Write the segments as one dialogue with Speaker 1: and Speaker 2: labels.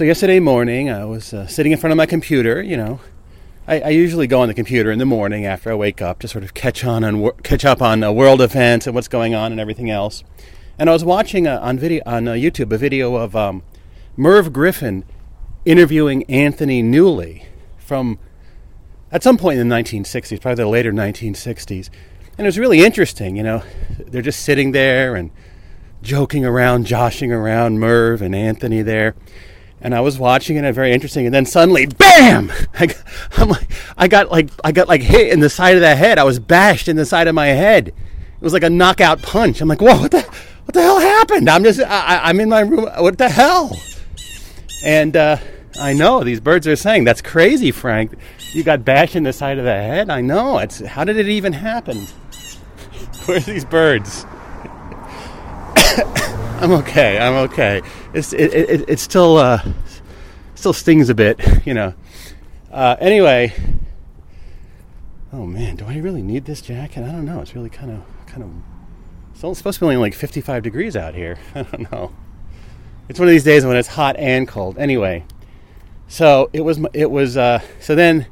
Speaker 1: So yesterday morning, I was uh, sitting in front of my computer. You know, I, I, usually go on the computer in the morning after I wake up to sort of catch on and catch up on uh, world events and what's going on and everything else. And I was watching uh, on video on uh, YouTube a video of um, Merv Griffin interviewing Anthony Newley from at some point in the 1960s, probably the later 1960s. And it was really interesting, you know. They're just sitting there and joking around, joshing around, Merv and Anthony there. And I was watching it, and very interesting. And then suddenly, bam! I, am like, I got like, I got like hit in the side of the head. I was bashed in the side of my head. It was like a knockout punch. I'm like, whoa, what the, what the hell happened? I'm just, I, I'm in my room. What the hell? And uh, I know these birds are saying that's crazy, Frank. You got bashed in the side of the head. I know. It's how did it even happen? Where's these birds? I'm okay. I'm okay. It's it, it, it still uh, still stings a bit, you know. Uh, anyway, oh man, do I really need this jacket? I don't know. It's really kind of kind of. It's only supposed to be only like 55 degrees out here. I don't know. It's one of these days when it's hot and cold. Anyway, so it was it was uh, so then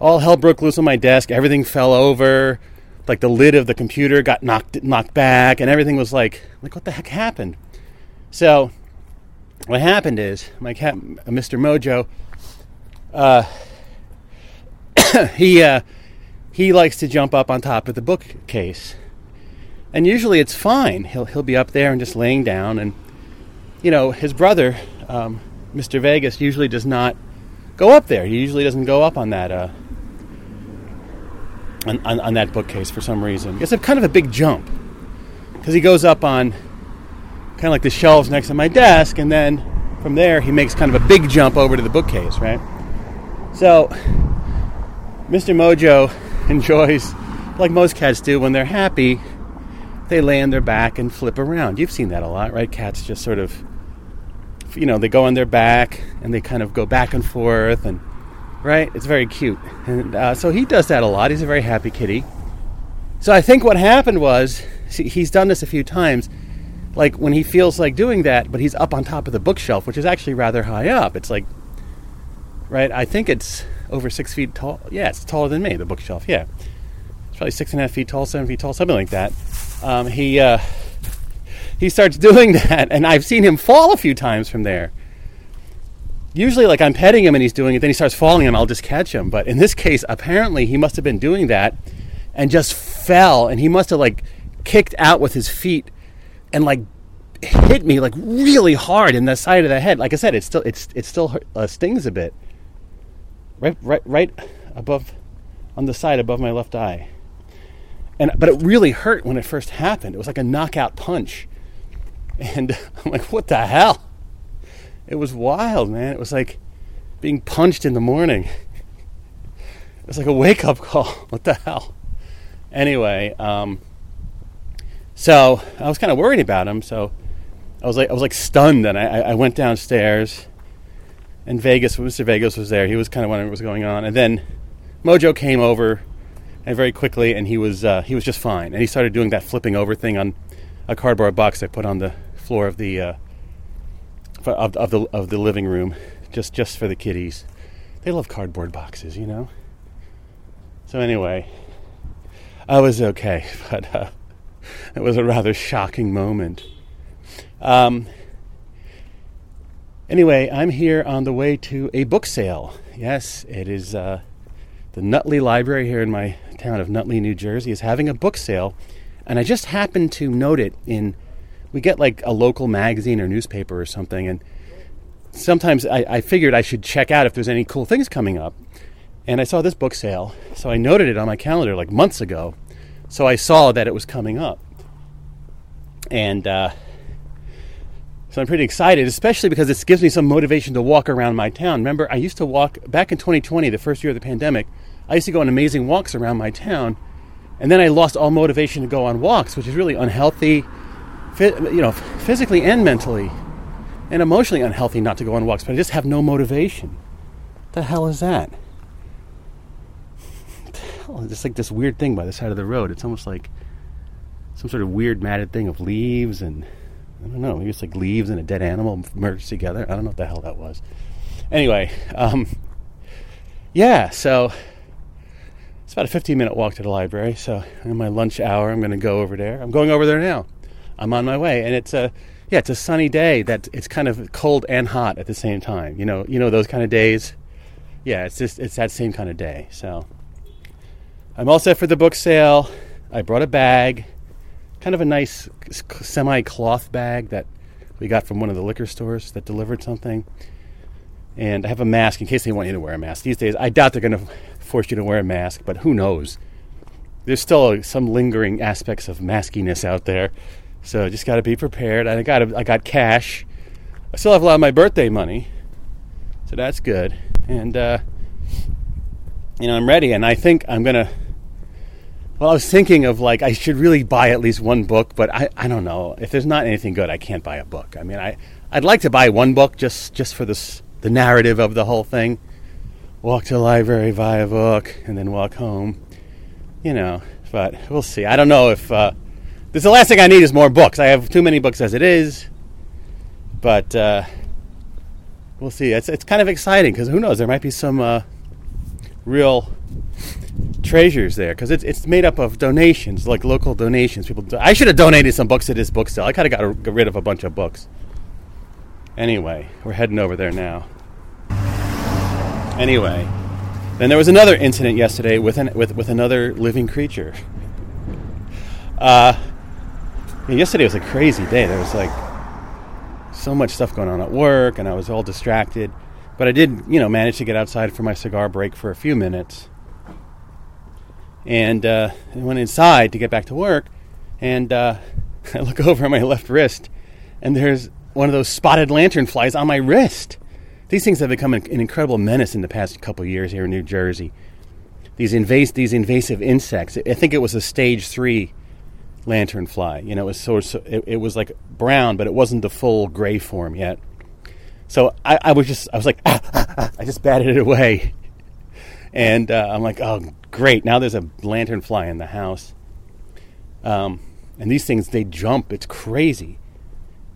Speaker 1: all hell broke loose on my desk. Everything fell over like the lid of the computer got knocked knocked back and everything was like like what the heck happened so what happened is my cat uh, mr mojo uh, he uh, he likes to jump up on top of the bookcase. And usually it's fine. He'll he'll be up there and just laying down. And you know his brother um, mr vegas usually does not go up there. He usually doesn't go up on that uh, on, on, on that bookcase for some reason. It's a kind of a big jump because he goes up on kind of like the shelves next to my desk, and then from there he makes kind of a big jump over to the bookcase, right? So, Mr. Mojo enjoys, like most cats do, when they're happy, they lay on their back and flip around. You've seen that a lot, right? Cats just sort of, you know, they go on their back and they kind of go back and forth and right? It's very cute. And uh, so he does that a lot. He's a very happy kitty. So I think what happened was see, he's done this a few times. Like when he feels like doing that, but he's up on top of the bookshelf, which is actually rather high up. It's like, right? I think it's over six feet tall. Yeah, it's taller than me, the bookshelf. Yeah. It's probably six and a half feet tall, seven feet tall, something like that. Um, he, uh, he starts doing that, and I've seen him fall a few times from there usually like I'm petting him and he's doing it, then he starts falling and I'll just catch him. But in this case, apparently he must have been doing that and just fell and he must have like kicked out with his feet and like hit me like really hard in the side of the head. Like I said, it still it's it still uh, stings a bit. Right right right above on the side above my left eye. And but it really hurt when it first happened. It was like a knockout punch. And I'm like, what the hell? It was wild, man. It was like being punched in the morning. It was like a wake up call. What the hell? Anyway, um, so I was kind of worried about him. So I was like, I was like stunned, and I, I went downstairs. And Vegas, Mr. Vegas was there. He was kind of wondering what was going on. And then Mojo came over, and very quickly, and he was uh, he was just fine. And he started doing that flipping over thing on a cardboard box I put on the floor of the uh, of, of the of the living room, just just for the kitties. They love cardboard boxes, you know. So anyway, I was okay, but uh, it was a rather shocking moment. Um, anyway, I'm here on the way to a book sale. Yes, it is uh, the Nutley Library here in my town of Nutley, New Jersey, is having a book sale, and I just happened to note it in we get like a local magazine or newspaper or something, and sometimes I, I figured I should check out if there's any cool things coming up. And I saw this book sale, so I noted it on my calendar like months ago. So I saw that it was coming up. And uh, so I'm pretty excited, especially because this gives me some motivation to walk around my town. Remember, I used to walk back in 2020, the first year of the pandemic. I used to go on amazing walks around my town, and then I lost all motivation to go on walks, which is really unhealthy you know, physically and mentally and emotionally unhealthy not to go on walks, but I just have no motivation. The hell is that? It's like this weird thing by the side of the road. It's almost like some sort of weird matted thing of leaves and I don't know. Maybe it's like leaves and a dead animal merged together. I don't know what the hell that was. Anyway, um, yeah, so it's about a 15 minute walk to the library. So in my lunch hour, I'm going to go over there. I'm going over there now. I'm on my way, and it's a yeah, it's a sunny day. That it's kind of cold and hot at the same time. You know, you know those kind of days. Yeah, it's just it's that same kind of day. So I'm all set for the book sale. I brought a bag, kind of a nice semi cloth bag that we got from one of the liquor stores that delivered something. And I have a mask in case they want you to wear a mask. These days, I doubt they're going to force you to wear a mask, but who knows? There's still some lingering aspects of maskiness out there. So just got to be prepared. I got I got cash. I still have a lot of my birthday money, so that's good. And uh, you know I'm ready, and I think I'm gonna. Well, I was thinking of like I should really buy at least one book, but I, I don't know if there's not anything good. I can't buy a book. I mean, I I'd like to buy one book just just for this the narrative of the whole thing. Walk to the library, buy a book, and then walk home. You know, but we'll see. I don't know if. Uh, this the last thing I need is more books. I have too many books as it is. But uh, we'll see. It's it's kind of exciting because who knows? There might be some uh, real treasures there because it's it's made up of donations, like local donations. People, do- I should have donated some books to this book sale. I kind of got, rid of a bunch of books. Anyway, we're heading over there now. Anyway, then there was another incident yesterday with an, with with another living creature. Uh, yesterday was a crazy day. There was like so much stuff going on at work, and I was all distracted. But I did, you know, manage to get outside for my cigar break for a few minutes, and uh, I went inside to get back to work. And uh, I look over at my left wrist, and there's one of those spotted lantern flies on my wrist. These things have become an, incredible menace in the past couple years here in New Jersey. These invasive, these invasive insects. I think it was a stage three lanternfly. You know, it was sort of, it, it, was like brown, but it wasn't the full gray form yet. So I, I was just, I was like, ah, ah, ah. I just batted it away. And uh, I'm like, oh, great. Now there's a lanternfly in the house. Um, and these things, they jump. It's crazy.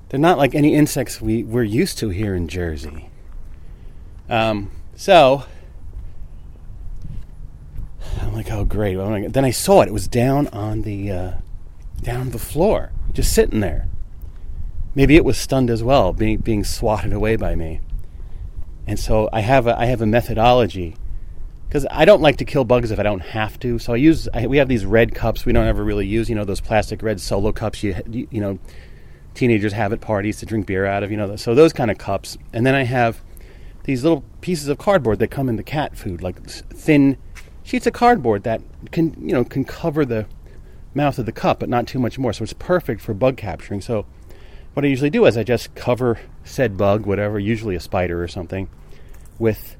Speaker 1: They're not like any insects we, we're used to here in Jersey. Um, so I'm like, oh, great. Then I saw it. It was down on the uh, down the floor, just sitting there. Maybe it was stunned as well, being being swatted away by me. And so I have a I have a methodology because I don't like to kill bugs if I don't have to. So I use I, we have these red cups we don't ever really use. You know those plastic red solo cups you you, you know teenagers have at parties to drink beer out of. You know so those kind of cups. And then I have these little pieces of cardboard that come in the cat food, like thin sheets of cardboard that can you know can cover the mouth of the cup, but not too much more. So it's perfect for bug capturing. So what I usually do is I just cover said bug, whatever, usually a spider or something, with,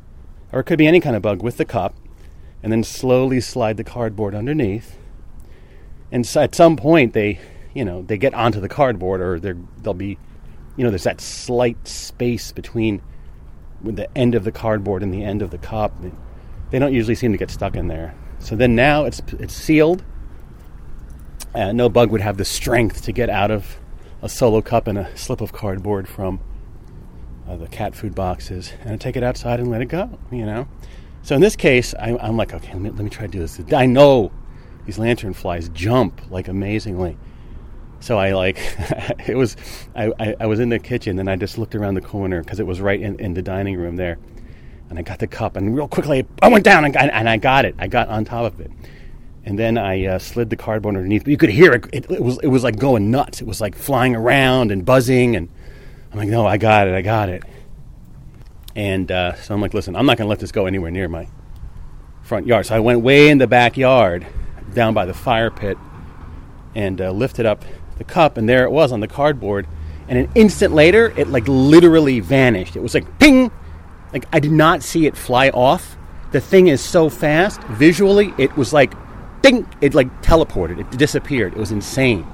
Speaker 1: or it could be any kind of bug, with the cup, and then slowly slide the cardboard underneath. And so at some point they, you know, they get onto the cardboard, or they'll be, you know, there's that slight space between the end of the cardboard and the end of the cup. They don't usually seem to get stuck in there. So then now it's it's sealed uh, no bug would have the strength to get out of a solo cup and a slip of cardboard from uh, the cat food boxes and I take it outside and let it go, you know? So in this case, I, am like, okay, let me, let me try to do this. I know these lantern flies jump like amazingly. So I like, it was, I, I, I, was in the kitchen and I just looked around the corner because it was right in, in the dining room there. And I got the cup and real quickly I went down and, and I got it. I got on top of it and then I uh, slid the cardboard underneath. You could hear it. it. it. was it was like going nuts. It was like flying around and buzzing, and I'm like, no, I got it, I got it. And uh, so I'm like, listen, I'm not going to let this go anywhere near my front yard. So I went way in the backyard, down by the fire pit, and uh, lifted up the cup, and there it was on the cardboard. And an instant later, it like literally vanished. It was like ping, like I did not see it fly off. The thing is so fast visually. It was like ding, it like teleported. It disappeared. It was insane.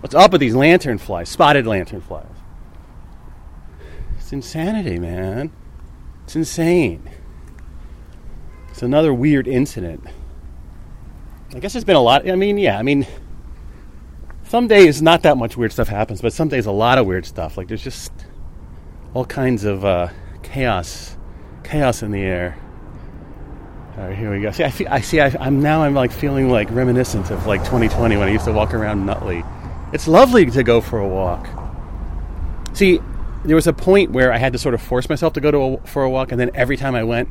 Speaker 1: What's up with these lantern flies, spotted lantern flies? Insanity, man. It's insane. It's another weird incident. I guess there's been a lot. I mean, yeah, I mean, some days not that much weird stuff happens, but some days a lot of weird stuff. Like there's just all kinds of uh, chaos, chaos in the air. All right, here we go. See, I, I see. I, am now. I'm like feeling like reminiscent of like 2020 when I used to walk around Nutley. It's lovely to go for a walk. See, there was a point where I had to sort of force myself to go to a, for a walk, and then every time I went,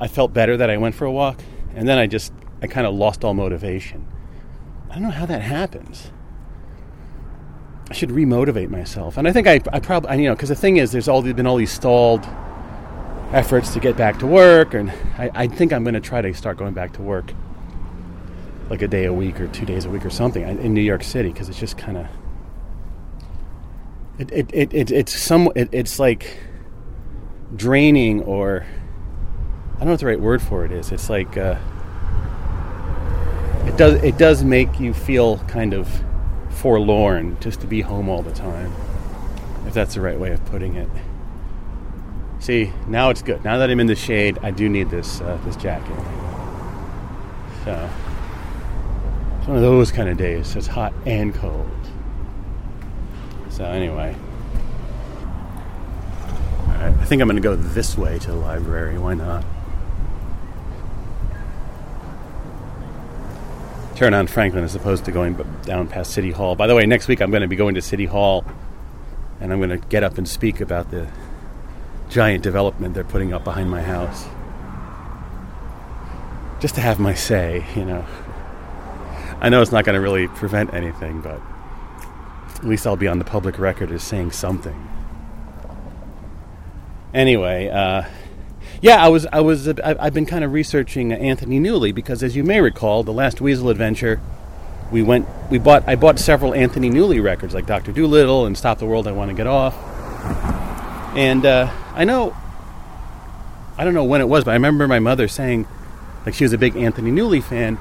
Speaker 1: I felt better that I went for a walk, and then I just I kind of lost all motivation. I don't know how that happens. I should remotivate myself, and I think I, I probably you know because the thing is, there's all been all these stalled efforts to get back to work, and I, I think I'm going to try to start going back to work like a day a week or two days a week or something in New York City because it's just kind of it, it, it, it, it's some it, it's like draining or I don't know what the right word for it is. It's like uh, it does it does make you feel kind of forlorn just to be home all the time, if that's the right way of putting it. See, now it's good. Now that I'm in the shade, I do need this uh, this jacket. So it's one of those kind of days. It's hot and cold. So anyway, I think I'm going to go this way to the library. Why not? Turn on Franklin as opposed to going down past City Hall. By the way, next week I'm going to be going to City Hall, and I'm going to get up and speak about the giant development they're putting up behind my house. Just to have my say, you know. I know it's not going to really prevent anything, but at least I'll be on the public record as saying something. Anyway, uh, yeah, I was, I was, I've been kind of researching Anthony Newley because, as you may recall, the last Weasel Adventure, we went, we bought, I bought several Anthony Newley records like Doctor Dolittle and Stop the World, I Want to Get Off, and uh, I know, I don't know when it was, but I remember my mother saying, like, she was a big Anthony Newley fan,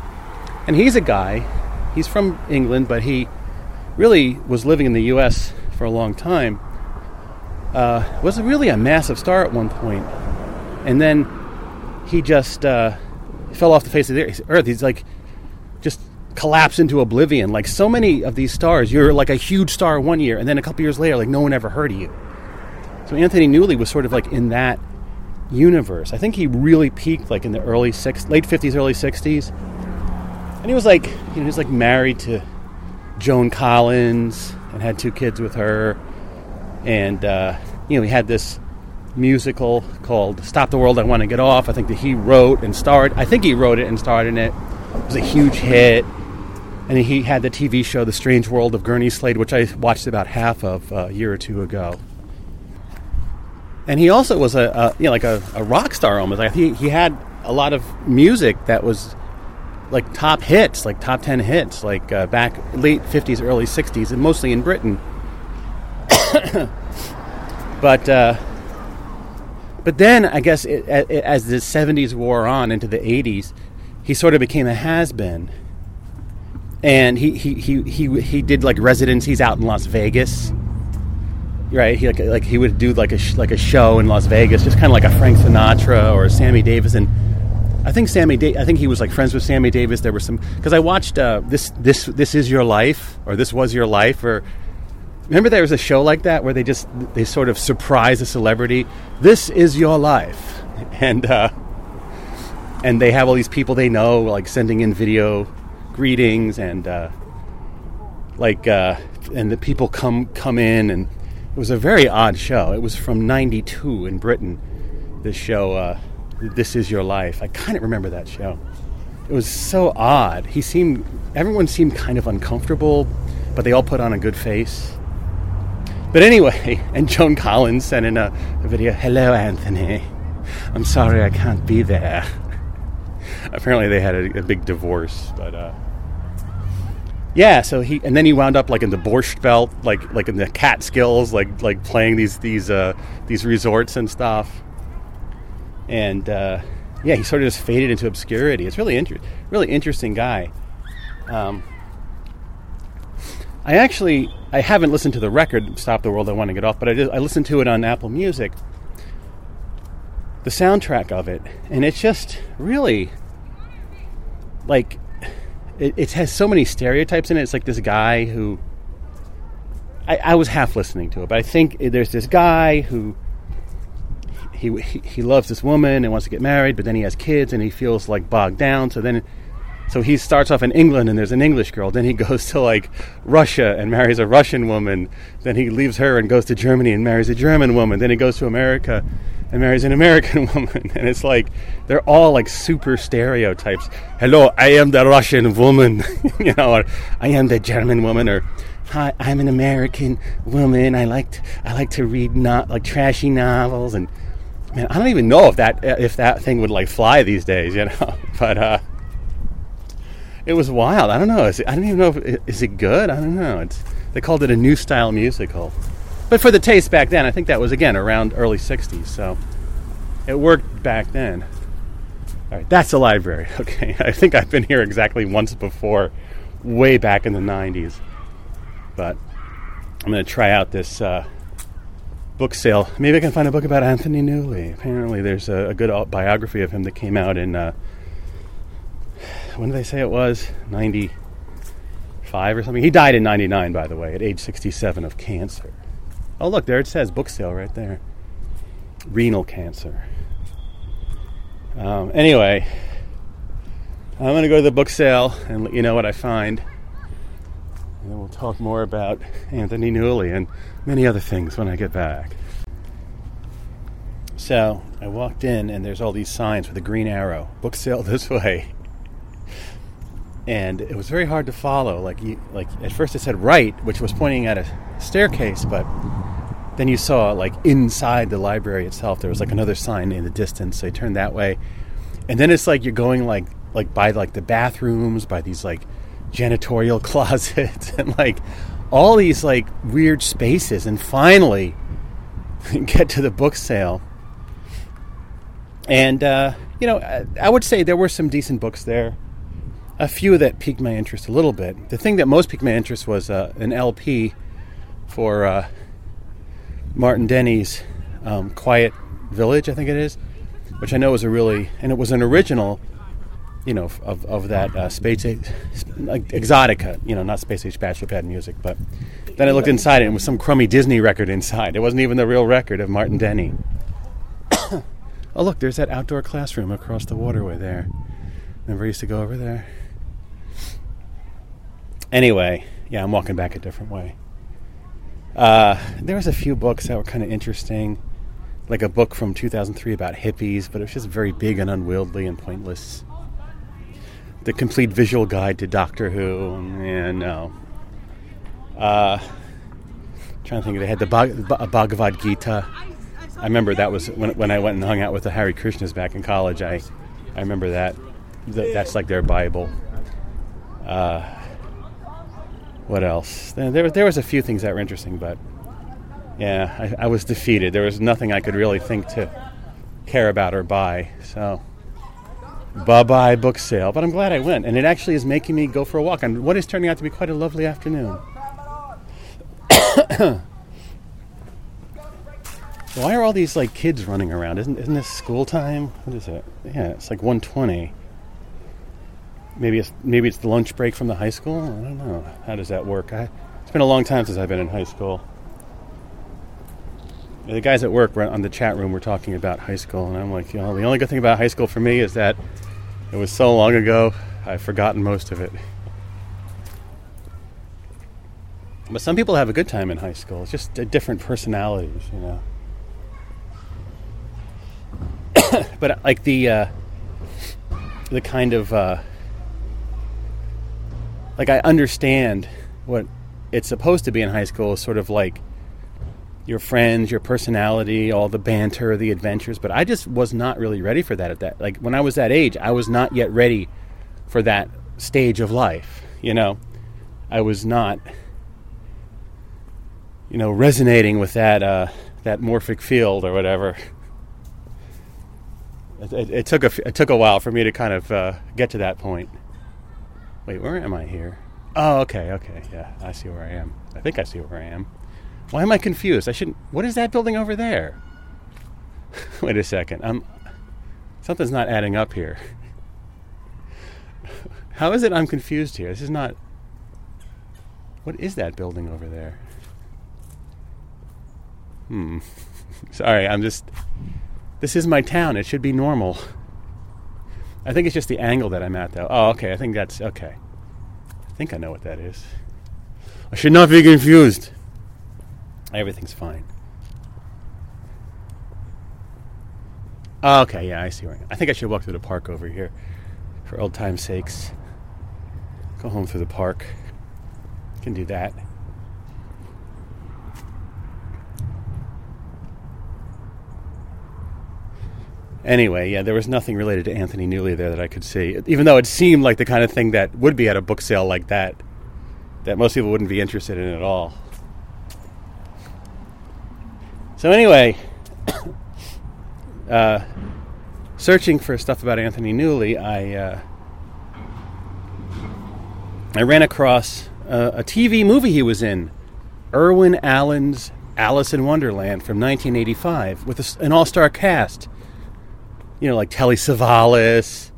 Speaker 1: and he's a guy, he's from England, but he really was living in the U.S. for a long time. Uh, was really a massive star at one point, and then he just uh, fell off the face of the earth. He's like just collapsed into oblivion. Like so many of these stars, you're like a huge star one year, and then a couple years later, like no one ever heard of you. So Anthony Newley was sort of like in that universe. I think he really peaked like in the early six, late fifties, early sixties, and he was like, you know, he was like married to Joan Collins and had two kids with her, and uh, you know he had this musical called "Stop the World, I Want to Get Off." I think that he wrote and starred. I think he wrote it and starred in it. It was a huge hit. And he had the TV show "The Strange World of Gurney Slade," which I watched about half of uh, a year or two ago. And he also was a, a you know like a, a rock star almost. Like he he had a lot of music that was like top hits, like top ten hits, like uh, back late fifties, early sixties, and mostly in Britain. but uh, but then I guess it, it, as the seventies wore on into the eighties, he sort of became a has been, and he, he he he he did like residencies out in Las Vegas. Right, he like, like he would do like a sh- like a show in Las Vegas, just kind of like a Frank Sinatra or Sammy Davis, and I think Sammy. Da- I think he was like friends with Sammy Davis. There were some because I watched uh, this. This this is your life, or this was your life, or remember there was a show like that where they just they sort of surprise a celebrity. This is your life, and uh, and they have all these people they know like sending in video greetings and uh, like uh, and the people come come in and it was a very odd show. It was from '92 in Britain. This show. Uh, this Is Your Life. I kind of remember that show. It was so odd. He seemed, everyone seemed kind of uncomfortable, but they all put on a good face. But anyway, and Joan Collins sent in a, a video Hello, Anthony. I'm sorry I can't be there. Apparently, they had a, a big divorce, but uh, yeah. So he and then he wound up like in the Borscht Belt, like like in the Catskills, like like playing these these uh, these resorts and stuff and uh, yeah, he sort of just faded into obscurity. It's really inter- really interesting guy. Um, I actually I haven't listened to the record "Stop the World, I Want to Get Off," but I did, I listened to it on Apple Music, the soundtrack of it, and it's just really like it, it has so many stereotypes in it. It's like this guy who I, I was half listening to it, but I think there's this guy who he, he loves this woman and wants to get married, but then he has kids and he feels like bogged down. So then, so he starts off in England and there's an English girl. Then he goes to like Russia and marries a Russian woman. Then he leaves her and goes to Germany and marries a German woman. Then he goes to America and marries an American woman. And it's like they're all like super stereotypes. Hello, I am the Russian woman, you know, or I am the German woman, or Hi, I'm an American woman. I like to, I like to read not like trashy novels and man, I don't even know if that if that thing would like fly these days, you know. But uh, it was wild. I don't know. It, I don't even know if is it good. I don't know. It's they called it a new style musical, but for the taste back then, I think that was again around early '60s. So it worked back then. All right, that's the library. Okay, I think I've been here exactly once before, way back in the '90s but I'm going to try out this uh, book sale. Maybe I can find a book about Anthony Newley. Apparently, there's a, a good biography of him that came out in, uh, when did they say it was? 95 or something. He died in 99, by the way, at age 67 of cancer. Oh, look, there it says book sale right there. Renal cancer. Um, anyway, I'm going to go to the book sale and let you know what I find. And then we'll talk more about Anthony Newley and many other things when I get back. So I walked in, and there's all these signs with a green arrow book sale this way. And it was very hard to follow. Like, you, like at first it said right, which was pointing at a staircase, but then you saw like inside the library itself, there was like another sign in the distance. So you turned that way, and then it's like you're going like like by like the bathrooms, by these like janitorial closets and like all these like weird spaces. And finally get to the book sale. And uh, you know I, I, would say there were some decent books there. A few that piqued my interest a little bit. The thing that most piqued my interest was uh, an lp for uh, martin denny's um, quiet village i think it is which i know was a really and it was an original you know, of, of that uh, space age, like exotica, you know, not space age bachelor pad music. But then I looked inside it and it was some crummy Disney record inside. It wasn't even the real record of Martin Denny. oh, look, there's that outdoor classroom across the waterway there. Remember, I used to go over there. Anyway, yeah, I'm walking back a different way. Uh, there was a few books that were kind of interesting, like a book from 2003 about hippies, but it was just very big and unwieldy and pointless the complete visual guide to Doctor Who. And no. Uh, trying to think, they had the Bhagavad Gita. I remember that was when, when I went and hung out with the Hare Krishnas back in college. I, I remember that. That's like their Bible. Uh, what else? There, there was a few things that were interesting, but yeah, I, I was defeated. There was nothing I could really think to care about or buy. So bye bye book sale. But I'm glad I went, and it actually is making me go for a walk on what is turning out to be quite a lovely afternoon. Why are all these like kids running around? Isn't isn't this school time? What is it? Yeah, it's like 1:20. Maybe it's maybe it's the lunch break from the high school. I don't know. How does that work? I, it's been a long time since I've been in high school. The guys at work were on the chat room were talking about high school, and I'm like, you know, the only good thing about high school for me is that it was so long ago, I've forgotten most of it. But some people have a good time in high school. It's just different personalities, you know. but like the uh, the kind of uh, like I understand what it's supposed to be in high school is sort of like your friends, your personality, all the banter, the adventures. But I just was not really ready for that at that. Like when I was that age, I was not yet ready for that stage of life. You know, I was not, you know, resonating with that uh, that morphic field or whatever. It, it, it, took a it took a while for me to kind of uh, get to that point. Wait, where am I here? Oh, okay, okay, yeah, I see where I am. I think I see where I am. Why am I confused? I shouldn't. What is that building over there? Wait a second. I'm. Something's not adding up here. How is it I'm confused here? This is not. What is that building over there? Hmm. Sorry, I'm just. This is my town. It should be normal. I think it's just the angle that I'm at, though. Oh, okay. I think that's okay. I think I know what that is. I should not be confused. Everything's fine. Okay, yeah, I see where. I think I should walk through the park over here, for old time's sakes. Go home through the park. Can do that. Anyway, yeah, there was nothing related to Anthony Newley there that I could see, even though it seemed like the kind of thing that would be at a book sale like that, that most people wouldn't be interested in at all. So, anyway, uh, searching for stuff about Anthony Newley, I uh, I ran across a TV movie he was in, Irwin Allen's Alice in Wonderland from 1985, with a, an all-star cast you know, like Telly Savalas,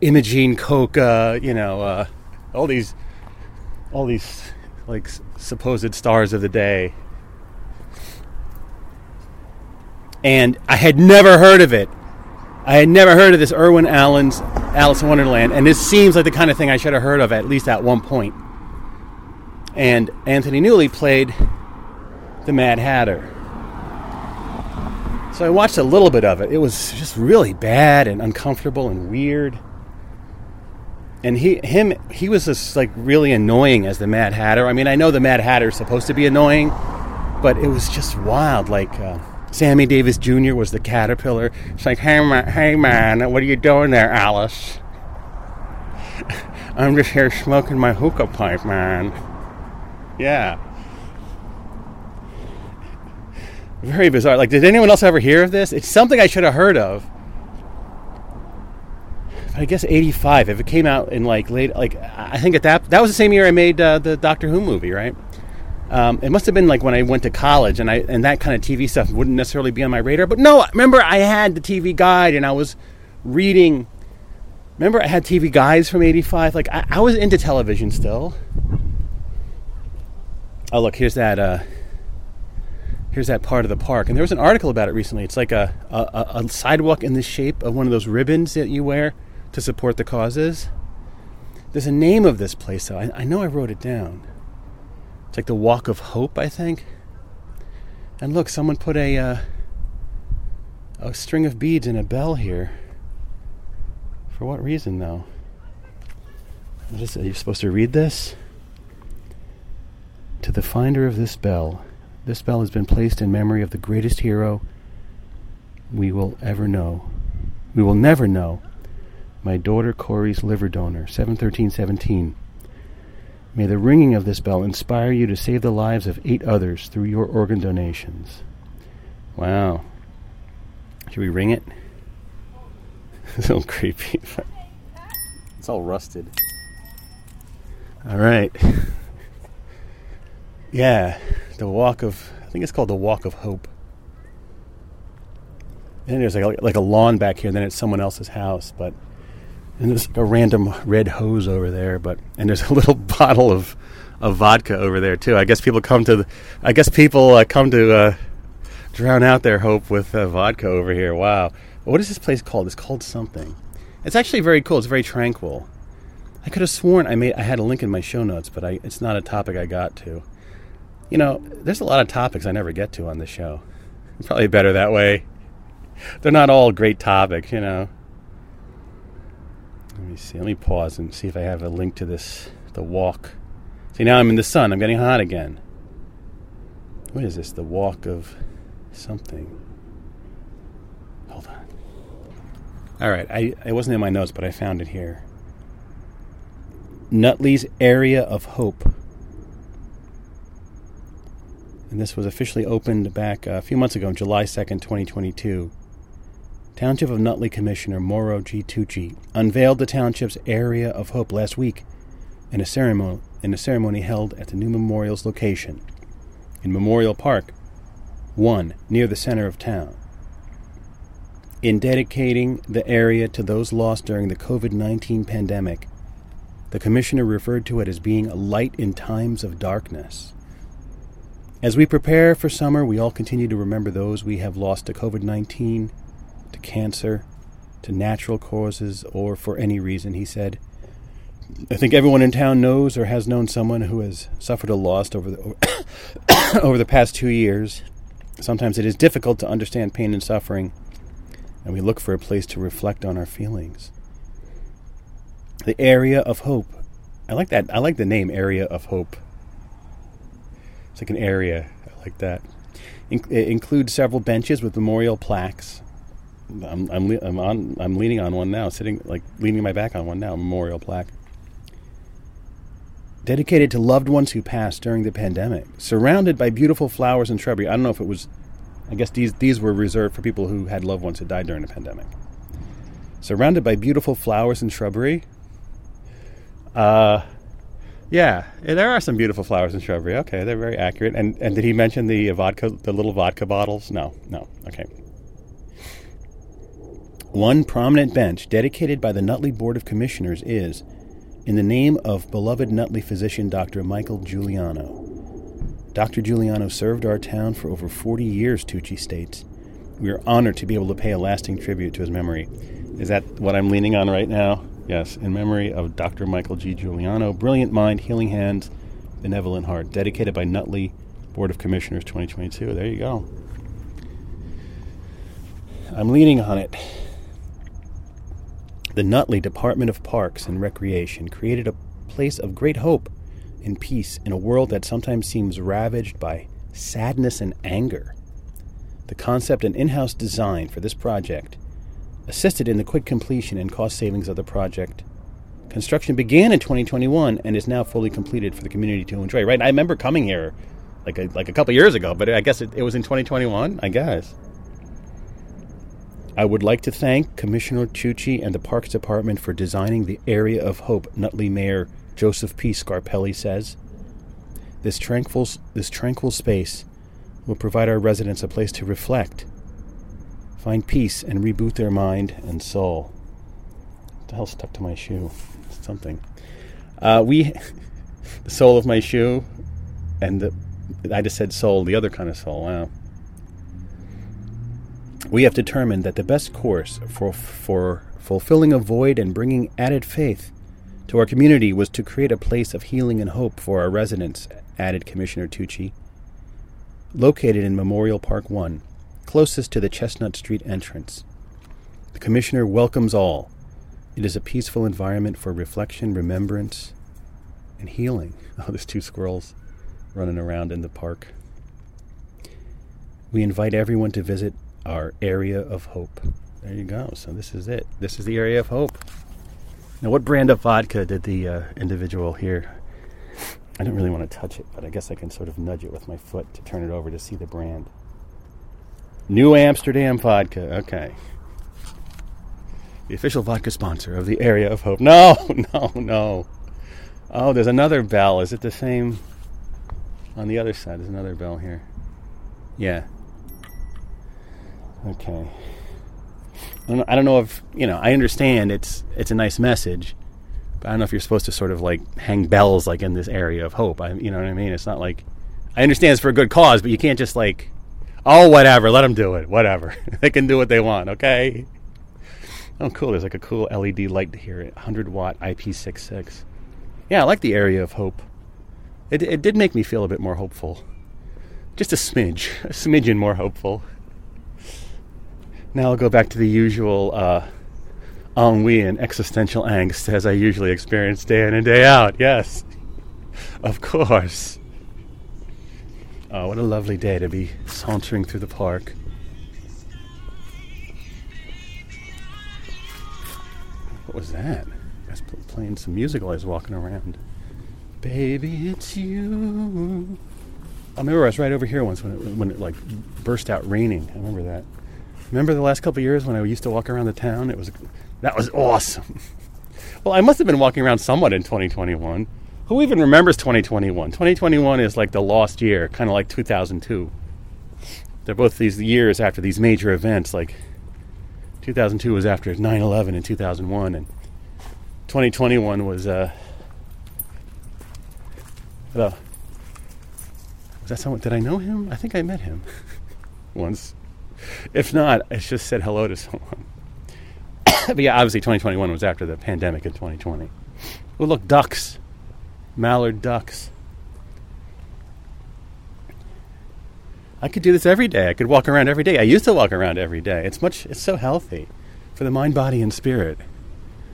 Speaker 1: Imogene Coca, you know, uh, all these, all these like supposed stars of the day. And I had never heard of it. I had never heard of this Irwin Allen's Alice in Wonderland, and this seems like the kind of thing I should have heard of at least at one point. And Anthony Newley played the Mad Hatter. So I watched a little bit of it. It was just really bad and uncomfortable and weird. And he, him, he was just like really annoying as the Mad Hatter. I mean, I know the Mad Hatter is supposed to be annoying, but it was just wild. Like uh, Sammy Davis Jr. was the caterpillar. It's like, hey man, hey man, what are you doing there, Alice? I'm just here smoking my hookah pipe, man. Yeah. Very bizarre. Like, did anyone else ever hear of this? It's something I should have heard of. I guess '85. If it came out in like late, like I think at that that was the same year I made uh, the Doctor Who movie, right? Um, it must have been like when I went to college, and I and that kind of TV stuff wouldn't necessarily be on my radar. But no, remember I had the TV guide, and I was reading. Remember, I had TV guides from '85. Like I, I was into television still. Oh, look, here's that. Uh, here's that part of the park. And there was an article about it recently. It's like a, a, a sidewalk in the shape of one of those ribbons that you wear to support the causes. There's a name of this place, though. I, I know I wrote it down. It's like the Walk of Hope, I think. And look, someone put a uh, a string of beads in a bell here. For what reason, though? What is it? Are you supposed to read this? To the finder of this bell, this bell has been placed in memory of the greatest hero we will ever know. We will never know. My daughter Corey's liver donor, 71317. May the ringing of this bell inspire you to save the lives of eight others through your organ donations. Wow. Should we ring it? it's a little creepy. it's all rusted. All right. Yeah the walk of I think it's called the Walk of Hope. And there's like a, like a lawn back here, and then it's someone else's house, but and there's a random red hose over there, but and there's a little bottle of of vodka over there too. I guess people come to the, I guess people uh, come to uh, drown out their hope with uh, vodka over here. Wow, what is this place called? It's called something. It's actually very cool. It's very tranquil. I could have sworn I made I had a link in my show notes, but I, it's not a topic I got to. You know, there's a lot of topics I never get to on this show. Probably better that way. They're not all great topics, you know. Let me see. Let me pause and see if I have a link to this. The walk. See, now I'm in the sun. I'm getting hot again. What is this? The walk of something. Hold on. All right. I, it wasn't in my notes, but I found it here. Nutley's Area of Hope and this was officially opened back uh, a few months ago, July 2nd, 2022. Township of Nutley Commissioner Mauro G. Tucci unveiled the township's area of hope last week in a ceremony, in a ceremony held at the new memorial's location in Memorial Park, 1 near the center of town. In dedicating the area to those lost during the COVID 19 pandemic, The commissioner referred to it as being a light in times of darkness. As we prepare for summer, we all continue to remember those we have lost to COVID 19, to cancer, to natural causes, or for any reason, he said. I think everyone in town knows or has known someone who has suffered a loss over the, over the past two years. Sometimes it is difficult to understand pain and suffering, and we look for a place to reflect on our feelings. The area of hope. I like that. I like the name Area of Hope. It's like an area. I like that. In- it includes several benches with memorial plaques. I'm, I'm, le- I'm on. I'm leaning on one now, sitting like leaning my back on one now. Memorial plaque dedicated to loved ones who passed during the pandemic, surrounded by beautiful flowers and shrubbery. I don't know if it was, I guess these, these were reserved for people who had loved ones who died during the pandemic. Surrounded by beautiful flowers and shrubbery. Uh, yeah, there are some beautiful flowers and shrubbery. Okay, they're very accurate. And and did he mention the vodka, the little vodka bottles? No, no. Okay. One prominent bench dedicated by the Nutley Board of Commissioners is in the name of beloved Nutley physician Dr. Michael Giuliano. Dr. Giuliano served our town for over 40 years, Tucci states. We are honored to be able to pay a lasting tribute to his memory. Is that what I'm leaning on right now? Yes, in memory of Dr. Michael G. Giuliano, brilliant mind, healing hands, benevolent heart, dedicated by Nutley Board of Commissioners 2022. There you go. I'm leaning on it. The Nutley Department of Parks and Recreation created a place of great hope and peace in a world that sometimes seems ravaged by sadness and anger. The concept and in house design for this project assisted in the quick completion and cost savings of the project. Construction began in 2021 and is now fully completed for the community to enjoy. Right? I remember coming here like a, like a couple years ago, but I guess it, it was in 2021. I guess. I would like to thank Commissioner Tucci and the Parks Department for designing the Area of Hope, Nutley Mayor Joseph P. Scarpelli says. This tranquil, this tranquil space will provide our residents a place to reflect, find peace, and reboot their mind and soul. What the hell stuck to my shoe? Something. Uh, we, the sole of my shoe, and the, I just said soul, the other kind of soul. Wow. We have determined that the best course for, for fulfilling a void and bringing added faith to our community was to create a place of healing and hope for our residents, added Commissioner Tucci. Located in Memorial Park 1, closest to the Chestnut Street entrance. The Commissioner welcomes all. It is a peaceful environment for reflection, remembrance, and healing. Oh, there's two squirrels running around in the park. We invite everyone to visit our area of hope. There you go. So this is it. This is the area of hope. Now, what brand of vodka did the uh, individual here? I don't really want to touch it, but I guess I can sort of nudge it with my foot to turn it over to see the brand. New Amsterdam vodka. Okay. The official vodka sponsor of the area of hope. No, no, no. Oh, there's another bell. Is it the same? On the other side, there's another bell here. Yeah, Okay. I don't, know if you know. I understand it's it's a nice message, but I don't know if you're supposed to sort of like hang bells like in this area of hope. I, you know what I mean? It's not like I understand it's for a good cause, but you can't just like, oh, whatever, let them do it, whatever. they can do what they want, okay? Oh, cool. There's like a cool LED light here, 100 watt IP66. Yeah, I like the area of hope. It, it did make me feel a bit more hopeful. Just a smidge, a smidgen more hopeful. Now I'll go back to the usual uh, ennui and existential angst as I usually experience day in and day out. Yes, of course. Oh, what a lovely day to be sauntering through the park. What was that? I was playing some music while I was walking around. Baby, it's you. I remember I was right over here once when it, when it like burst out raining. I remember that. Remember the last couple years when I used to walk around the town? It was that was awesome. well, I must have been walking around somewhat in 2021. Who even remembers 2021? 2021 is like the lost year, kind of like 2002. They're both these years after these major events. Like 2002 was after 9/11 and 2001, and 2021 was uh, The, was that someone? Did I know him? I think I met him once. If not, I just said hello to someone. but yeah, obviously 2021 was after the pandemic in 2020. Oh, look, ducks. Mallard ducks. I could do this every day. I could walk around every day. I used to walk around every day. It's much it's so healthy for the mind, body and spirit.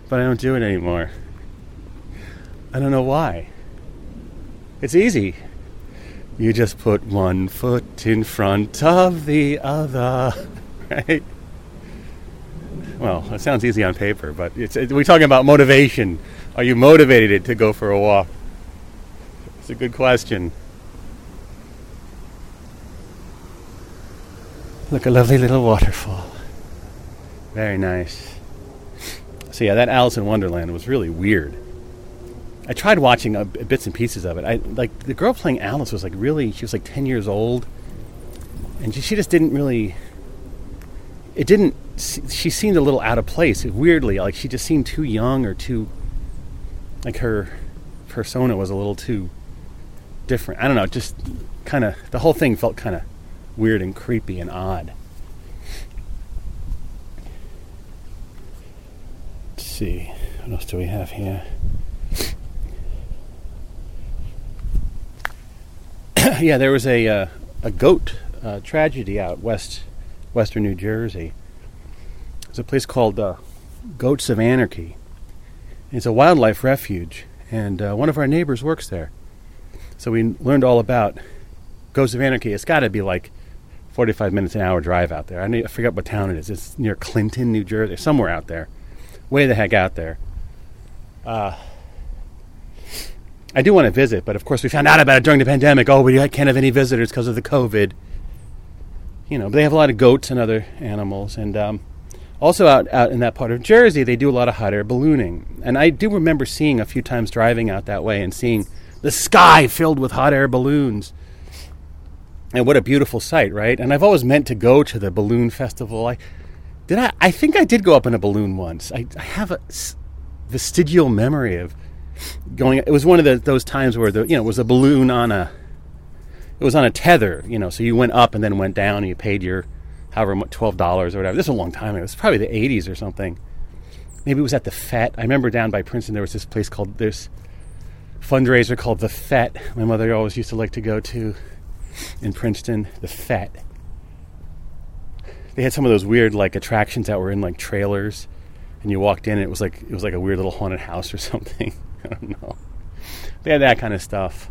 Speaker 1: But I don't do it anymore. I don't know why. It's easy. You just put one foot in front of the other, right? Well, it sounds easy on paper, but it's, it, we're talking about motivation. Are you motivated to go for a walk? It's a good question. Look, a lovely little waterfall. Very nice. So yeah, that Alice in Wonderland was really weird. I tried watching uh, bits and pieces of it. I like the girl playing Alice was like really she was like 10 years old and she, she just didn't really it didn't she seemed a little out of place weirdly like she just seemed too young or too like her persona was a little too different. I don't know, just kind of the whole thing felt kind of weird and creepy and odd. Let's see, what else do we have here? yeah, there was a uh, a goat uh, tragedy out west, western New Jersey. There's a place called uh, Goats of Anarchy. It's a wildlife refuge, and uh, one of our neighbors works there. So we learned all about Goats of Anarchy. It's got to be like 45 minutes an hour drive out there. I, need, I forget what town it is. It's near Clinton, New Jersey, somewhere out there, way the heck out there. Uh, I do want to visit, but of course we found out about it during the pandemic. Oh, we can't have any visitors because of the COVID. You know, they have a lot of goats and other animals, and um, also out out in that part of Jersey, they do a lot of hot air ballooning. And I do remember seeing a few times driving out that way and seeing the sky filled with hot air balloons. And what a beautiful sight, right? And I've always meant to go to the balloon festival. I did. I, I think I did go up in a balloon once. I, I have a vestigial memory of going. It was one of the, those times where the you know it was a balloon on a. It was on a tether, you know, so you went up and then went down and you paid your, however much, twelve dollars or whatever. This is a long time. Ago. It was probably the '80s or something. Maybe it was at the FET. I remember down by Princeton there was this place called this fundraiser called the FET. My mother always used to like to go to in Princeton. The FET. They had some of those weird like attractions that were in like trailers, and you walked in and it was like it was like a weird little haunted house or something. I don't know. They had that kind of stuff.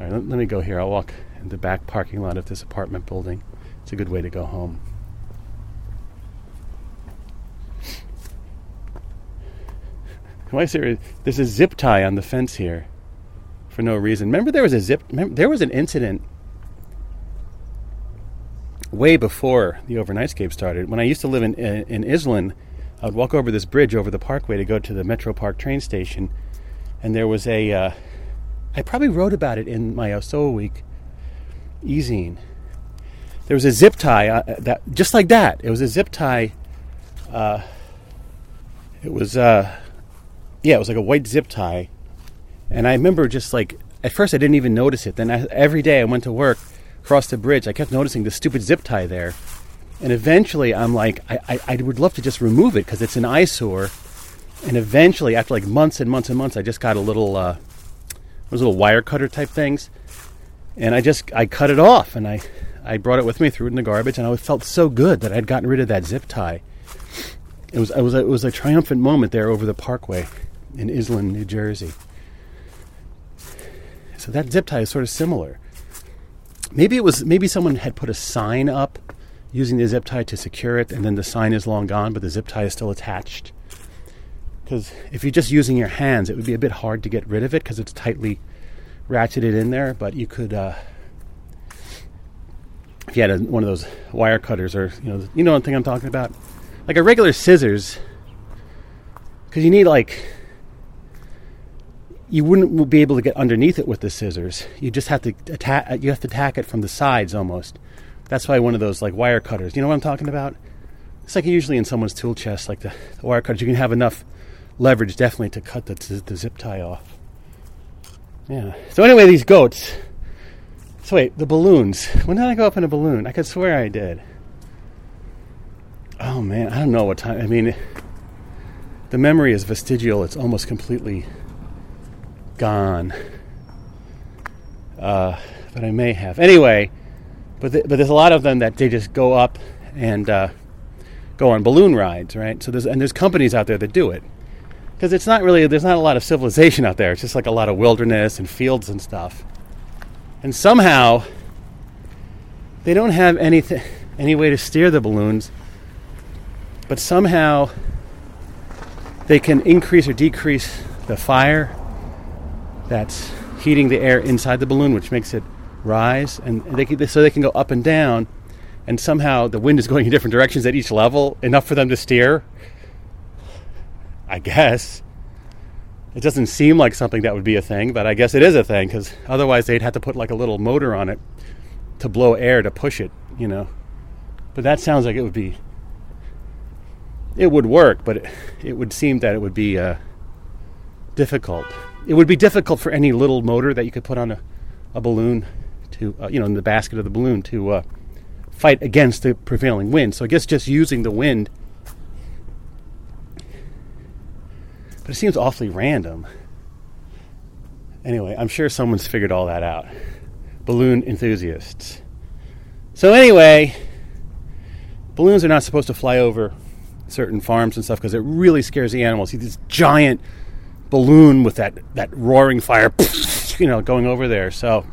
Speaker 1: All right, let, let me go here. I'll walk in the back parking lot of this apartment building. It's a good way to go home. Why is there? There's a zip tie on the fence here, for no reason. Remember, there was a zip. Remember, there was an incident way before the overnightscape started. When I used to live in in, in Iselin, I would walk over this bridge over the parkway to go to the Metropark train station, and there was a. Uh, I probably wrote about it in my Oso Week e-zine. There was a zip tie uh, that just like that. It was a zip tie. Uh, it was uh, yeah, it was like a white zip tie, and I remember just like at first I didn't even notice it. Then I, every day I went to work, crossed the bridge, I kept noticing the stupid zip tie there and eventually, I'm like, I, I, I would love to just remove it because it's an eyesore. And eventually, after like months and months and months, I just got a little, uh, those little wire cutter type things, and I just I cut it off and I I brought it with me, threw it in the garbage, and I felt so good that I'd gotten rid of that zip tie. It was it was a, it was a triumphant moment there over the Parkway in Iselin, New Jersey. So that zip tie is sort of similar. Maybe it was maybe someone had put a sign up using the zip tie to secure it, and then the sign is long gone, but the zip tie is still attached. Because if you're just using your hands, it would be a bit hard to get rid of it because it's tightly ratcheted in there. But you could, uh, if you had a, one of those wire cutters, or you know, you know what thing I'm talking about, like a regular scissors, because you need like you wouldn't be able to get underneath it with the scissors. You just have to attack. You have to tack it from the sides almost. That's why one of those like wire cutters. You know what I'm talking about? It's like usually in someone's tool chest, like the, the wire cutters. You can have enough leverage definitely to cut the, the zip tie off. Yeah. So anyway, these goats. So wait, the balloons. When did I go up in a balloon? I could swear I did. Oh man, I don't know what time. I mean, the memory is vestigial. It's almost completely gone. Uh, but I may have. Anyway, but the, but there's a lot of them that they just go up and uh, go on balloon rides, right? So there's and there's companies out there that do it because it's not really there's not a lot of civilization out there. It's just like a lot of wilderness and fields and stuff. And somehow they don't have anything any way to steer the balloons, but somehow they can increase or decrease the fire that's heating the air inside the balloon, which makes it rise, and they can, so they can go up and down. And somehow the wind is going in different directions at each level, enough for them to steer. I guess. It doesn't seem like something that would be a thing, but I guess it is a thing because otherwise they'd have to put like a little motor on it to blow air to push it, you know. But that sounds like it would be. It would work, but it, it would seem that it would be uh, difficult. It would be difficult for any little motor that you could put on a, a balloon to, uh, you know, in the basket of the balloon to uh, fight against the prevailing wind. So I guess just using the wind But it seems awfully random. Anyway, I'm sure someone's figured all that out. Balloon enthusiasts. So, anyway, balloons are not supposed to fly over certain farms and stuff because it really scares the animals. See this giant balloon with that, that roaring fire, you know, going over there. So,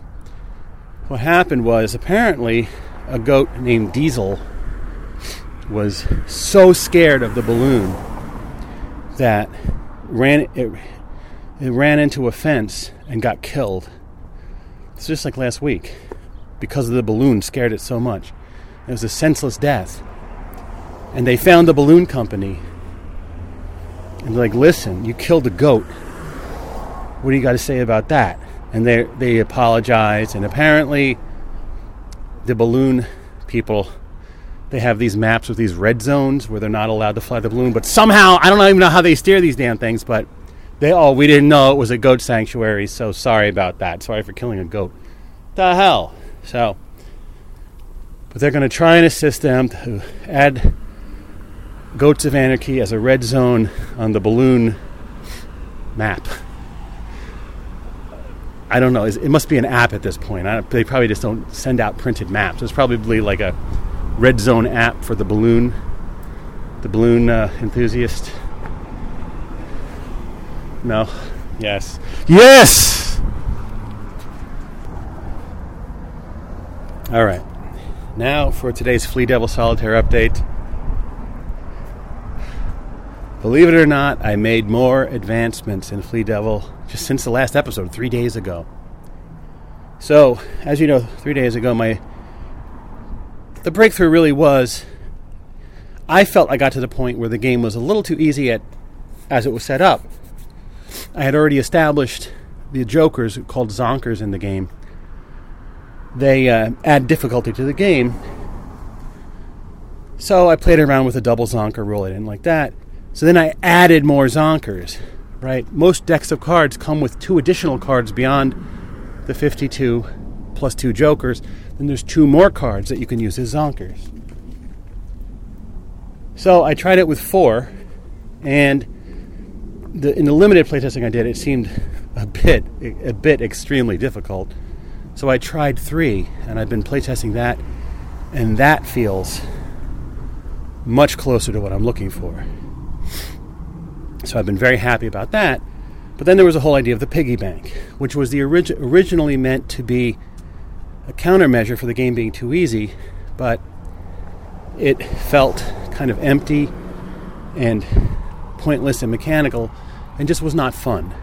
Speaker 1: what happened was apparently a goat named Diesel was so scared of the balloon that ran it, it ran into a fence and got killed. It's just like last week because of the balloon scared it so much. It was a senseless death. And they found the balloon company. And they're like, listen, you killed a goat. What do you got to say about that? And they they apologized. And apparently, the balloon people they have these maps with these red zones where they're not allowed to fly the balloon. But somehow, I don't even know how they steer these damn things, but they, oh, we didn't know it was a goat sanctuary, so sorry about that. Sorry for killing a goat. The hell? So, but they're going to try and assist them to add Goats of Anarchy as a red zone on the balloon map. I don't know. It must be an app at this point. they probably just don't send out printed maps. It's probably like a red zone app for the balloon, the balloon uh, enthusiast? No. Yes. Yes. All right. Now for today's Flea Devil Solitaire update. Believe it or not, I made more advancements in Flea Devil just since the last episode, three days ago. So, as you know, three days ago, my the breakthrough really was I felt I got to the point where the game was a little too easy at as it was set up. I had already established the jokers called zonkers in the game. They uh, add difficulty to the game. So I played around with a double zonker rule. I didn't like that. So then I added more zonkers, right? Most decks of cards come with two additional cards beyond the 52 plus two jokers then there's two more cards that you can use as zonkers. So I tried it with four, and the, in the limited playtesting I did, it seemed a bit a bit extremely difficult. So I tried three, and I've been playtesting that, and that feels much closer to what I'm looking for. So I've been very happy about that. But then there was the whole idea of the piggy bank, which was the origi- originally meant to be a countermeasure for the game being too easy, but it felt kind of empty and pointless and mechanical and just was not fun.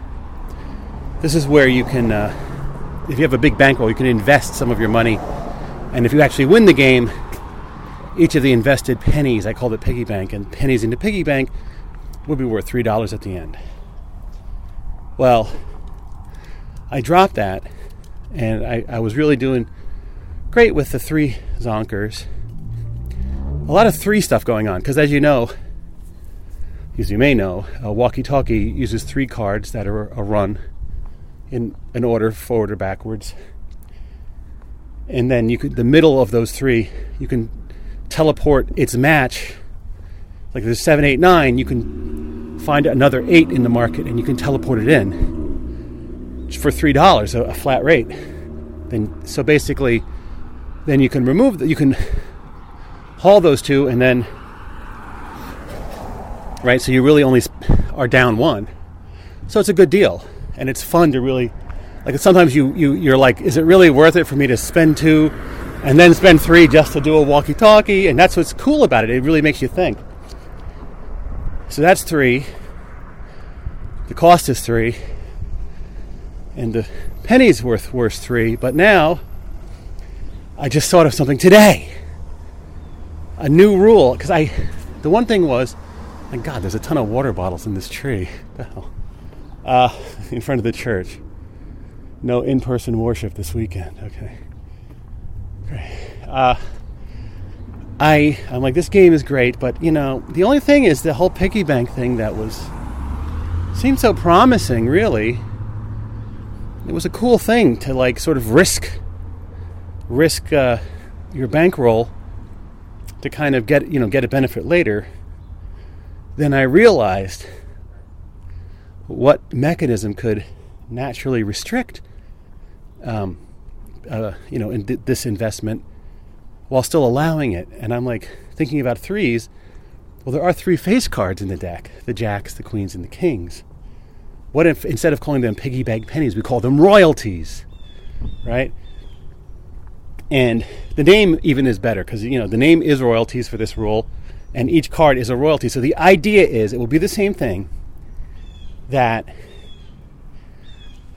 Speaker 1: This is where you can, uh, if you have a big bankroll, you can invest some of your money, and if you actually win the game, each of the invested pennies, I called it piggy bank, and pennies into piggy bank would be worth $3 at the end. Well, I dropped that and I, I was really doing great with the three zonkers. A lot of three stuff going on because, as you know, as you may know, a walkie-talkie uses three cards that are a run
Speaker 2: in an order, forward or backwards. And then you could the middle of those three, you can teleport its match. Like there's seven, eight, nine, you can find another eight in the market and you can teleport it in for three dollars, a, flat rate. Then so basically, then you can remove that. You can haul those two and then right. So you really only are down one. So it's a good deal, and it's fun to really like. Sometimes you you you're like, is it really worth it for me to spend two, and then spend three just to do a walkie-talkie? And that's what's cool about it. It really makes you think. So that's three. The cost is three, and the penny's worth worth three. But now, I just thought of something today. A new rule because I, the one thing was, my God, there's a ton of water bottles in this tree. the hell? uh, in front of the church. No in person worship this weekend. Okay. Great. Uh, I, I'm like, this game is great, but you know, the only thing is the whole piggy bank thing that was, seemed so promising, really. It was a cool thing to like sort of risk, risk uh, your bankroll to kind of get, you know, get a benefit later. Then I realized what mechanism could naturally restrict, um, uh, you know, in th- this investment while still allowing it? And I'm like thinking about threes. Well, there are three face cards in the deck: the jacks, the queens, and the kings. What if instead of calling them piggy bank pennies, we call them royalties, right? And the name even is better because you know the name is royalties for this rule, and each card is a royalty. So the idea is it will be the same thing that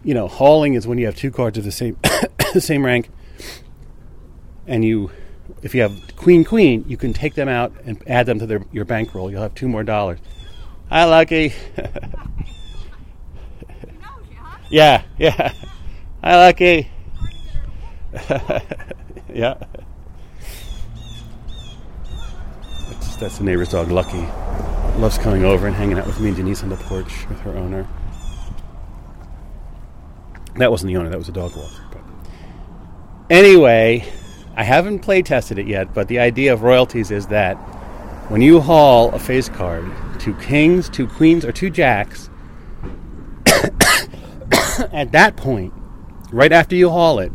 Speaker 2: you know hauling is when you have two cards of the same the same rank and you if you have queen queen you can take them out and add them to their, your bankroll. You'll have two more dollars. Hi lucky. Yeah yeah. Hi lucky. Yeah. That's, that's the neighbor's dog lucky. Loves coming over and hanging out with me and Denise on the porch with her owner. That wasn't the owner, that was a dog walker. But anyway, I haven't play tested it yet, but the idea of royalties is that when you haul a face card, two kings, two queens, or two jacks, at that point, right after you haul it,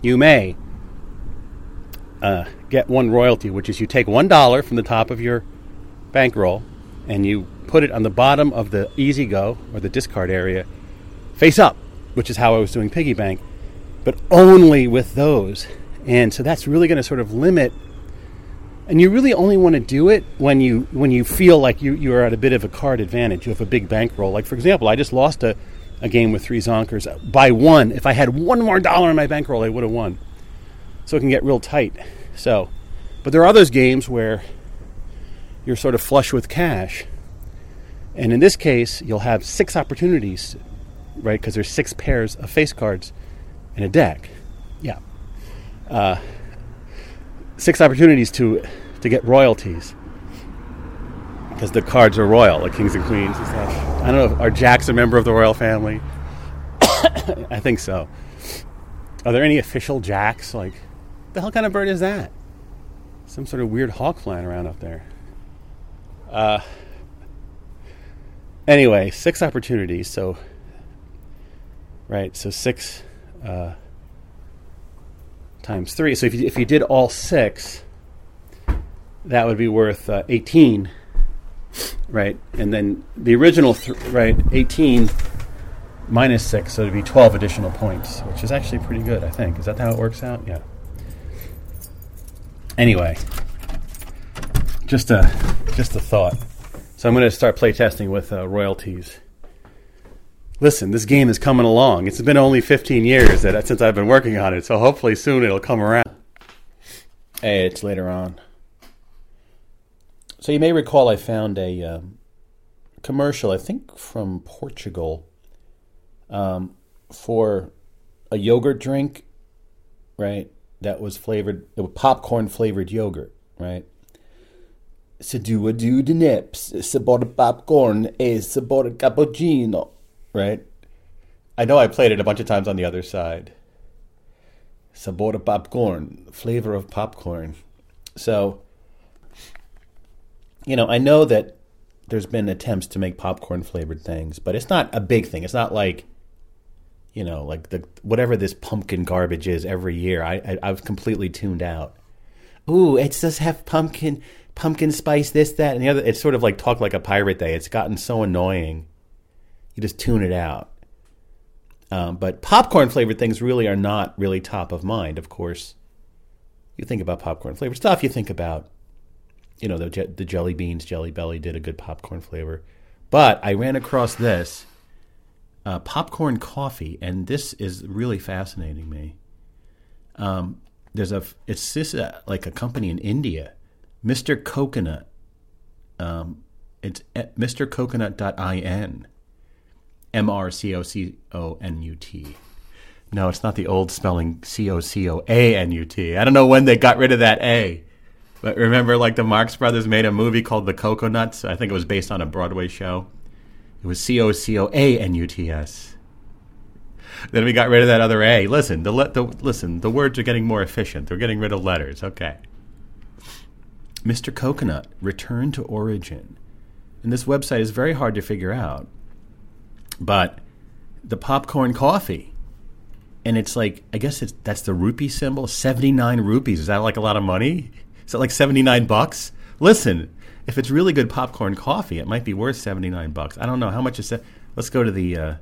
Speaker 2: you may uh, get one royalty, which is you take one dollar from the top of your bankroll and you put it on the bottom of the easy go or the discard area face up, which is how I was doing piggy bank, but only with those. And so that's really going to sort of limit and you really only want to do it when you when you feel like you, you're at a bit of a card advantage. You have a big bankroll. Like for example, I just lost a, a game with three zonkers by one. If I had one more dollar in my bankroll, I would have won. So it can get real tight. So, but there are those games where you're sort of flush with cash. And in this case, you'll have six opportunities, right? Because there's six pairs of face cards in a deck. Yeah. Uh, six opportunities to to get royalties because the cards are royal, like kings and queens and stuff. I don't know. Are jacks a member of the royal family? I think so. Are there any official jacks? Like, the hell kind of bird is that? Some sort of weird hawk flying around up there. Uh, anyway, six opportunities. So, right. So six uh, times three. So if you, if you did all six, that would be worth uh, eighteen. Right, and then the original th- right eighteen minus six, so it'd be twelve additional points, which is actually pretty good. I think. Is that how it works out? Yeah. Anyway, just a just a thought. So I'm going to start playtesting with uh, royalties. Listen, this game is coming along. It's been only 15 years that, since I've been working on it, so hopefully soon it'll come around. Hey, it's later on. So you may recall I found a um, commercial, I think from Portugal, um, for a yogurt drink, right? That was flavored, it was popcorn flavored yogurt, right? Se du do the nips, bought popcorn, e se bought cappuccino, right?
Speaker 1: I know I played it a bunch of times on the other side. Sabor popcorn, flavor of popcorn. So, you know, I know that there's been attempts to make popcorn flavored things, but it's not a big thing. It's not like, you know, like the whatever this pumpkin garbage is every year. I, I I've completely tuned out. Ooh, it does have pumpkin pumpkin spice, this, that, and the other. It's sort of like talk like a pirate day. It's gotten so annoying. You just tune it out. Um, but popcorn flavored things really are not really top of mind. Of course, you think about popcorn flavored stuff. You think about, you know, the the jelly beans. Jelly Belly did a good popcorn flavor, but I ran across this uh, popcorn coffee, and this is really fascinating me. Um, there's a it's this uh, like a company in India, Mr. Coconut. Um, it's mrcoconut.in M R C O C O N U T. No, it's not the old spelling C O C O A N U T. I don't know when they got rid of that A. But remember, like the Marx Brothers made a movie called The Cocoanuts? I think it was based on a Broadway show. It was C O C O A N U T S. Then we got rid of that other A. Listen, the, the listen, the words are getting more efficient. They're getting rid of letters. Okay. Mr. Coconut, return to origin. And this website is very hard to figure out but the popcorn coffee, and it's like I guess it's that's the rupee symbol. Seventy nine rupees. Is that like a lot of money? Is that like seventy nine bucks? Listen, if it's really good popcorn coffee, it might be worth seventy nine bucks. I don't know how much is that. Let's go to the uh,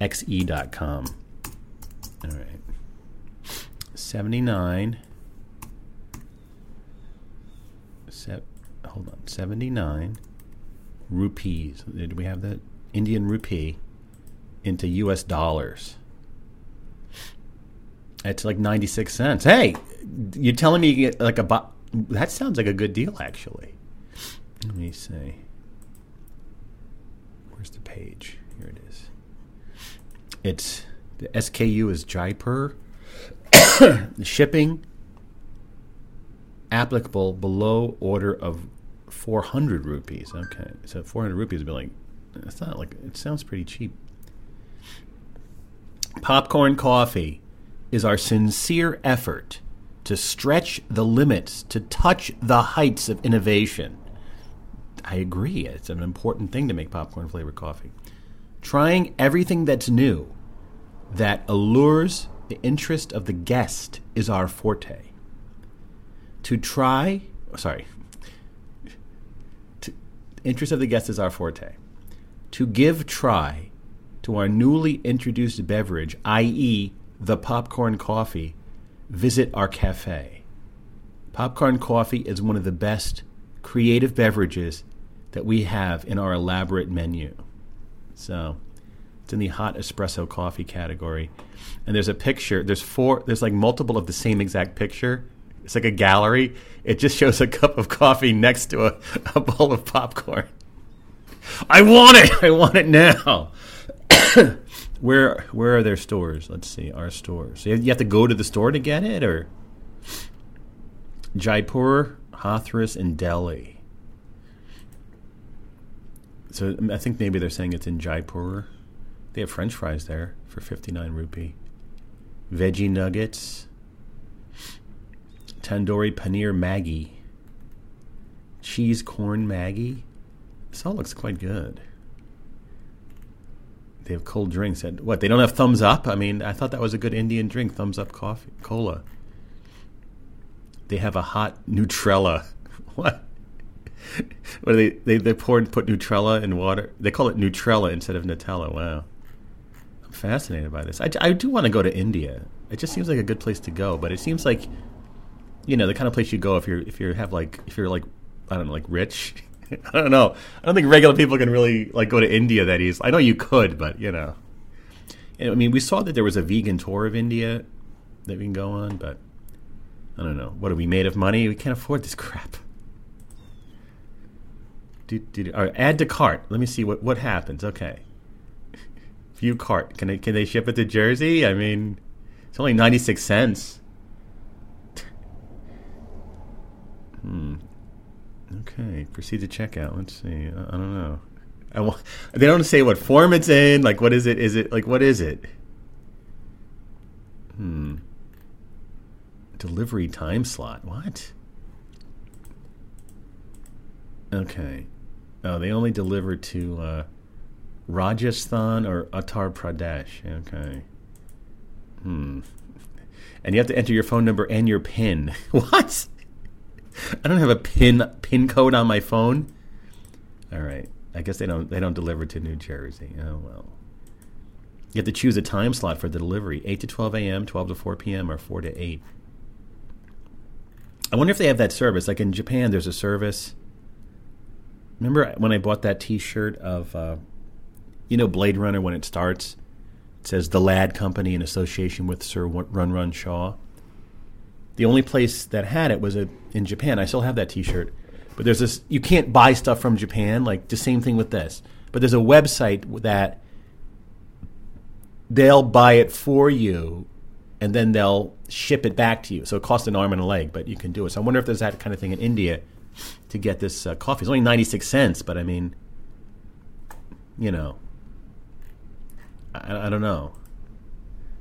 Speaker 1: xe.com. All right, seventy nine. Se- hold on, seventy nine rupees. Did we have that? Indian rupee into US dollars. It's like 96 cents. Hey, you're telling me you get like a bo- that sounds like a good deal actually. Let me see. Where's the page? Here it is. It's the SKU is Jaipur. shipping applicable below order of 400 rupees. Okay. So 400 rupees would be like it's not like it sounds pretty cheap. Popcorn coffee is our sincere effort to stretch the limits, to touch the heights of innovation. I agree. It's an important thing to make popcorn flavored coffee. Trying everything that's new that allures the interest of the guest is our forte. To try, sorry, to, interest of the guest is our forte to give try to our newly introduced beverage, i.e., the popcorn coffee, visit our cafe. Popcorn coffee is one of the best creative beverages that we have in our elaborate menu. So, it's in the hot espresso coffee category. And there's a picture, there's four, there's like multiple of the same exact picture. It's like a gallery. It just shows a cup of coffee next to a, a bowl of popcorn. I want it. I want it now. where where are their stores? Let's see. Our stores. So you have to go to the store to get it, or Jaipur, Hathras, and Delhi. So I think maybe they're saying it's in Jaipur. They have French fries there for fifty nine rupee. Veggie nuggets. Tandoori paneer Maggi. Cheese corn Maggi. This all looks quite good. They have cold drinks. And what? They don't have Thums Up? I mean, I thought that was a good Indian drink. Thums Up coffee, cola. They have a hot Nutrella. what? What they they they poured put Nutrella in water. They call it Nutrella instead of Nutella. Wow. I'm fascinated by this. I, I do want to go to India. It just seems like a good place to go, but it seems like you know the kind of place you go if you're if you have like if you're like I don't know like rich I don't know. I don't think regular people can really like go to India that easily. I know you could, but you know. I mean, we saw that there was a vegan tour of India that we can go on, but I don't know. What are we made of money? We can't afford this crap. Do, do, do, right, add to cart. Let me see what, what happens. Okay. View cart. Can they can they ship it to Jersey? I mean, it's only ninety six cents. hmm. Okay, proceed to checkout. Let's see. I, I don't know. They don't say what form it's in. Like, what is it? Is it like what is it? Hmm. Delivery time slot. What? Okay. Oh, they only deliver to uh, Rajasthan or Uttar Pradesh. Okay. Hmm. And you have to enter your phone number and your PIN. what? I don't have a pin pin code on my phone. All right. I guess they don't they don't deliver to New Jersey. Oh well. You have to choose a time slot for the delivery: eight to twelve a.m., twelve to four p.m., or four to eight. I wonder if they have that service. Like in Japan, there's a service. Remember when I bought that T-shirt of, uh, you know, Blade Runner when it starts? It says the Ladd Company in association with Sir Run Run Shaw. The only place that had it was a, in Japan. I still have that T-shirt, but there's this. You can't buy stuff from Japan. Like the same thing with this. But there's a website that they'll buy it for you, and then they'll ship it back to you. So it costs an arm and a leg, but you can do it. So I wonder if there's that kind of thing in India to get this uh, coffee. It's only ninety six cents, but I mean, you know, I, I don't know.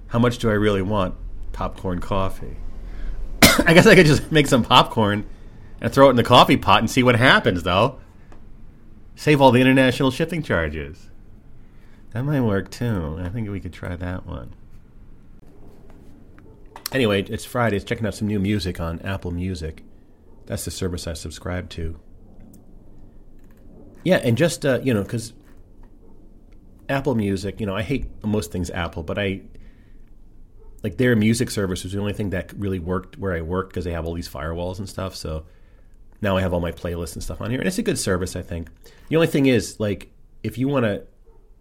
Speaker 1: How much do I really want popcorn coffee? I guess I could just make some popcorn and throw it in the coffee pot and see what happens, though. Save all the international shipping charges. That might work too. I think we could try that one. Anyway, it's Friday. It's checking out some new music on Apple Music. That's the service I subscribe to. Yeah, and just uh, you know, because Apple Music, you know, I hate most things Apple, but I like their music service was the only thing that really worked where I worked because they have all these firewalls and stuff. So now I have all my playlists and stuff on here, and it's a good service, I think. The only thing is, like, if you want to,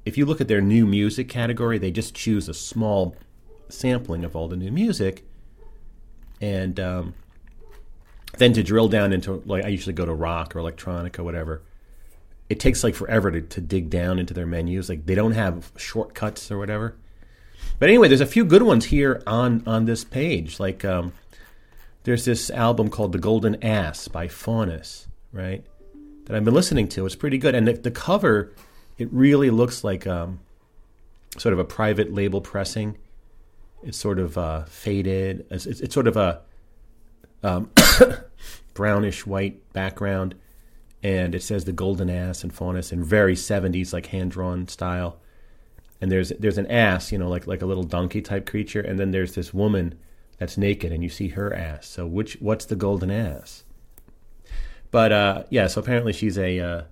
Speaker 1: if you look at their new music category, they just choose a small sampling of all the new music, and um, then to drill down into like I usually go to rock or electronic or whatever. It takes like forever to, to dig down into their menus. Like they don't have shortcuts or whatever. But anyway, there's a few good ones here on on this page. Like um, there's this album called "The Golden Ass" by Faunus, right? That I've been listening to. It's pretty good, and the, the cover it really looks like um, sort of a private label pressing. It's sort of uh, faded. It's, it's, it's, sort of a um, brownish white background, and it says "The Golden Ass" and Faunus in very 70s, like hand drawn style and there's there's an ass, you know, like like a little donkey type creature, and then there's this woman that's naked, and you see her ass. So which what's the golden ass? But uh, yeah, so apparently she's a uh,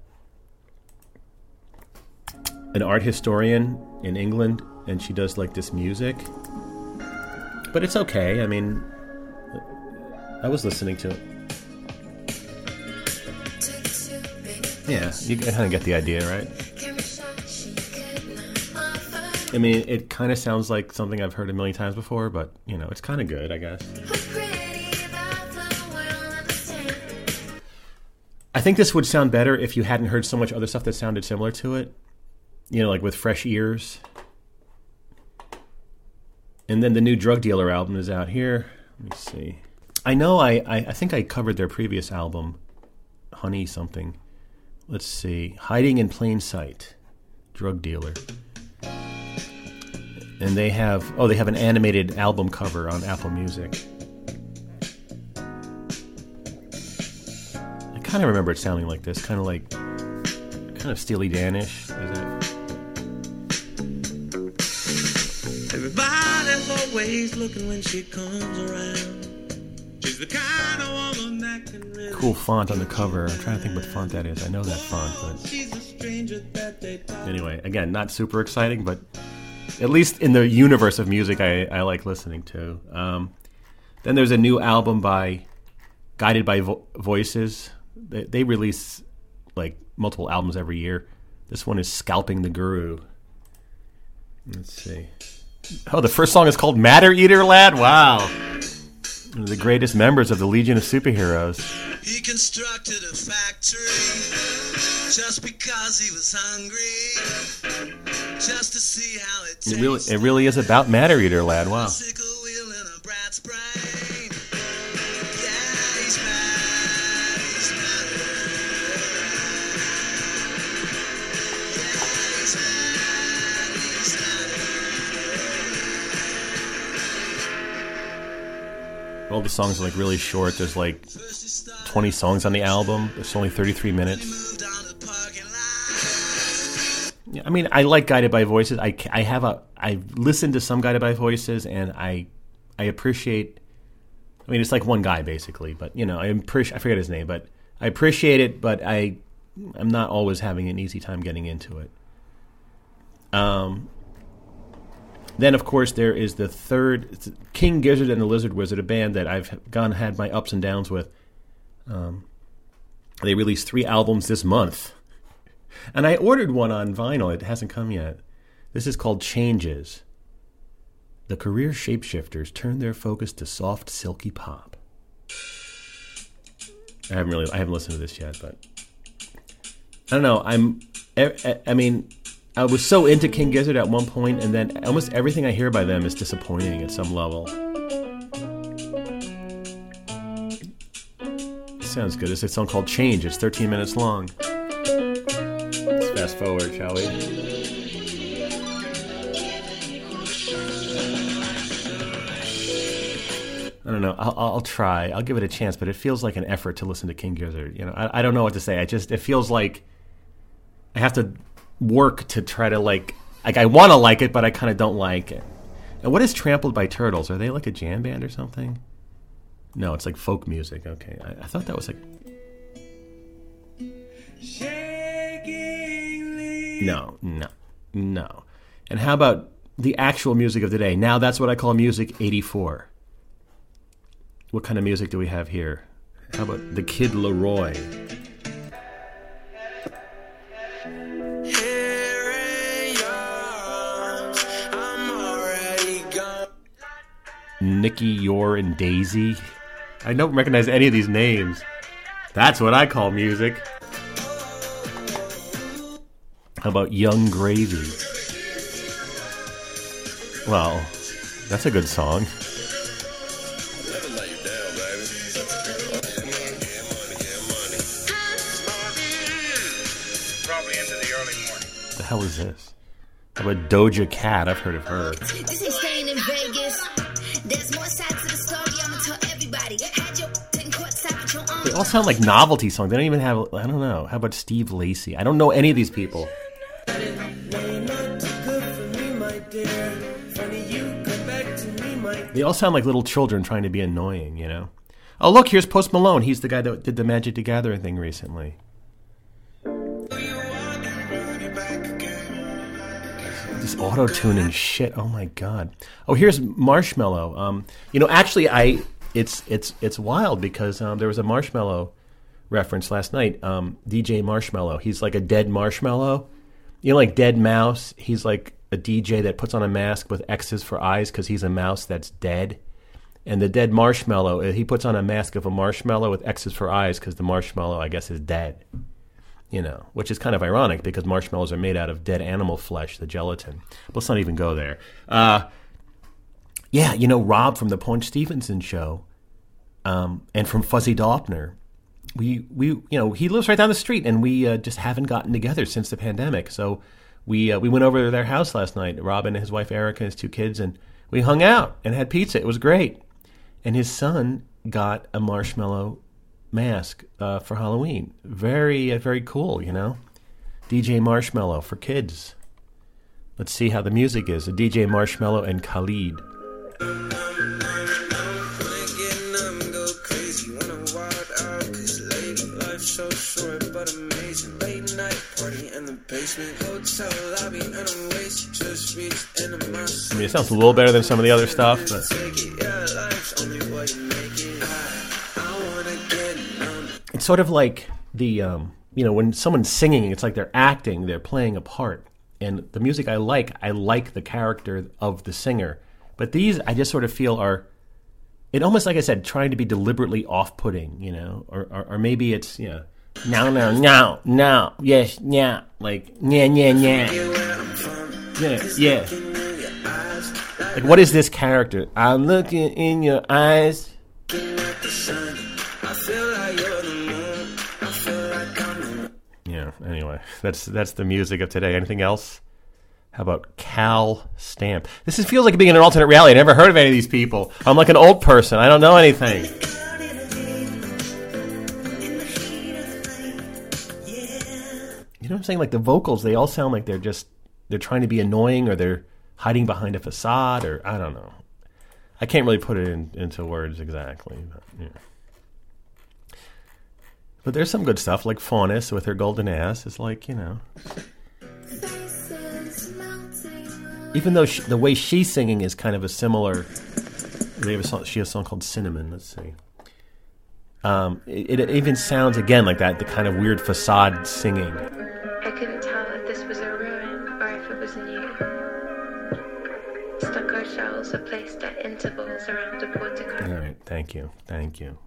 Speaker 1: an art historian in England, and she does like this music. But it's okay. I mean, I was listening to it. Yeah, you kind of get the idea, right? I mean, it kind of sounds like something I've heard a million times before, but you know, it's kind of good, I guess. I think this would sound better if you hadn't heard so much other stuff that sounded similar to it. You know, like with fresh ears. And then the new Drug Dealer album is out here. Let me see. I know I, I, I think I covered their previous album, Honey something. Let's see. Hiding in Plain Sight. Drug Dealer and they have oh they have an animated album cover on Apple Music. I kind of remember it sounding like this, kind of like kind of Steely Danish. Is it? Everybody's always looking when she comes around. She's the kind of woman that can really cool font on the cover. I'm trying to think what font that is. I know that font, oh, but anyway, again, not super exciting, but at least in the universe of music I, I like listening to. Um, then there's a new album by Guided by Vo- Voices. They, they, release like multiple albums every year. This one is Scalping the Guru. Let's see. Oh, the first song is called Matter Eater Lad. Wow. The greatest members of the Legion of Superheroes. He constructed a factory just because he was hungry, just to see how it. It really, it really is about Matter Eater, lad. Wow. All the songs are like really short. There's like 20 songs on the album. It's only 33 minutes. I mean, I like Guided by Voices. I, I have a I've listened to some Guided by Voices, and I I appreciate. I mean, it's like one guy basically, but you know, I appreciate. I forget his name, but I appreciate it. But I I'm not always having an easy time getting into it. Um, then, of course, there is the third King Gizzard and the Lizard Wizard, a band that I've gone had my ups and downs with. Um, they released three albums this month, and I ordered one on vinyl. It hasn't come yet. This is called Changes. The career shapeshifters turn their focus to soft, silky pop. I haven't really, I haven't listened to this yet, but I don't know. I'm, I, I mean, I was so into King Gizzard at one point, and then almost everything I hear by them is disappointing at some level. sounds good. It's a song called Change. It's 13 minutes long. Let's fast forward, shall we? I don't know. I'll, I'll, try. I'll give it a chance, but it feels like an effort to listen to King Gizzard. You know, I, I don't know what to say. I just it feels like I have to work to try to like like I want to like it, but I kind of don't like it. And what is Trampled by Turtles? Are they like a jam band or something? No, it's like folk music. Okay, I, I thought that was like. No, no, no. And how about the actual music of today? Now that's what I call music 84. What kind of music do we have here? How about the Kid LAROI? Nicky, Youre, and Daisy. I don't recognize any of these names. That's what I call music. How about Yung Gravy? Well, that's a good song. What the hell is this? How about Doja Cat? I've heard of her. All sound like novelty songs. They don't even have. I don't know. How about Steve Lacy? I don't know any of these people. They all sound like little children trying to be annoying, you know? Oh, look, here's Post Malone. He's the guy that did the Magic the Gathering thing recently. This auto tuning shit. Oh my god. Oh, here's Marshmello. Um, you know, actually, I it's it's it's wild because um, there was a marshmallow reference last night. Um, DJ Marshmello, He's like a dead marshmallow. You know, like deadmau5. He's like a DJ that puts on a mask with X's for eyes because he's a mouse that's dead. And the dead marshmallow, uh, he puts on a mask of a marshmallow with X's for eyes because the marshmallow, I guess, is dead. You know, which is kind of ironic because marshmallows are made out of dead animal flesh, the gelatin. But let's not even go there. Uh, yeah, you know, Rob from the Paunch Stevenson show, um, and from Fuzzy Daupner, we we you know he lives right down the street, and we uh, just haven't gotten together since the pandemic. So we uh, we went over to their house last night. Rob and his wife Erica and his two kids, and we hung out and had pizza. It was great. And his son got a marshmallow mask uh, for Halloween. Very uh, very cool, you know. DJ Marshmallow for kids. Let's see how the music is. A DJ Marshmello and Khalid. I mean, it sounds a little better than some of the other stuff, but. It's sort of like the, um, you know, when someone's singing, it's like they're acting, they're playing a part. And the music I like, I like the character of the singer. But these, I just sort of feel are, it almost like I said, trying to be deliberately off-putting, you know, or or, or maybe it's you know, no, no, no, no, yes, yeah, like yeah, yeah, yeah, yeah, yeah. Like, what is this character? I'm looking in your eyes. Yeah. Anyway, that's that's the music of today. Anything else? How about Cal Stamp? This is, feels like being in an alternate reality. I never heard of any of these people. I'm like an old person. I don't know anything. You know what I'm saying? Like the vocals, they all sound like they're just they're trying to be annoying or they're hiding behind a facade or I don't know. I can't really put it in, into words exactly. But, yeah. but there's some good stuff like Faunus with her golden ass. It's like you know. Even though she, the way she's singing is kind of a similar. They have a song, she has a song called Cinnamon. Let's see. Um, it, it even sounds again like that, the kind of weird facade singing.
Speaker 3: I couldn't tell if this was a ruin or if it was new. Stucco shells are placed at intervals around a portico.
Speaker 1: All right, thank you, thank you.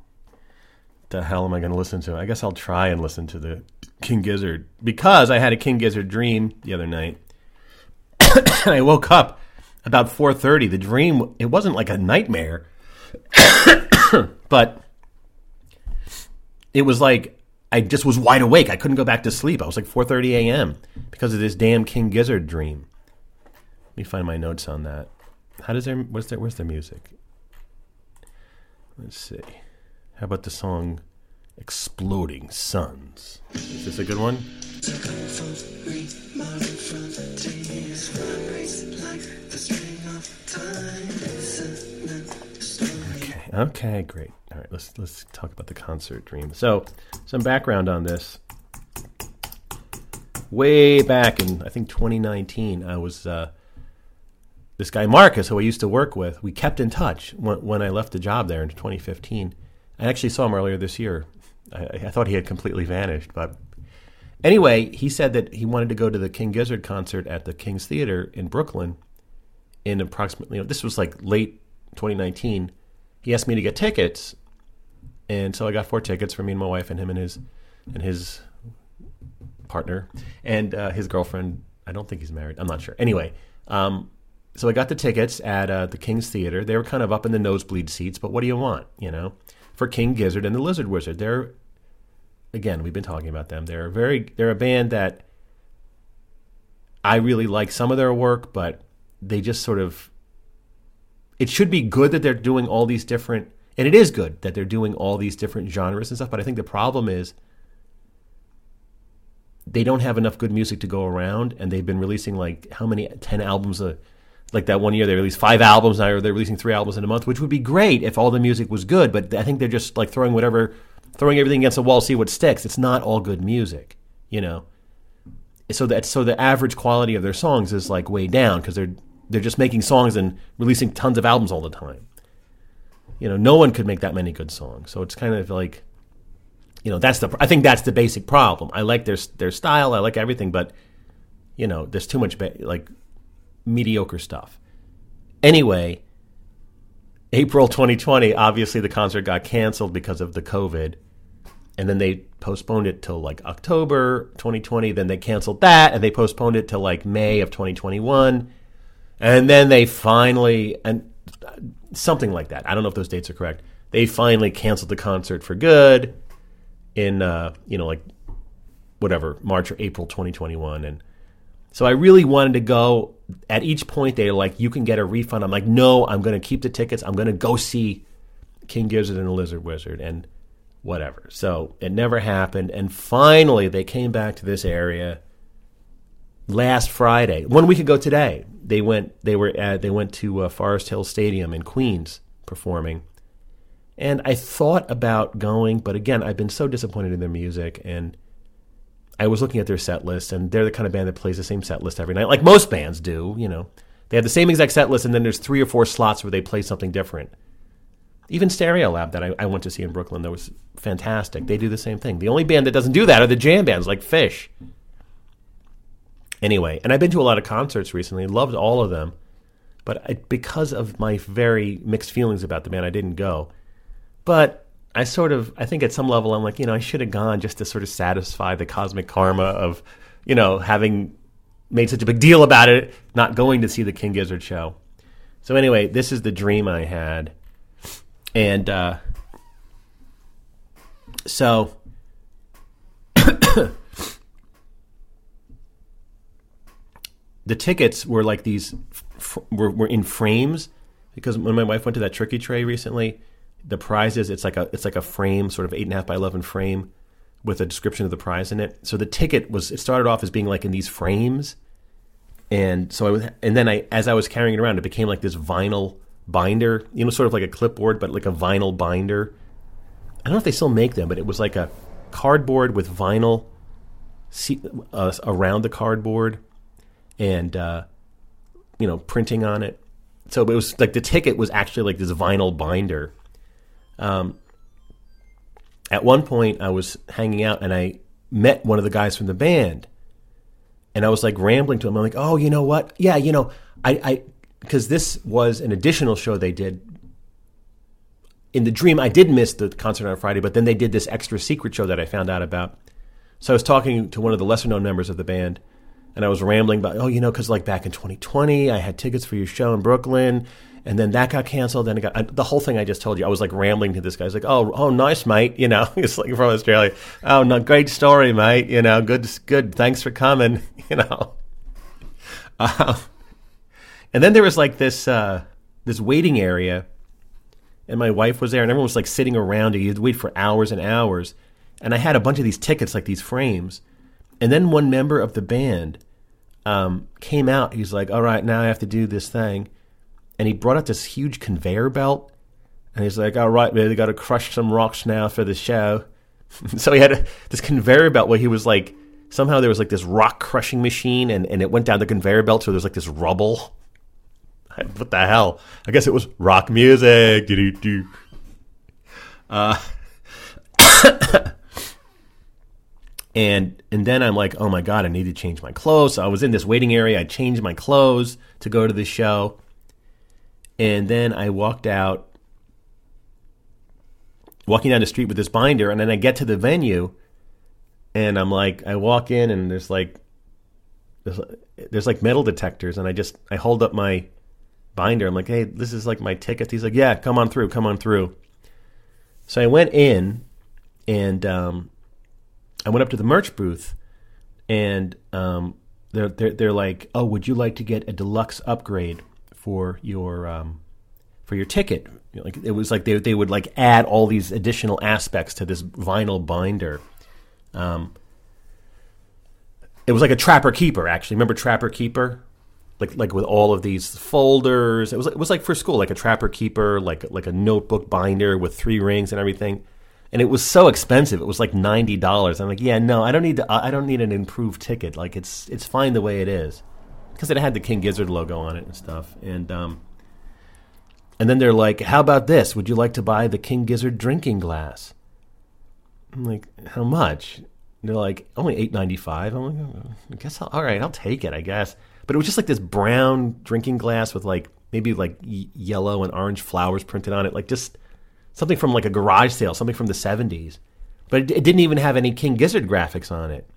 Speaker 1: The hell am I going to listen to? I guess I'll try and listen to the King Gizzard because I had a King Gizzard dream the other night. I woke up about four thirty. The dream it wasn't like a nightmare, but it was like I just was wide awake. I couldn't go back to sleep. I was like 4:30 a.m. because of this damn King Gizzard dream. Let me find my notes on that. How does there? What's there? Where's the music? Let's see. How about the song "Exploding Suns"? Is this a good one? Okay. Okay. Great. All right. Let's let's talk about the concert dream. So, some background on this. Way back in I think 2019, I was uh, this guy Marcus, who I used to work with. We kept in touch when, when I left the job there in 2015. I actually saw him earlier this year. I, I thought he had completely vanished, but anyway, he said that he wanted to go to the King Gizzard concert at the King's Theater in Brooklyn in approximately. You know, this was like late 2019. He asked me to get tickets, and so I got four tickets for me and my wife and him and his and his partner and uh, his girlfriend. I don't think he's married. I'm not sure. Anyway, um, so I got the tickets at uh, the King's Theater. They were kind of up in the nosebleed seats, but what do you want, you know? For King Gizzard and the Lizard Wizard, they're again we've been talking about them. They're very they're a band that I really like some of their work, but they just sort of it should be good that they're doing all these different and it is good that they're doing all these different genres and stuff but i think the problem is they don't have enough good music to go around and they've been releasing like how many 10 albums a like that one year they released five albums now they're releasing three albums in a month which would be great if all the music was good but i think they're just like throwing whatever throwing everything against the wall see what sticks it's not all good music you know so that so the average quality of their songs is like way down because they're they're just making songs and releasing tons of albums all the time. You know, no one could make that many good songs. So it's kind of like, you know, that's the I think that's the basic problem. I like their their style, I like everything, but you know, there's too much ba- like mediocre stuff. Anyway, April 2020, obviously the concert got canceled because of the COVID. And then they postponed it till like October 2020. Then they canceled that and they postponed it till like May of 2021 and then they finally, and something like that. I don't know if those dates are correct. They finally canceled the concert for good in, uh, you know, like whatever, March or April 2021. And so I really wanted to go. At each point, they're like, you can get a refund. I'm like, no, I'm going to keep the tickets. I'm going to go see King Gizzard and the Lizard Wizard and whatever. So it never happened. And finally, they came back to this area last Friday, one week ago today, they went. They were at. They went to uh, Forest Hill Stadium in Queens performing, and I thought about going, but again, I've been so disappointed in their music, and I was looking at their set list, and they're the kind of band that plays the same set list every night, like most bands do. You know, they have the same exact set list, and then there's three or four slots where they play something different. Even Stereolab that I, I went to see in Brooklyn, that was fantastic. They do the same thing. The only band that doesn't do that are the jam bands like Phish. anyway, and I've been to a lot of concerts recently, loved all of them, but I, because of my very mixed feelings about the band, I didn't go. But I sort of, I think at some level, I'm like, you know, I should have gone just to sort of satisfy the cosmic karma of, you know, having made such a big deal about it, not going to see the King Gizzard show. So anyway, this is the dream I had, and uh, so the tickets were like these f- were, were in frames because when my wife went to that tricky tray recently, the prizes it's like a it's like a frame, sort of eight and a half by eleven frame with a description of the prize in it. So the ticket was it started off as being like in these frames, and so I was and then I as I was carrying it around, it became like this vinyl binder, you know, sort of like a clipboard, but like a vinyl binder. I don't know if they still make them, but it was like a cardboard with vinyl uh, around the cardboard and uh, you know printing on it. So it was like the ticket was actually like this vinyl binder. Um, at one point, I was hanging out and I met one of the guys from the band, and I was like rambling to him. I'm like, "Oh, you know what? Yeah, you know, I, I, because this was an additional show they did." In the dream, I did miss the concert on Friday, but then they did this extra secret show that I found out about. So I was talking to one of the lesser known members of the band, and I was rambling about, oh, you know, because like back in 2020, I had tickets for your show in Brooklyn, and then that got canceled. Then it got I, the whole thing I just told you. I was like rambling to this guy. He's like, oh, oh, nice, mate. You know, he's like from Australia. Oh, no, great story, mate. You know, good, good. Thanks for coming. You know. Uh, and then there was like this uh, this waiting area, and my wife was there, and everyone was like sitting around. You had to wait for hours and hours, and I had a bunch of these tickets, like these frames. And then one member of the band um, came out. He's like, "All right, now I have to do this thing," and he brought out this huge conveyor belt. And he's like, "All right, man, they got to crush some rocks now for the show." so he had a, this conveyor belt where he was like, somehow there was like this rock crushing machine, and, and it went down the conveyor belt, so there's like this rubble. What the hell? I guess it was rock music. Uh, and and then I'm like, oh my god, I need to change my clothes. So I was in this waiting area. I changed my clothes to go to the show, and then I walked out, walking down the street with this binder, and then I get to the venue, and I'm like, I walk in, and there's like, there's like metal detectors, and I just I hold up my binder. I'm like, hey, this is like my ticket. He's like, yeah, come on through, come on through. So I went in, and um, I went up to the merch booth, and um, they're, they're they're like, "Oh, would you like to get a deluxe upgrade for your um, for your ticket?" Like it was like they they would like add all these additional aspects to this vinyl binder. Um, it was like a Trapper Keeper, actually. Remember Trapper Keeper? Like like with all of these folders. It was it was like for school, like a Trapper Keeper, like like a notebook binder with three rings and everything and it was so expensive. It was like ninety dollars. I'm like, yeah, no, I don't need to, I don't need an improved ticket. Like it's it's fine the way it is because it had the King Gizzard logo on it and stuff. And um, and then they're like, how about this? Would you like to buy the King Gizzard drinking glass? I'm like, how much? And they're like, only eight ninety five. I'm like, oh, I guess I'll, all right, I'll take it, I guess. But it was just like this brown drinking glass with like maybe like yellow and orange flowers printed on it, like just something from like a garage sale, something from the 70s. But it, it didn't even have any King Gizzard graphics on it.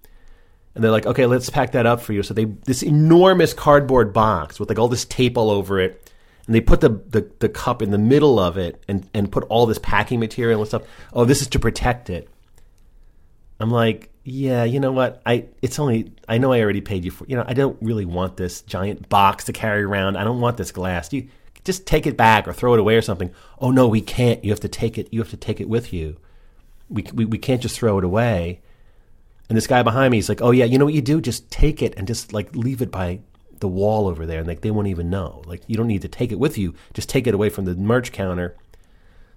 Speaker 1: And they're like, okay, let's pack that up for you. So they this enormous cardboard box with like all this tape all over it, and they put the, the, the cup in the middle of it and, and put all this packing material and stuff. Oh, this is to protect it. I'm like, yeah, you know what? I it's only I know I already paid you for. You know, I don't really want this giant box to carry around. I don't want this glass. You just take it back or throw it away or something. Oh no, we can't. You have to take it. You have to take it with you. We we, we can't just throw it away. And this guy behind me is like, oh yeah, you know what you do? Just take it and just like leave it by the wall over there, and like they won't even know. Like you don't need to take it with you. Just take it away from the merch counter.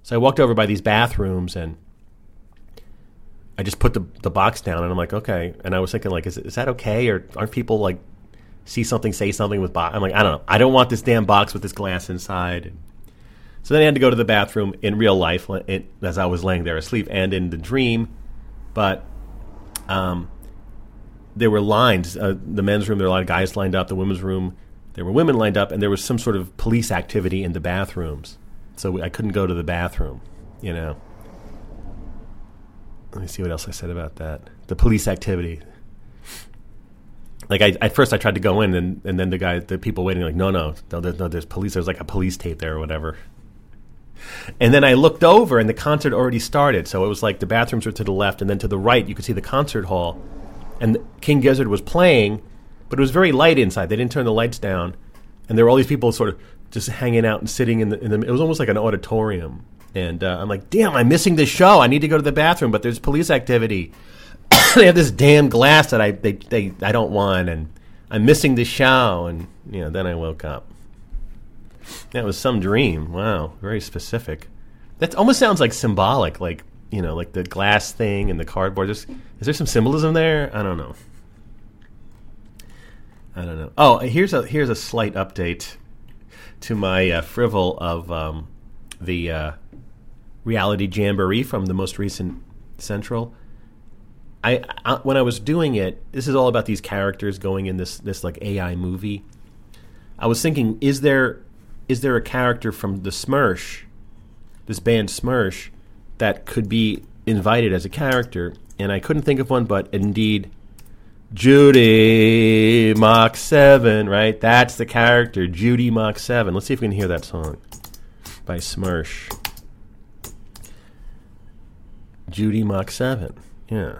Speaker 1: So I walked over by these bathrooms and I just put the the box down, and I'm like, okay. And I was thinking, like, is is that okay, or aren't people like see something, say something with box? I'm like, I don't know. I don't want this damn box with this glass inside. So then I had to go to the bathroom in real life as I was laying there asleep and in the dream. But um, there were lines. Uh, the men's room, there were a lot of guys lined up. The women's room, there were women lined up, and there was some sort of police activity in the bathrooms. So I couldn't go to the bathroom, you know. Let me see what else I said about that. The police activity. Like I, at first, I tried to go in, and, and then the guy, the people waiting, like, no, no, no, there's, no, there's police. There's like a police tape there or whatever. And then I looked over, and the concert already started. So it was like the bathrooms were to the left, and then to the right, you could see the concert hall, and King Gizzard was playing, but it was very light inside. They didn't turn the lights down, and there were all these people sort of just hanging out and sitting in the. In the it was almost like an auditorium, and uh, I'm like, damn, I'm missing this show. I need to go to the bathroom, but there's police activity. they have this damn glass that I they, they I don't want, and I'm missing the show, and you know, then I woke up. That was some dream. Wow, very specific. That almost sounds like symbolic, like you know, like the glass thing and the cardboard. Just is there some symbolism there? I don't know. I don't know. Oh, here's a here's a slight update to my uh, frivol of um, the uh, reality jamboree from the most recent Central. I, I when I was doing it, this is all about these characters going in this this like AI movie. I was thinking, is there is there a character from the Smersh, this band Smersh, that could be invited as a character? And I couldn't think of one, but indeed, Judy Mach 7, right? That's the character, Judy Mach 7. Let's see if we can hear that song by Smersh. Judy Mach 7. Yeah.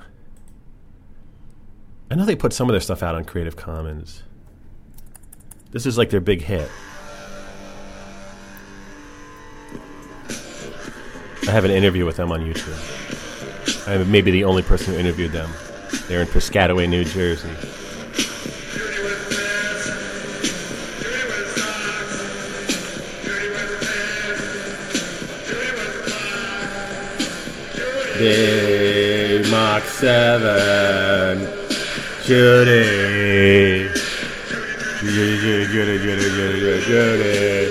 Speaker 1: I know they put some of their stuff out on Creative Commons. This is like their big hit. I have an interview with them on YouTube. I'm maybe the only person who interviewed them. They're in Piscataway, New Jersey. Day Mach 7. Judy. Judy, Judy, Judy, Judy, Judy, Judy.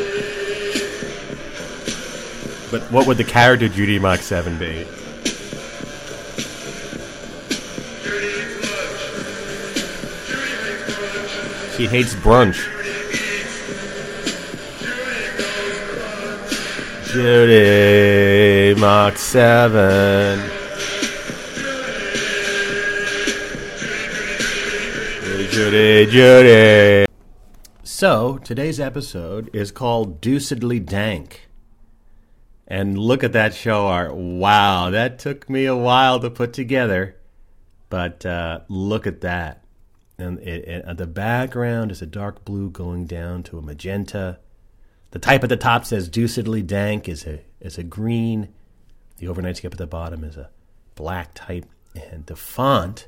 Speaker 1: But what would the character Judy Mach 7 be? She hates brunch. Judy Mach 7. Judy, Judy. So, today's episode is called Deucedly Dank. And look at that show art. Wow, that took me a while to put together. But uh, look at that. And it, it, the background is a dark blue going down to a magenta. The type at the top says deucedly dank is a, is a green. The overnight skip at the bottom is a black type. And the font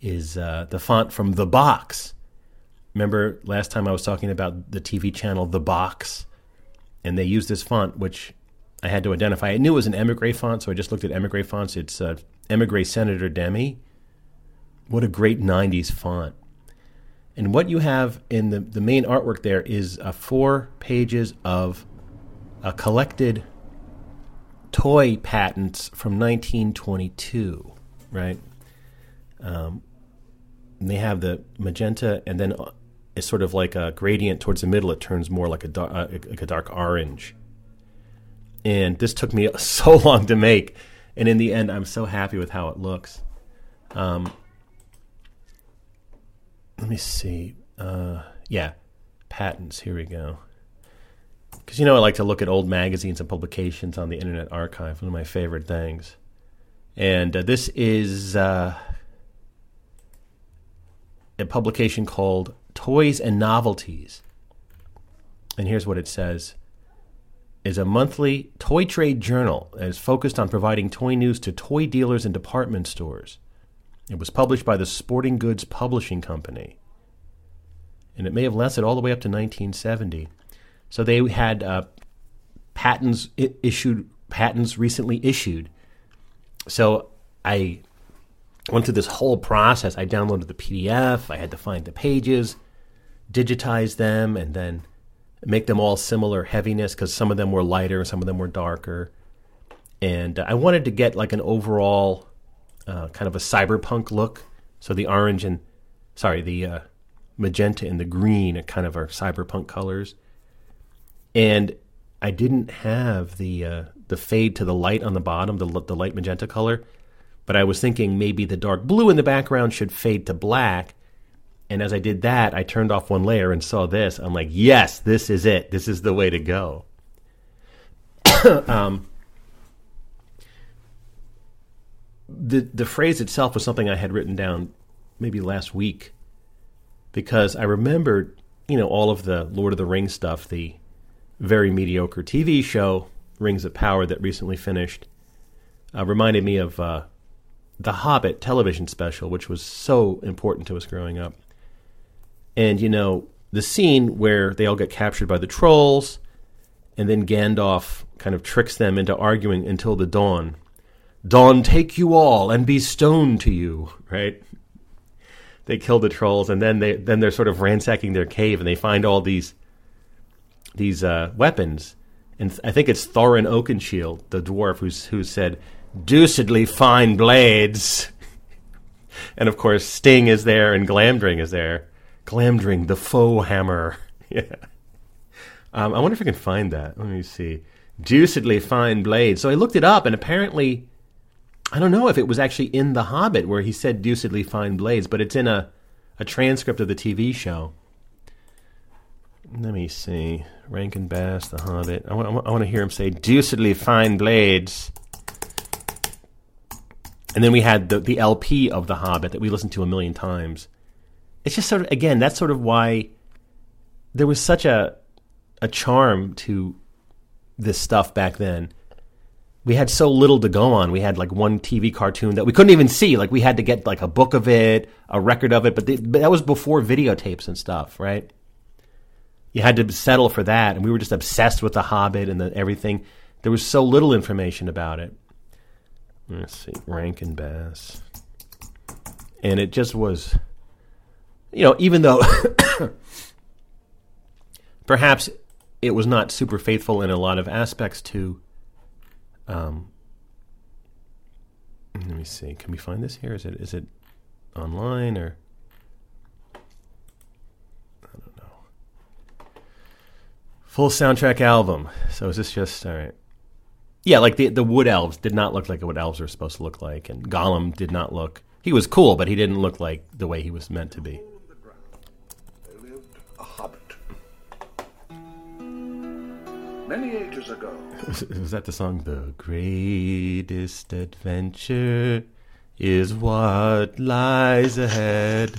Speaker 1: is uh, the font from The Box. Remember last time I was talking about the TV channel The Box? And they used this font, which I had to identify. I knew it was an Emigre font, so I just looked at Emigre fonts. It's uh, Emigre Senator Demi. What a great 90s font. And what you have in the, the main artwork there is uh, four pages of a collected toy patents from 1922, right? Um, they have the magenta, and then uh, it's sort of like a gradient towards the middle. It turns more like a, dar- uh, like a dark orange and this took me so long to make and in the end i'm so happy with how it looks um, let me see. Uh, yeah patents. Here we go. Because you know i like to look at old magazines and publications on the internet archive one of my favorite things. And uh, this is uh, a publication called toys and novelties. And here's what it says. Is a monthly toy trade journal that is focused on providing toy news to toy dealers and department stores. It was published by the Sporting Goods Publishing Company. And it may have lasted all the way up to 1970. So they had uh, patents issued, patents recently issued. So I went through this whole process. I downloaded the PDF, I had to find the pages, digitize them, and then make them all similar heaviness because some of them were lighter, some of them were darker. And uh, I wanted to get like an overall uh, kind of a cyberpunk look. So the orange and, sorry, the uh, magenta and the green are kind of our cyberpunk colors. And I didn't have the uh, the fade to the light on the bottom, the the light magenta color, but I was thinking maybe the dark blue in the background should fade to black, and as I did that, I turned off one layer and saw this. I'm like, yes, this is it. This is the way to go. um, the the phrase itself was something I had written down maybe last week, because I remembered, you know, all of the Lord of the Rings stuff, the very mediocre TV show Rings of Power that recently finished, uh, reminded me of uh, the Hobbit television special, which was so important to us growing up. And you know, the scene where they all get captured by the trolls, and then Gandalf kind of tricks them into arguing until the dawn. Dawn take you all and be stoned to you, right? They kill the trolls, and then they then they're sort of ransacking their cave, and they find all these these uh, weapons. And I think it's Thorin Oakenshield, the dwarf, who's who said, "Deucedly fine blades." and of course, Sting is there, and Glamdring is there. Glamdring, the foe hammer. yeah. Um, I wonder if I can find that. Let me see. Deucedly fine blade. So I looked it up, and apparently, I don't know if it was actually in The Hobbit where he said deucedly fine blades, but it's in a, a transcript of the TV show. Let me see. Rankin Bass, The Hobbit. I want, I want to hear him say deucedly fine blades. And then we had the, the LP of The Hobbit that we listened to a million times it's just sort of again that's sort of why there was such a a charm to this stuff back then. We had so little to go on. We had like one TV cartoon that we couldn't even see. Like we had to get like a book of it, a record of it, but, the, but that was before videotapes and stuff, right? You had to settle for that, and we were just obsessed with the Hobbit and the, everything. There was so little information about it. Let's see, Rankin Bass, and it just was you know, even though perhaps it was not super faithful in a lot of aspects to. Um, let me see. Can we find this here? Is it is it online or? I don't know. Full soundtrack album. So is this just all right? Yeah, like the the wood elves did not look like what elves are supposed to look like, and Gollum did not look. He was cool, but he didn't look like the way he was meant to be.
Speaker 4: Many ages ago.
Speaker 1: Was that the song? The greatest adventure is what lies ahead.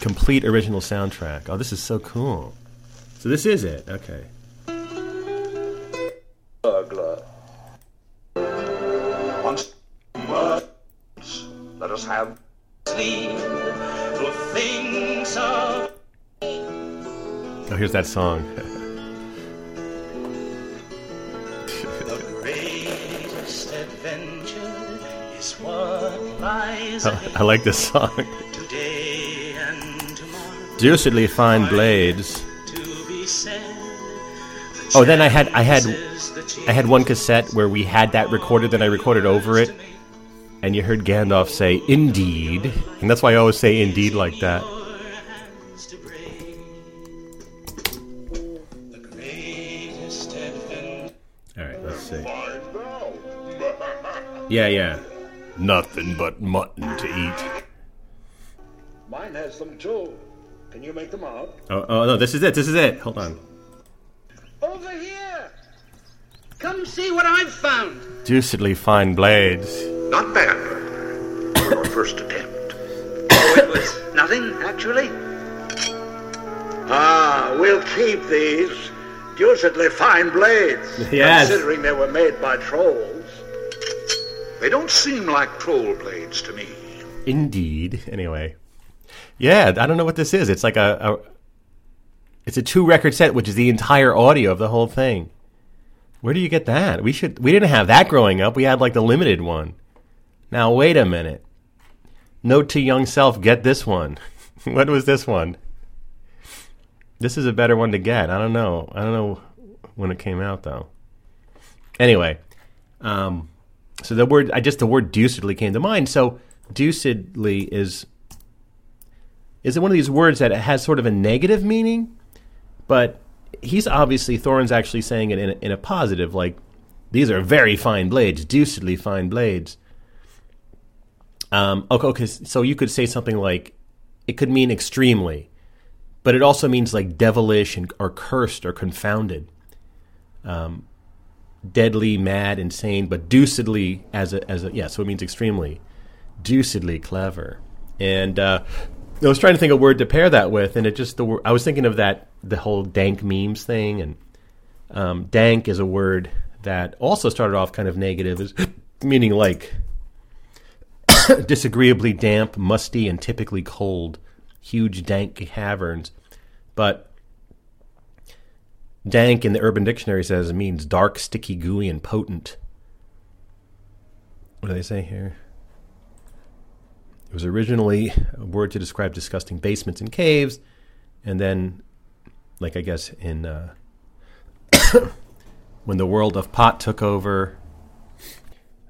Speaker 1: Complete original soundtrack. Oh, this is so cool. So this is it. Okay.
Speaker 4: Burglar. Once let us have
Speaker 1: sleep for things of. Oh, here's that song. I, I like this song. Deucedly fine blades. Oh, then I had I had I had one cassette where we had that recorded, then I recorded over it, and you heard Gandalf say "Indeed," and that's why I always say "Indeed" like that. All right, let's see. Yeah, yeah. Nothing but mutton to eat.
Speaker 4: Mine has them too. Can you make them out?
Speaker 1: Oh, oh no, this is it. This is it. Hold on.
Speaker 5: Over here. Come see what I've found.
Speaker 1: Deucedly fine blades.
Speaker 4: Not bad. Our first attempt.
Speaker 5: Oh, it was nothing, actually.
Speaker 4: Ah, we'll keep these. Deucedly fine blades.
Speaker 1: Yes.
Speaker 4: Considering they were made by trolls. They don't seem like troll blades to me.
Speaker 1: Indeed. Anyway, yeah, I don't know what this is. It's like a, a it's a two record set, which is the entire audio of the whole thing. Where do you get that? We should. We didn't have that growing up. We had like the limited one. Now wait a minute. Note to young self: get this one. what was this one? This is a better one to get. I don't know. I don't know when it came out though. Anyway, um, so the word, I just the word deucedly came to mind. So deucedly is is it one of these words that has sort of a negative meaning, but he's obviously Thorin's actually saying it in a, in a positive, like these are very fine blades, deucedly fine blades. Um, okay, okay, so you could say something like it could mean extremely, but it also means like devilish and, or cursed or confounded. Um, deadly, mad, insane, but deucedly as a as a yeah. So it means extremely, deucedly clever. And uh, I was trying to think of a word to pair that with, and it just the I was thinking of that the whole dank memes thing, and um, dank is a word that also started off kind of negative, as meaning like disagreeably damp, musty, and typically cold, huge dank caverns. But dank in the Urban Dictionary says it means dark, sticky, gooey, and potent. What do they say here? It was originally a word to describe disgusting basements and caves, and then, like I guess in uh, when the world of pot took over.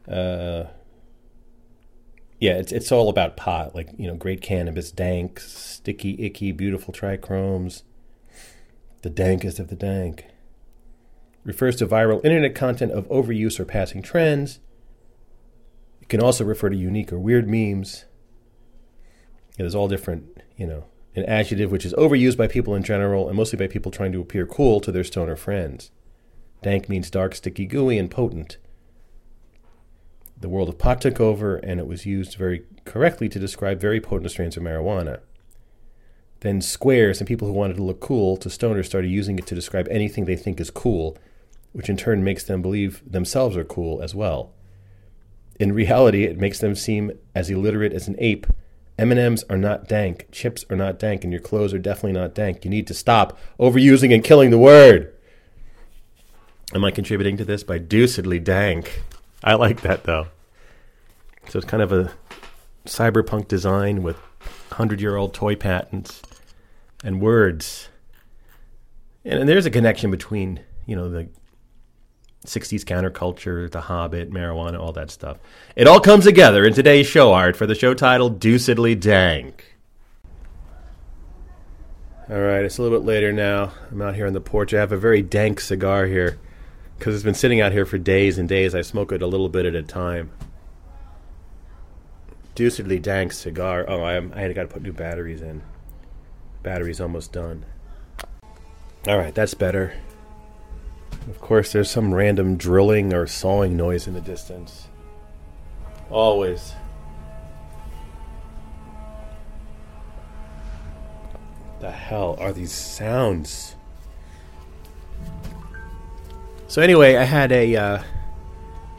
Speaker 1: Uh, yeah, it's it's all about pot, like you know, great cannabis, dank, sticky, icky, beautiful trichromes, the dankest of the dank. Refers to viral internet content of overuse or passing trends. It can also refer to unique or weird memes. It is all different, you know, an adjective which is overused by people in general and mostly by people trying to appear cool to their stoner friends. Dank means dark, sticky, gooey, and potent. The world of pot took over, and it was used very correctly to describe very potent strains of marijuana. Then squares and people who wanted to look cool to stoners started using it to describe anything they think is cool, which in turn makes them believe themselves are cool as well. In reality, it makes them seem as illiterate as an ape. M&Ms are not dank, chips are not dank, and your clothes are definitely not dank. You need to stop overusing and killing the word. Am I contributing to this by deucedly dank? I like that though. So it's kind of a cyberpunk design with hundred year old toy patents and words. And, and there's a connection between, you know, the 60s counterculture, The Hobbit, marijuana, all that stuff. It all comes together in today's show art for the show titled Deucedly Dank. All right, it's a little bit later now. I'm out here on the porch. I have a very dank cigar here because it's been sitting out here for days and days. I smoke it a little bit at a time. Deucedly dank cigar. Oh, I, I got to put new batteries in. Battery's almost done. All right, that's better. Of course, there's some random drilling or sawing noise in the distance. Always. The hell are these sounds? So anyway, I had a uh,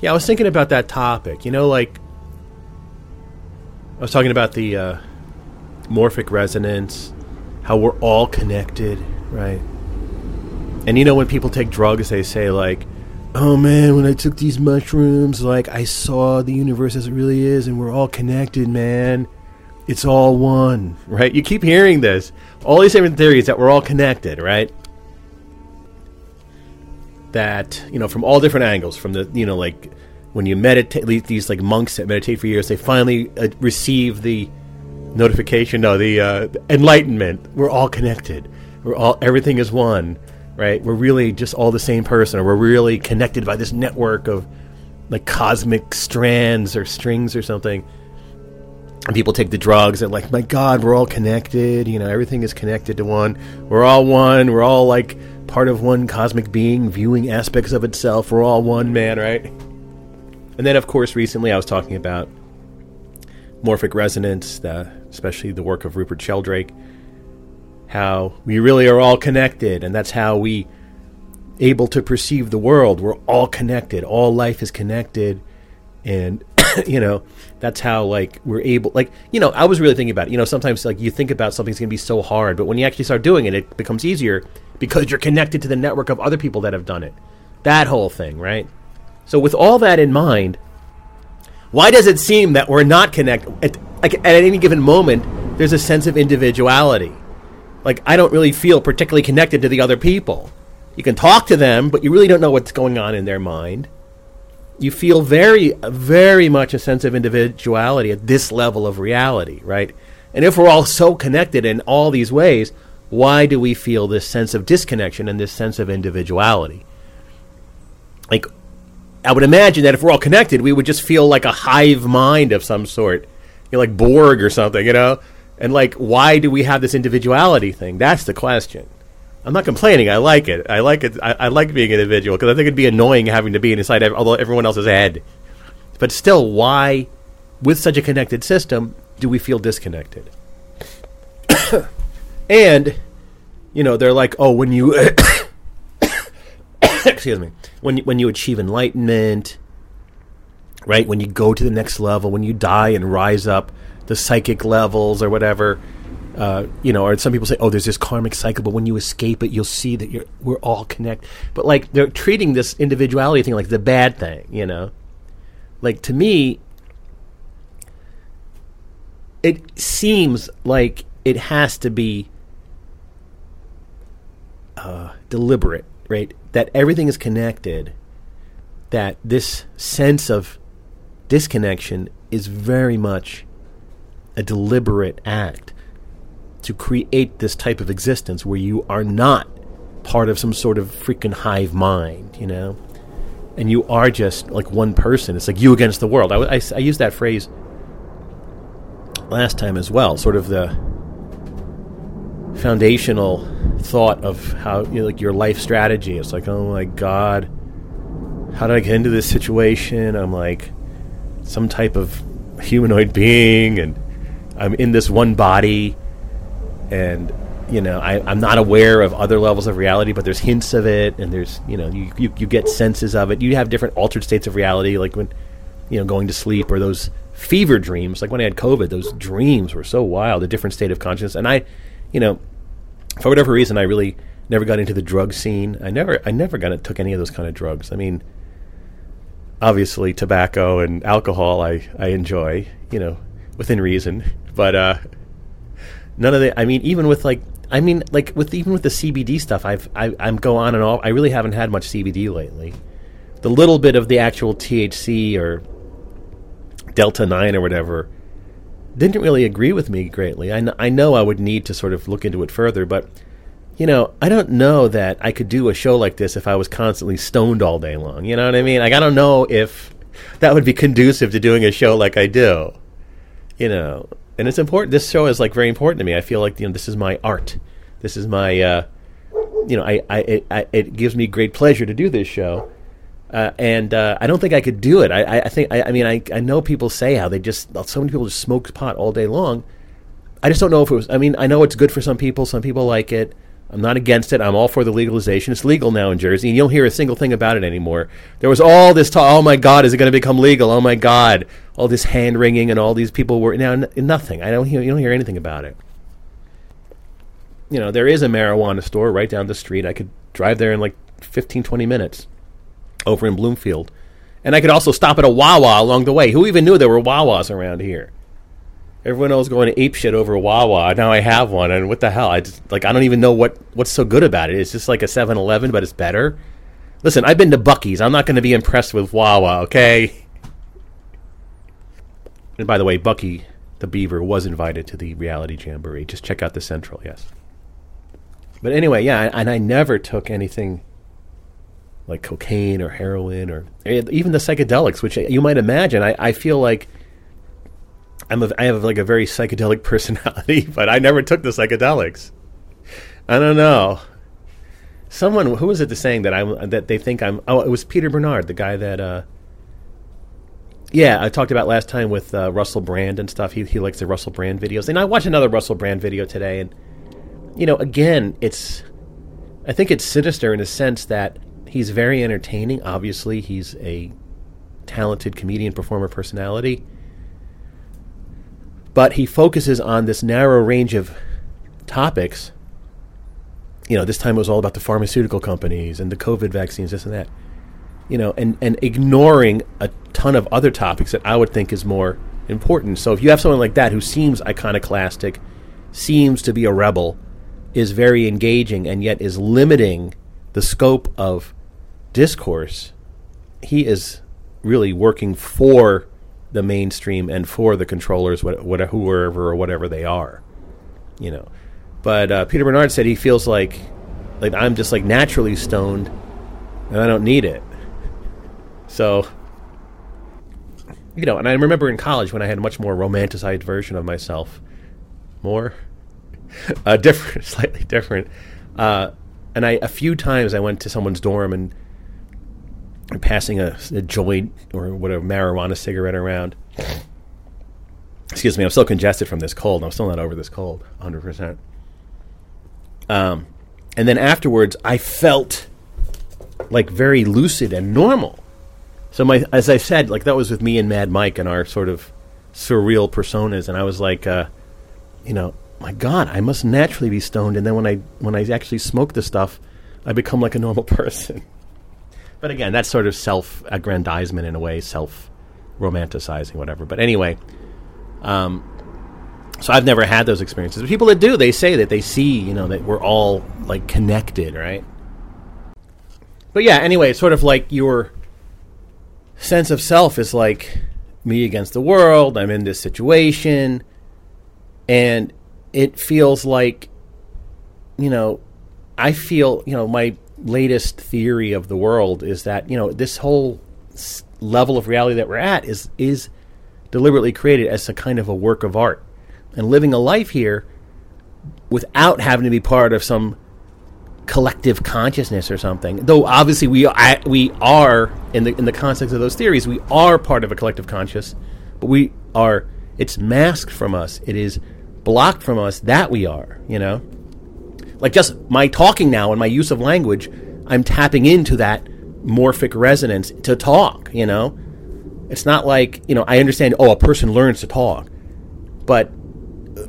Speaker 1: yeah, I was thinking about that topic. You know, like I was talking about the uh, morphic resonance, how we're all connected, right? And you know, when people take drugs, they say like, "Oh man, when I took these mushrooms, like I saw the universe as it really is, and we're all connected, man. It's all one." Right? You keep hearing this. All these different theories that we're all connected, right? that you know from all different angles from the you know like when you meditate these like monks that meditate for years they finally uh, receive the notification no the uh, enlightenment. We're all connected. We're all everything is one right? We're really just all the same person or we're really connected by this network of like cosmic strands or strings or something. And people take the drugs and like my god we're all connected you know everything is connected to one. We're all one we're all like part of one cosmic being viewing aspects of itself. We're all one man, right? And then, of course, recently I was talking about morphic resonance, the, especially the work of Rupert Sheldrake, how we really are all connected, and that's how we able to perceive the world. We're all connected. All life is connected, and you know that's how like we're able. Like you know, I was really thinking about it. You know, sometimes like you think about something's going to be so hard, but when you actually start doing it, it becomes easier because you're connected to the network of other people that have done it. That whole thing, right? So, with all that in mind, why does it seem that we're not connected? Like at any given moment, there's a sense of individuality. Like I don't really feel particularly connected to the other people. You can talk to them, but you really don't know what's going on in their mind. You feel very, very much a sense of individuality at this level of reality, right? And if we're all so connected in all these ways, why do we feel this sense of disconnection and this sense of individuality? Like, I would imagine that if we're all connected, we would just feel like a hive mind of some sort, know, like Borg or something, you know? And like, why do we have this individuality thing? That's the question. I'm not complaining. I like it. I like it. I, I like being individual because I think it'd be annoying having to be inside although everyone else's head. But still, why, with such a connected system, do we feel disconnected? and you know they're like, oh, when you excuse me, when when you achieve enlightenment, right? When you go to the next level, when you die and rise up the psychic levels or whatever, uh, you know, or some people say, oh, there's this karmic cycle, but when you escape it, you'll see that you're we're all connected. But like they're treating this individuality thing like the bad thing, you know. Like to me, it seems like it has to be uh, deliberate, right? That everything is connected. That this sense of disconnection is very much a deliberate act to create this type of existence where you are not part of some sort of freaking hive mind, you know? And you are just like one person. It's like you against the world. I, I, I used that phrase last time as well, sort of the foundational thought of how you know, like your life strategy. It's like, oh my god, how did I get into this situation? I'm like some type of humanoid being, and I'm in this one body, and you know I, I'm not aware of other levels of reality, but there's hints of it, and there's you know you, you you get senses of it. You have different altered states of reality, like when you know going to sleep or those fever dreams. Like when I had COVID, those dreams were so wild, a different state of consciousness, and I, you know, for whatever reason, I really never got into the drug scene. I never I never got took any of those kind of drugs. I mean obviously tobacco and alcohol I, I enjoy, you know, within reason. But uh, none of the I mean even with like I mean like with even with the CBD stuff I've I, I'm go on and off. I really haven't had much CBD lately. The little bit of the actual THC or Delta 9 or whatever didn't really agree with me greatly. I, I know I would need to sort of look into it further, but you know, I don't know that I could do a show like this if I was constantly stoned all day long. You know what I mean? Like, I don't know if that would be conducive to doing a show like I do. You know, and it's important. This show is like very important to me. I feel like you know this is my art. This is my, uh, you know, I, I, it, I, it gives me great pleasure to do this show. Uh, and uh, I don't think I could do it. I, I think, I, I mean, I, I know people say how they just, so many people just smoke pot all day long. I just don't know if it was, I mean, I know it's good for some people. Some people like it. I'm not against it. I'm all for the legalization. It's legal now in Jersey, and you don't hear a single thing about it anymore. There was all this talk. Oh my God, is it going to become legal? Oh my God, all this hand wringing and all these people were now n- nothing. I don't hear. You don't hear anything about it. You know, there is a marijuana store right down the street. I could drive there in like 15, 20 minutes over in Bloomfield. And I could also stop at a Wawa along the way. Who even knew there were Wawas around here? Everyone else going ape shit over Wawa. Now I have one, and what the hell? I just like I don't even know what what's so good about it. It's just like a 7-Eleven, but it's better. Listen, I've been to Buc-ee's. I'm not going to be impressed with Wawa, okay? And by the way, Bucky the Beaver was invited to the reality jamboree. Just check out the Central, yes. But anyway, yeah, and I never took anything like cocaine or heroin or eh, even the psychedelics, which eh, you might imagine. I, I feel like I'm a, I have like a very psychedelic personality, but I never took the psychedelics. I don't know. Someone who was it the saying that I that they think I'm? Oh, it was Peter Bernard, the guy that. Uh, yeah, I talked about last time with uh, Russell Brand and stuff. He he likes the Russell Brand videos, and I watched another Russell Brand video today, and you know, again, it's I think it's sinister in a sense that he's very entertaining. Obviously, he's a talented comedian, performer, personality, but he focuses on this narrow range of topics. You know, this time it was all about the pharmaceutical companies and the COVID vaccines, this and that. You know, and, and ignoring a ton of other topics that I would think is more important. So if you have someone like that who seems iconoclastic, seems to be a rebel, is very engaging, and yet is limiting the scope of discourse, he is really working for the mainstream and for the controllers, what, what, whoever or whatever they are, you know. But uh, Peter Bernard said he feels like like I'm just like naturally stoned, and I don't need it. So, you know, and I remember in college when I had a much more romanticized version of myself, more, uh, different, slightly different. Uh, and I a few times I went to someone's dorm and passing a, a joint or whatever marijuana cigarette around. excuse me, I'm still congested from this cold. I'm still not over this cold, 100%. Um, and then afterwards, I felt like very lucid and normal. So my, as I said, like that was with me and Mad Mike and our sort of surreal personas, and I was like, uh, you know, my God, I must naturally be stoned. And then when I when I actually smoke the stuff, I become like a normal person. But again, that's sort of self-aggrandizement in a way, self romanticizing, whatever. But anyway, um, so I've never had those experiences. But people that do, they say that they see, you know, that we're all like connected, right? But yeah, anyway, it's sort of like your sense of self is like me against the world. I'm in this situation, and it feels like, you know, I feel, you know, my latest theory of the world is that you know this whole s- level of reality that we're at is is deliberately created as a kind of a work of art and living a life here without having to be part of some collective consciousness or something. Though obviously we I, we are in the in the context of those theories, we are part of a collective conscious, but we are it's masked from us. It is blocked from us that we are, you know? Like just my talking now and my use of language, I'm tapping into that morphic resonance to talk, you know? It's not like, you know, I understand oh a person learns to talk. But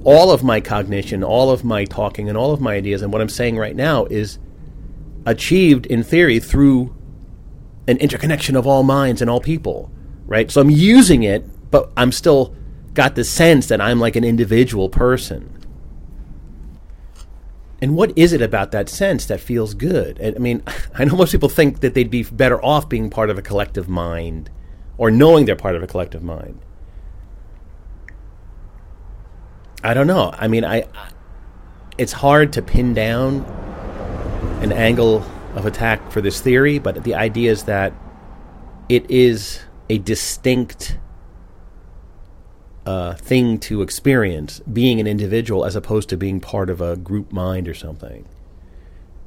Speaker 1: all of my cognition, all of my talking, and all of my ideas, and what I'm saying right now is achieved in theory through an interconnection of all minds and all people, right? So I'm using it, but I'm still got the sense that I'm like an individual person. And what is it about that sense that feels good? I mean, I know most people think that they'd be better off being part of a collective mind or knowing they're part of a collective mind. I don't know. I mean, I, it's hard to pin down an angle of attack for this theory, but the idea is that it is a distinct uh, thing to experience being an individual as opposed to being part of a group mind or something.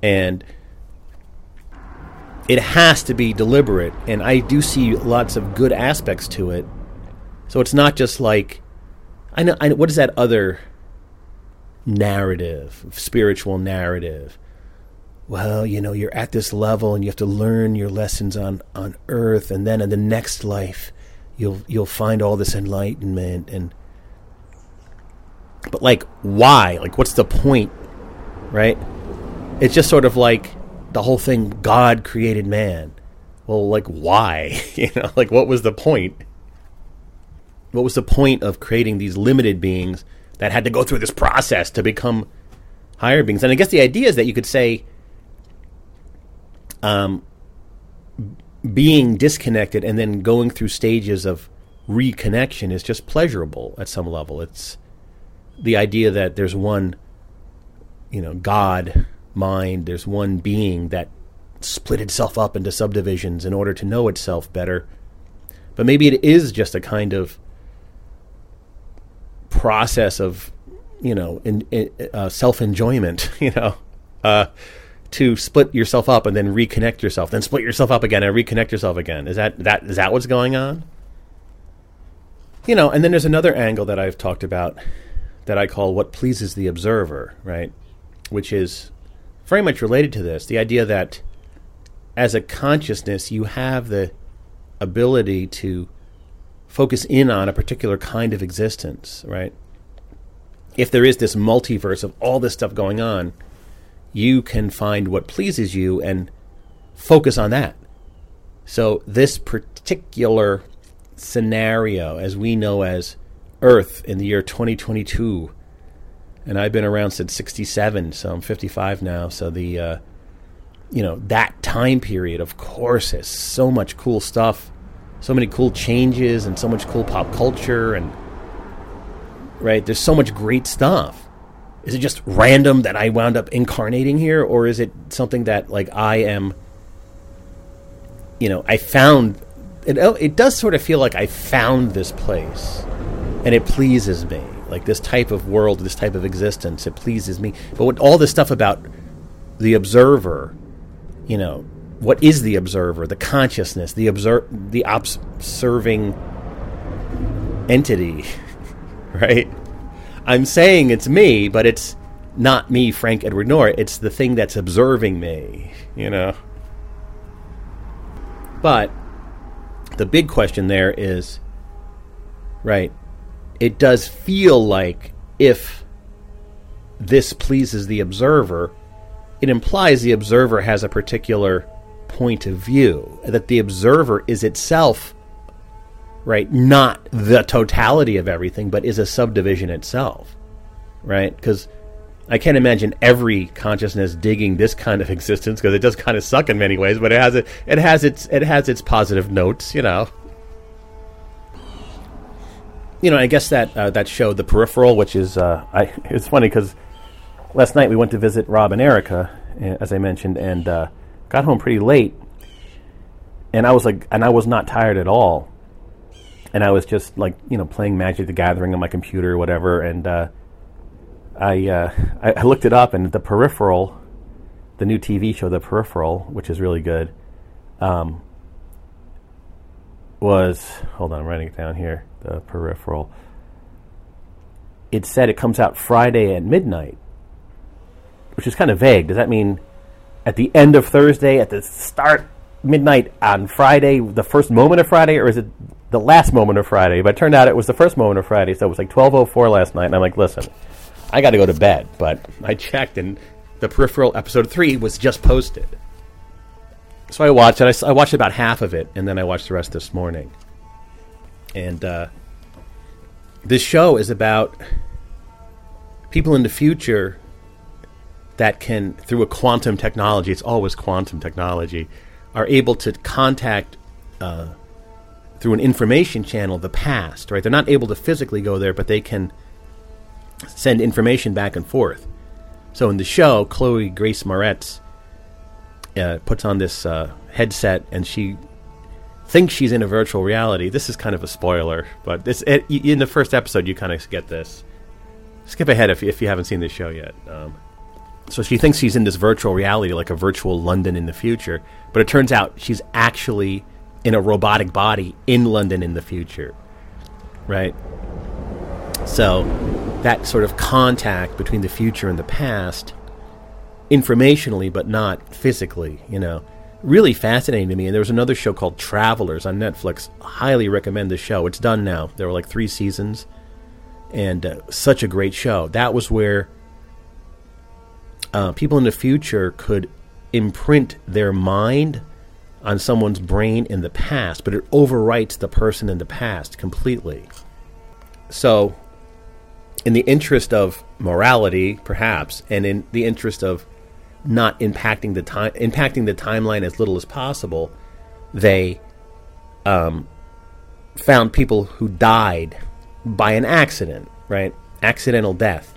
Speaker 1: And it has to be deliberate, and I do see lots of good aspects to it. So it's not just like I know, I know what is that other narrative, spiritual narrative? Well, you know, you're at this level and you have to learn your lessons on, on earth and then in the next life you'll you'll find all this enlightenment and but like why? Like what's the point? Right? It's just sort of like the whole thing God created man. Well, like why? you know, like what was the point? what was the point of creating these limited beings that had to go through this process to become higher beings? And I guess the idea is that you could say, um, being disconnected and then going through stages of reconnection is just pleasurable at some level. It's the idea that there's one, you know, God mind, there's one being that split itself up into subdivisions in order to know itself better. But maybe it is just a kind of process of you know in, in, uh, self enjoyment you know uh, to split yourself up and then reconnect yourself then split yourself up again and reconnect yourself again. Is that that is that what's going on? You know and then there's another angle that I've talked about that I call what pleases the observer right? Which is very much related to this the idea that as a consciousness you have the ability to focus in on a particular kind of existence, right? If there is this multiverse of all this stuff going on, you can find what pleases you and focus on that. So, this particular scenario, as we know as Earth in the year 2022, and I've been around since 67, so I'm 55 now. So, the, uh, you know, that time period, of course, has so much cool stuff so many cool changes and so much cool pop culture and right there's so much great stuff is it just random that i wound up incarnating here or is it something that like i am you know i found it, oh, it does sort of feel like i found this place and it pleases me. Like this type of world this type of existence it pleases me. But what all this stuff about the observer you know what is the observer, the consciousness, the observe, the observing entity, right? I'm saying it's me, but it's not me, Frank Edward Nor. It's the thing that's observing me, you know? But the big question there is right, it does feel like if this pleases the observer, it implies the observer has a particular point of view, that the observer is itself, right, not the totality of everything, but is a subdivision itself, right? Because I can't imagine every consciousness digging this kind of existence because it does kind of suck in many ways, but it has it, it has its it has its positive notes, you know. You know, I guess that uh, that show, The Peripheral, which is uh, I, it's funny because last night we went to visit Rob and Erica, eh, as I mentioned, and uh, got home pretty late, and I was like, and I was not tired at all, and I was just like, you know, playing Magic the Gathering on my computer or whatever, and uh, I, uh, I I looked it up, and the Peripheral, the new TV show, The Peripheral, which is really good, um, was hold on, I'm writing it down here. The Peripheral. It said it comes out Friday at midnight, which is kind of vague. Does that mean at the end of Thursday, at the start midnight on Friday, the first moment of Friday, or is it the last moment of Friday? But it turned out it was the first moment of Friday, so it was like 12:04 last night, and I'm like, listen, I got to go to bed. But I checked, and the Peripheral episode three was just posted. So I watched it. I watched about half of it, and then I watched the rest this morning. And uh, this show is about people in the future that can, through a quantum technology, it's always quantum technology, are able to contact uh, through an information channel the past. Right? They're not able to physically go there, but they can send information back and forth. So in the show, Chloe Grace Moretz uh, puts on this uh, headset and she thinks she's in a virtual reality. This is kind of a spoiler, but this in the first episode you kind of get this. Skip ahead if, if you haven't seen this show yet. Um, so she thinks she's in this virtual reality, like a virtual London in the future, but it turns out she's actually in a robotic body in London in the future, right? So that sort of contact between the future and the past informationally but not physically, you know. Really fascinating to me. And there was another show called Travelers on Netflix. Highly recommend the show. It's done now. There were like three seasons, and uh, such a great show. That was where uh, people in the future could imprint their mind on someone's brain in the past, but it overwrites the person in the past completely. So, in the interest of morality, perhaps, and in the interest of not impacting the time, impacting the timeline as little as possible, they um, found people who died by an accident, right? Accidental death.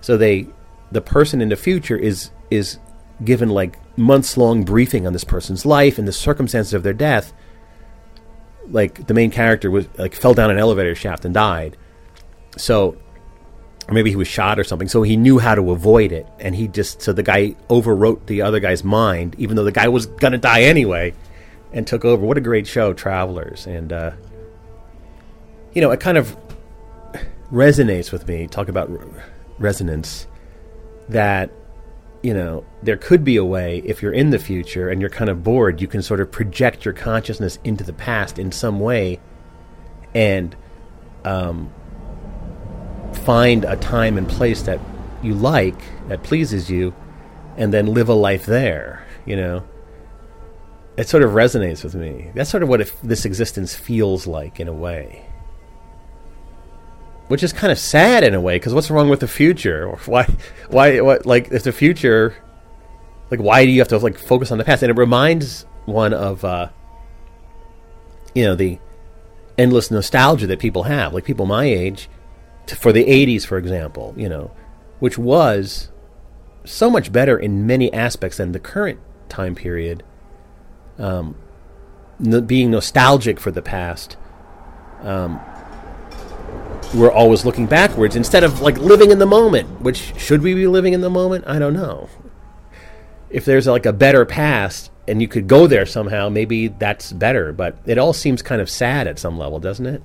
Speaker 1: So they, the person in the future is is given like months long briefing on this person's life and the circumstances of their death. Like the main character was like fell down an elevator shaft and died. So or maybe he was shot or something. So he knew how to avoid it, and he just so the guy overwrote the other guy's mind, even though the guy was gonna die anyway, and took over. What a great show, Travelers, and uh, you know it kind of resonates with me. Talk about resonance that you know there could be a way if you're in the future and you're kind of bored, you can sort of project your consciousness into the past in some way, and um, find a time and place that you like, that pleases you, and then live a life there, you know? It sort of resonates with me. That's sort of what this existence feels like in a way. Which is kind of sad in a way, because what's wrong with the future? Or why, why, what, like, if the future, like, why do you have to, like, focus on the past? And it reminds one of, uh, you know, the endless nostalgia that people have. Like, people my age, to, for the 80s, for example, you know, which was so much better in many aspects than the current time period. Um, n- being nostalgic for the past, um, we're always looking backwards instead of like living in the moment. Which should we be living in the moment? I don't know. If there's like a better past and you could go there somehow, maybe that's better. But it all seems kind of sad at some level, doesn't it?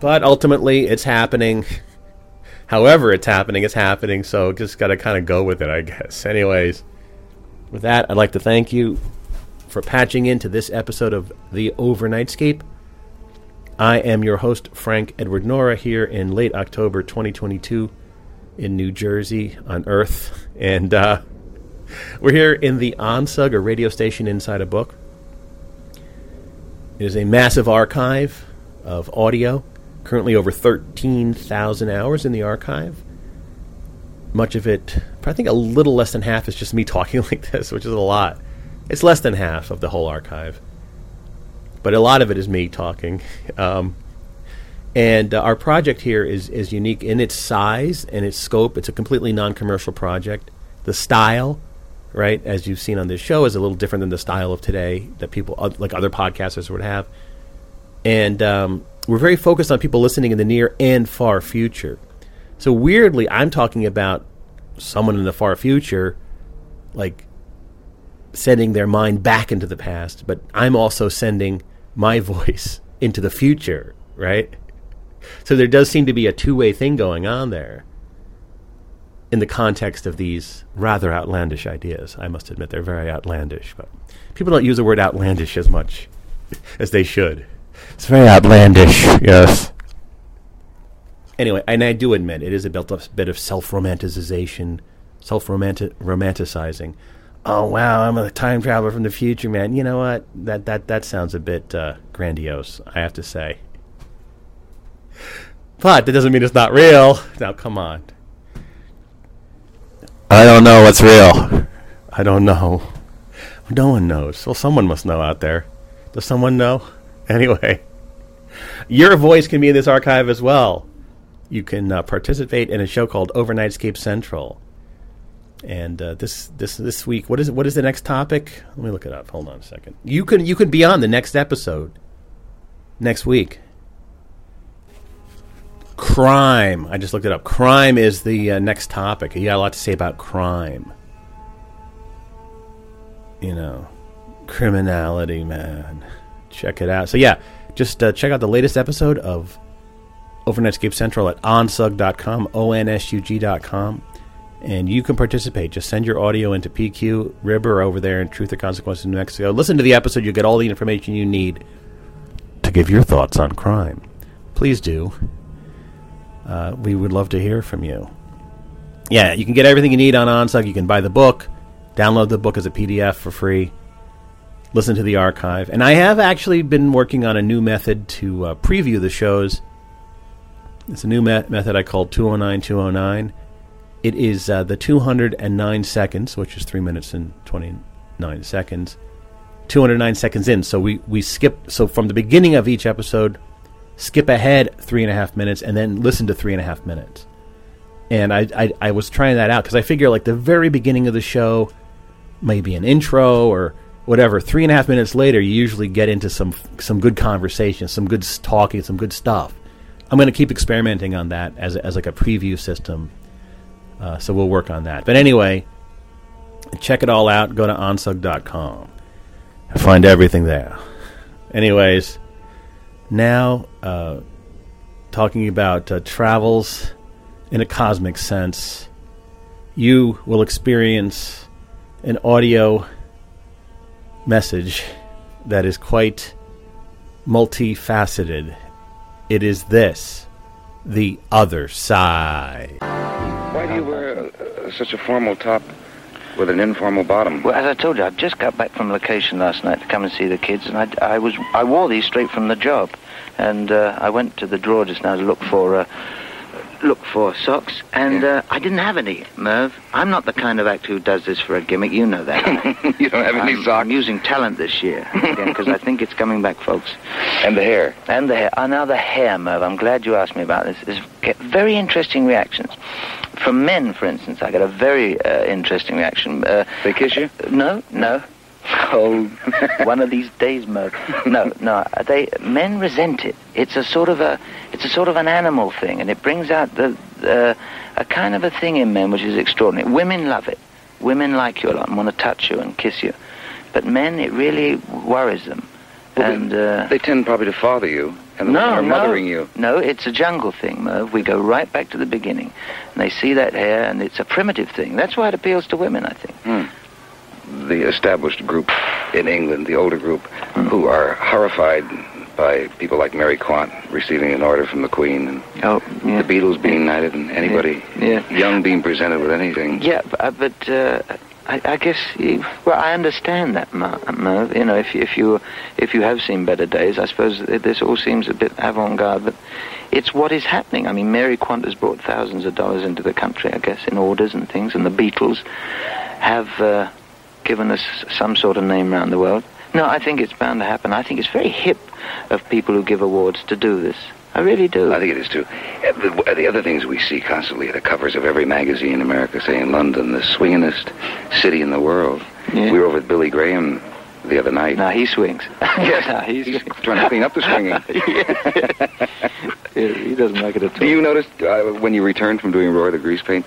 Speaker 1: But ultimately, it's happening. However, it's happening, it's happening. So just got to kind of go with it, I guess. Anyways, with that, I'd like to thank you for patching into this episode of The Overnightscape. I am your host, Frank Edward Nora, here in late October 2022 in New Jersey on Earth. And uh, we're here in the ONSUG, a radio station inside a book. It is a massive archive of audio, currently over 13,000 hours in the archive. Much of it, I think a little less than half, is just me talking like this, which is a lot. It's less than half of the whole archive. But a lot of it is me talking. Um, and uh, our project here is, is unique in its size and its scope. It's a completely non commercial project. The style, right, as you've seen on this show, is a little different than the style of today that people, uh, like other podcasters, would have. And um, we're very focused on people listening in the near and far future. So weirdly, I'm talking about someone in the far future, like sending their mind back into the past, but I'm also sending my voice into the future, right? So there does seem to be a two way thing going on there in the context of these rather outlandish ideas. I must admit they're very outlandish, but people don't use the word outlandish as much as they should. It's very outlandish, yes. Anyway, and I do admit it is a bit of, bit of self romanticization, self romanticizing. Oh wow, I'm a time traveler from the future, man. You know what? That that that sounds a bit uh, grandiose. I have to say. But that doesn't mean it's not real. Now, come on. I don't know what's real. I don't know. No one knows. Well, someone must know out there. Does someone know? Anyway, your voice can be in this archive as well. You can uh, participate in a show called Overnightscape Central. And uh, this this this week, what is what is the next topic? Let me look it up. Hold on a second. You can you can be on the next episode next week. Crime. I just looked it up. Crime is the uh, next topic. You got a lot to say about crime. You know, criminality, man. Check it out. So yeah, just uh, check out the latest episode of Overnightscape Central at onsug.com, O-N-S-U-G.com, and you can participate. Just send your audio into PQ, Ribber over there in Truth or Consequences, New Mexico. Listen to the episode. You'll get all the information you need to give your thoughts on crime. Please do. Uh, we would love to hear from you. Yeah, you can get everything you need on OnSug. You can buy the book, download the book as a PDF for free listen to the archive. And I have actually been working on a new method to uh, preview the shows. It's a new me- method I call 209 209. It is uh, the 209 seconds, which is 3 minutes and 29 seconds. 209 seconds in. So we, we skip, so from the beginning of each episode, skip ahead three and a half minutes and then listen to three and a half minutes. And I, I, I was trying that out because I figure like the very beginning of the show, maybe an intro or whatever. Three and a half minutes later, you usually get into some some good conversation, some good talking, some good stuff. I'm going to keep experimenting on that as as like a preview system. Uh, so we'll work on that. But anyway, check it all out. Go to onsug.com. Find everything there. Anyways, now uh, talking about uh, travels in a cosmic sense, you will experience an audio message that is quite multifaceted. It is this the other side.
Speaker 6: Why do you wear uh, such a formal top with an informal bottom?
Speaker 7: Well, as I told you, I just got back from location last night to come and see the kids, and I, I was I wore these straight from the job, and uh, I went to the drawer just now to look for uh, look for socks, and
Speaker 6: Yeah.
Speaker 7: uh, I didn't have any, Merv. I'm not the kind of actor who does this for a gimmick. You know that.
Speaker 6: you don't have any
Speaker 7: I'm,
Speaker 6: socks?
Speaker 7: I'm using talent this year because I think it's coming back, folks.
Speaker 6: And the hair.
Speaker 7: And the hair. Oh, now the hair, Merv. I'm glad you asked me about this. It's very interesting reactions from men, for instance. I got a very uh, interesting reaction. Uh,
Speaker 6: They kiss you?
Speaker 7: no, no. Oh, one of these days, Merv. No, no. They men resent it. It's a sort of a, it's a sort of an animal thing, and it brings out the, uh, a kind of a thing in men which is extraordinary. Women love it. Women like you a lot and want to touch you and kiss you, but men, it really worries them.
Speaker 6: Well,
Speaker 7: and uh,
Speaker 6: They tend probably to father you. And the
Speaker 7: no,
Speaker 6: women are
Speaker 7: no,
Speaker 6: mothering you.
Speaker 7: No, it's a jungle thing, Merv. We go right back to the beginning. And they see that hair, and it's a primitive thing. That's why it appeals to women, I think.
Speaker 6: The established group in England, the older group, who are horrified by people like Mary Quant receiving an order from the Queen and
Speaker 7: Oh, yeah.
Speaker 6: the Beatles being knighted and anybody
Speaker 7: Yeah.
Speaker 6: young being presented with anything.
Speaker 7: Yeah, uh, but uh, I, I guess you, well, I understand that, Mer- Merv. You know, if if you if you have seen better days, I suppose this all seems a bit avant-garde, but it's what is happening. I mean, Mary Quant has brought thousands of dollars into the country, I guess, in orders and things, and the Beatles have uh, given us some sort of name around the world. No, I think it's bound to happen. I think it's very hip of people who give awards to do this. I really do.
Speaker 6: I think it is too. The, the other things we see constantly, the covers of every magazine in America saying London, the swingingest city in the world.
Speaker 7: Yeah.
Speaker 6: We were over with Billy Graham the other night.
Speaker 7: no, he swings.
Speaker 6: Yes,
Speaker 7: No, he's,
Speaker 6: he's trying to clean up the swinging.
Speaker 7: Yeah, he doesn't like it at all.
Speaker 6: Do you notice uh, when you returned from doing Roar of the Greasepaint?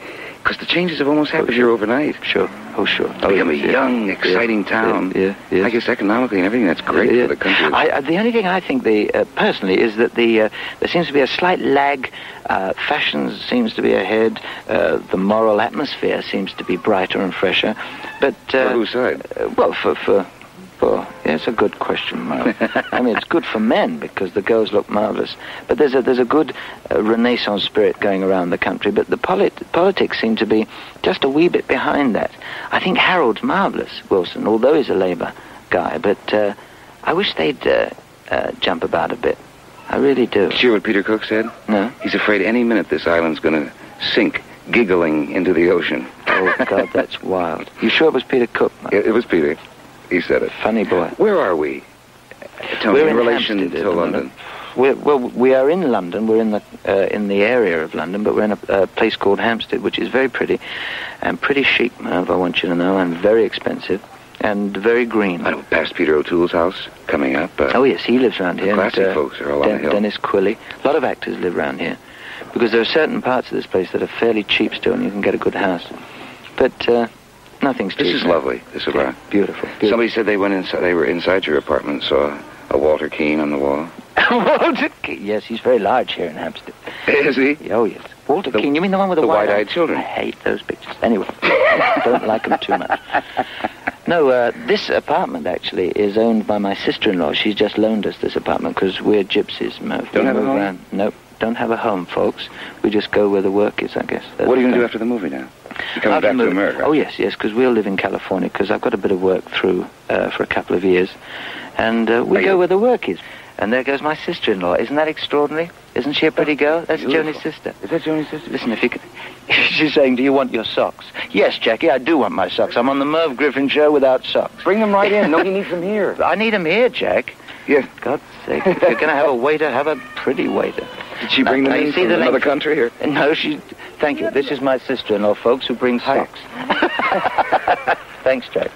Speaker 6: Because the changes have almost happened here overnight.
Speaker 7: Sure. Oh, sure.
Speaker 6: It's become a
Speaker 7: yeah.
Speaker 6: young, exciting
Speaker 7: Yeah,
Speaker 6: town.
Speaker 7: Yeah, yeah.
Speaker 6: I guess economically and everything, that's great for the country.
Speaker 7: I, uh, the only thing I think, the, uh, personally, is that the uh, there seems to be a slight lag. Uh, fashion seems to be ahead. Uh, the moral atmosphere seems to be brighter and fresher. But uh,
Speaker 6: For whose side?
Speaker 7: uh, well, for for for yeah, it's a good question, Mark. I mean, it's good for men because the girls look marvelous. But there's a there's a good uh, Renaissance spirit going around the country. But the polit- politics seem to be just a wee bit behind that. I think Harold's marvelous, Wilson, although he's a Labour guy. But uh, I wish they'd uh, uh, jump about a bit. I really do.
Speaker 6: Did you hear what Peter Cook said?
Speaker 7: No.
Speaker 6: He's afraid any minute this island's going to sink, giggling into the ocean.
Speaker 7: Oh God, that's wild. You sure it was Peter Cook?
Speaker 6: It was Peter. He said it.
Speaker 7: Funny boy.
Speaker 6: Where are we? Tell
Speaker 7: We're
Speaker 6: in
Speaker 7: in
Speaker 6: relation
Speaker 7: Hampstead
Speaker 6: to London.
Speaker 7: We're, well, we are in London. We're in the uh, in the area of London, but we're in a, a place called Hampstead, which is very pretty and pretty chic, Merv. I want you to know, and very expensive and very green.
Speaker 6: I know, past Peter O'Toole's house coming up. Uh,
Speaker 7: Oh yes, he lives around here.
Speaker 6: classy
Speaker 7: and, uh,
Speaker 6: folks are all on the hill.
Speaker 7: Denis Quilley. A lot of actors live around here because there are certain parts of this place that are fairly cheap still, and you can get a good house. But uh, nothing's cheap.
Speaker 6: This is lovely. This is
Speaker 7: Yeah, beautiful. beautiful.
Speaker 6: Somebody said they went inside. They were inside your apartment, saw a Walter Keane on the wall.
Speaker 7: Walter Keane. Yes, he's very large here in Hampstead.
Speaker 6: Is he?
Speaker 7: Oh, yes. Walter
Speaker 6: The-
Speaker 7: Keane. You mean the one with the,
Speaker 6: the
Speaker 7: wide
Speaker 6: wide-eyed children.
Speaker 7: I hate those pictures. Anyway, don't like them too much. No, uh, this apartment actually is owned by my sister-in-law. She's just loaned us this apartment because we're gypsies. Merv.
Speaker 6: Don't
Speaker 7: we
Speaker 6: have a home?
Speaker 7: around. Nope, don't have a home, folks. We just go where the work is, I guess. That's
Speaker 6: What are you going to do after the movie now? Coming
Speaker 7: After
Speaker 6: back to America.
Speaker 7: Oh yes, yes, because we'll live in California because I've got a bit of work through uh, for a couple of years, and uh, we
Speaker 6: Are
Speaker 7: go
Speaker 6: you-
Speaker 7: where the work is. And there goes my sister-in-law. Isn't that extraordinary? Isn't she a pretty girl? That's
Speaker 6: beautiful.
Speaker 7: Joni's sister.
Speaker 6: Is that Joni's sister?
Speaker 7: Listen, if you could... She's saying, do you want your socks? Yes, Jackie, I do want my socks. I'm on the Merv Griffin show without socks.
Speaker 6: Bring them right in. Nobody needs them here.
Speaker 7: I need them here, Jack.
Speaker 6: Yes.
Speaker 7: God's sake. If you're going to have a waiter, have a pretty waiter.
Speaker 6: Did she bring them
Speaker 7: Now, you
Speaker 6: in from
Speaker 7: the
Speaker 6: another country? Or?
Speaker 7: No, she... Thank you. This is my sister-in-law, folks, who brings socks. Thanks, Jack.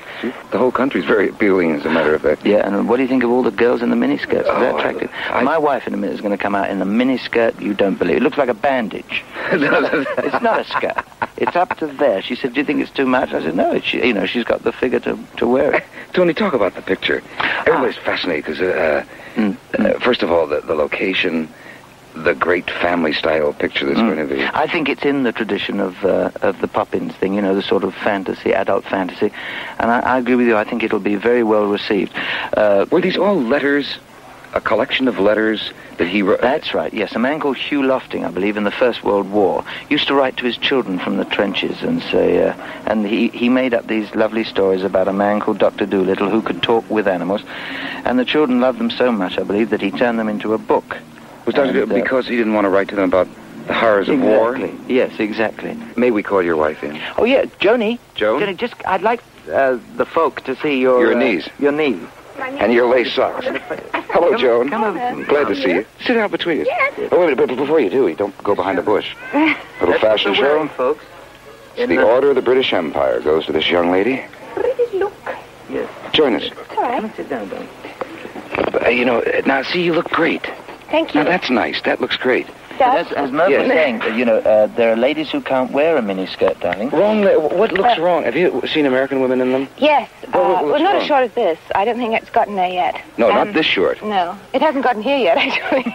Speaker 6: The whole country's very appealing, as a matter of fact.
Speaker 7: Yeah, and what do you think of all the girls in the miniskirts? Is that
Speaker 6: Oh,
Speaker 7: attractive?
Speaker 6: I-
Speaker 7: My wife in a minute is going to come out in a miniskirt you don't believe. It looks like a bandage. it's not a skirt. It's up to there. She said, "Do you think it's too much?" I said, "No, it's, you know, she's got the figure to, to wear it."
Speaker 6: Tony, talk about the picture. Everybody's fascinated because, uh,
Speaker 7: Mm,
Speaker 6: uh, first of all, the, the location, the great family-style picture that's going to be.
Speaker 7: I think it's in the tradition of uh, of the Poppins thing, you know, the sort of fantasy, adult fantasy, and I, I agree with you. I think it'll be very well received. Uh,
Speaker 6: Were these all letters, a collection of letters that he wrote?
Speaker 7: That's right, yes. A man called Hugh Lofting, I believe, in the First World War, used to write to his children from the trenches and say, uh, and he, he made up these lovely stories about a man called Dr. Dolittle who could talk with animals. And the children loved them so much, I believe, that he turned them into a book.
Speaker 6: Was Dr.
Speaker 7: And, uh,
Speaker 6: because he didn't want to write to them about the horrors of war?
Speaker 7: Yes, exactly.
Speaker 6: May we call your wife in?
Speaker 7: Oh, yeah, Joni.
Speaker 6: Joan?
Speaker 7: Joni, just, I'd like uh, the folk to see your...
Speaker 6: Your
Speaker 7: uh,
Speaker 6: knees.
Speaker 7: Your knees.
Speaker 6: And your lace socks. Hello, Joan.
Speaker 7: Come over.
Speaker 6: Glad to see you. Sit down between us. Oh, wait, but before you do, don't go behind the bush. Little
Speaker 7: That's
Speaker 6: fashion
Speaker 7: what they're wearing,
Speaker 6: show.
Speaker 7: folks.
Speaker 6: The
Speaker 7: the-
Speaker 6: Order of the British Empire goes to this young lady.
Speaker 3: Pretty look.
Speaker 7: Yes.
Speaker 6: Join us.
Speaker 3: All right.
Speaker 7: Come and sit down, Don.
Speaker 6: Uh, you know, uh, now see, you look great.
Speaker 3: Thank
Speaker 6: Now
Speaker 3: you.
Speaker 6: that's nice. That looks great.
Speaker 7: As, as Merv was saying, uh, you know, uh, there are ladies who can't wear a miniskirt, darling.
Speaker 6: Wrong. What looks wrong? Have you seen American women in them?
Speaker 8: Yes.
Speaker 6: Well,
Speaker 8: uh, well, not
Speaker 6: wrong?
Speaker 8: as short as this. I don't think it's gotten there yet.
Speaker 6: No,
Speaker 8: Um,
Speaker 6: not this short.
Speaker 8: No, it hasn't gotten here yet, actually.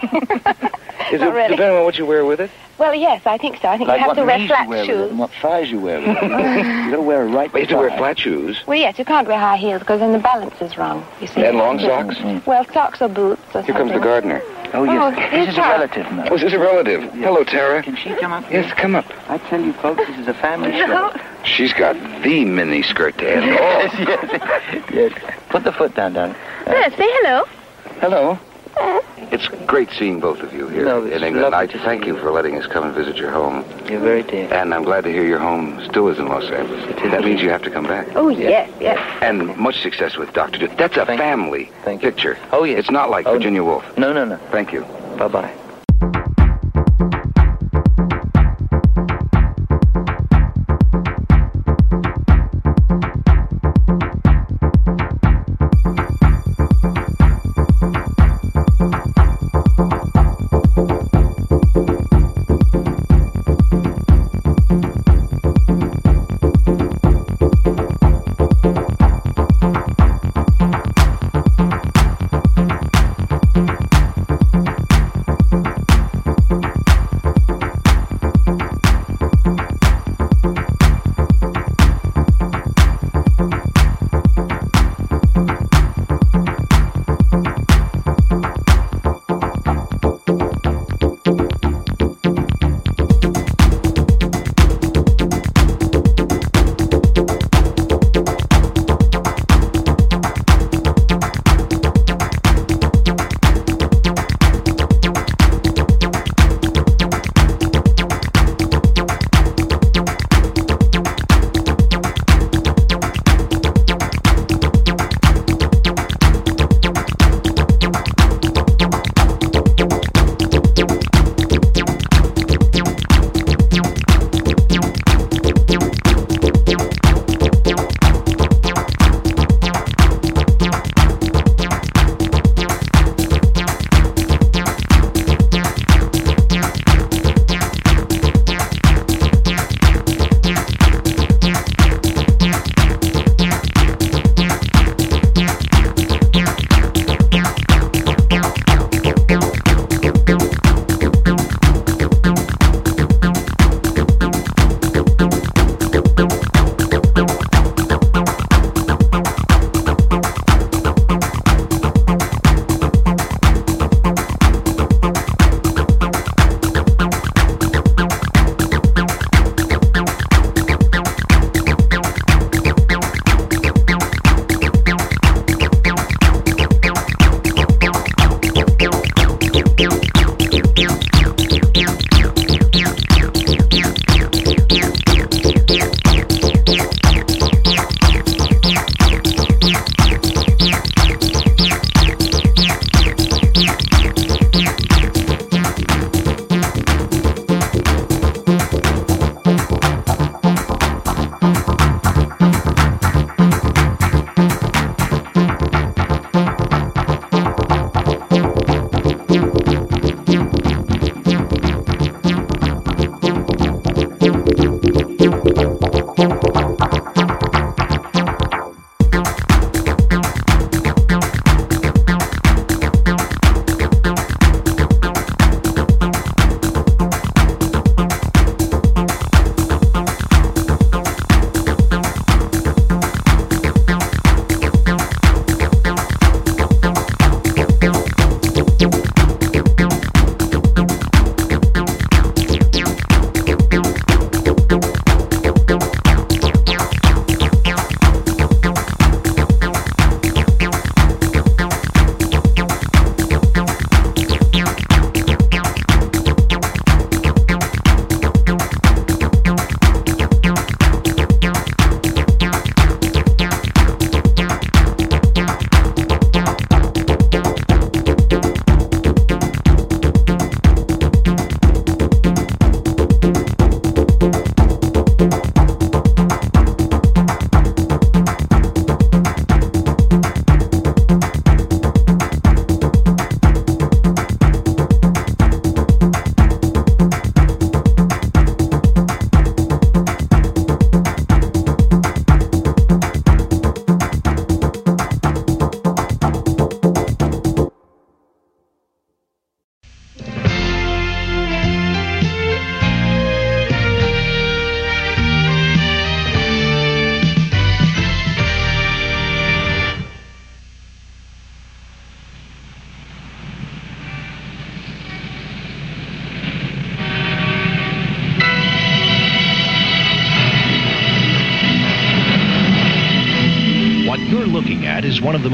Speaker 6: Is
Speaker 8: not
Speaker 6: it
Speaker 8: really.
Speaker 6: depending on what you wear with it?
Speaker 8: Well, yes, I think so. I think
Speaker 7: Like
Speaker 8: you have to wear
Speaker 7: knees
Speaker 8: flat
Speaker 7: you wear with it
Speaker 8: shoes.
Speaker 7: and what thighs you wear with it. you got to wear a right
Speaker 6: But you have to wear flat shoes
Speaker 8: Well, yes, you can't wear high heels because then the balance is wrong. You see.
Speaker 6: and long socks. Mm-hmm.
Speaker 8: Well, socks or boots or
Speaker 6: Here comes the gardener.
Speaker 7: Oh, yes.
Speaker 8: Oh,
Speaker 7: this
Speaker 8: here's
Speaker 7: is a relative, Merv.
Speaker 6: Oh, is this a relative? Hello, Tara.
Speaker 7: Can she come up?
Speaker 6: Yes, come up.
Speaker 7: I tell you, folks, this is a family
Speaker 8: No.
Speaker 7: show.
Speaker 6: She's got the mini skirt to handle.
Speaker 7: yes, yes, yes. Put the foot down, darling.
Speaker 8: Yes, say hello.
Speaker 6: Hello. It's great seeing both of you here
Speaker 7: No, it's
Speaker 6: in England.
Speaker 7: lovely
Speaker 6: I thank you
Speaker 7: you.
Speaker 6: for letting us come and visit your home.
Speaker 7: You're very dear.
Speaker 6: And I'm glad to hear your home still is in Los Angeles. That means you have to come back.
Speaker 8: Oh, yes, yes.
Speaker 6: And much success with Dr. Do- That's a
Speaker 7: Thank you.
Speaker 6: family
Speaker 7: Thank you.
Speaker 6: picture.
Speaker 7: Oh, yes.
Speaker 6: It's not like
Speaker 7: Oh,
Speaker 6: Virginia Woolf.
Speaker 7: No, no, no.
Speaker 6: Thank you.
Speaker 7: Bye-bye.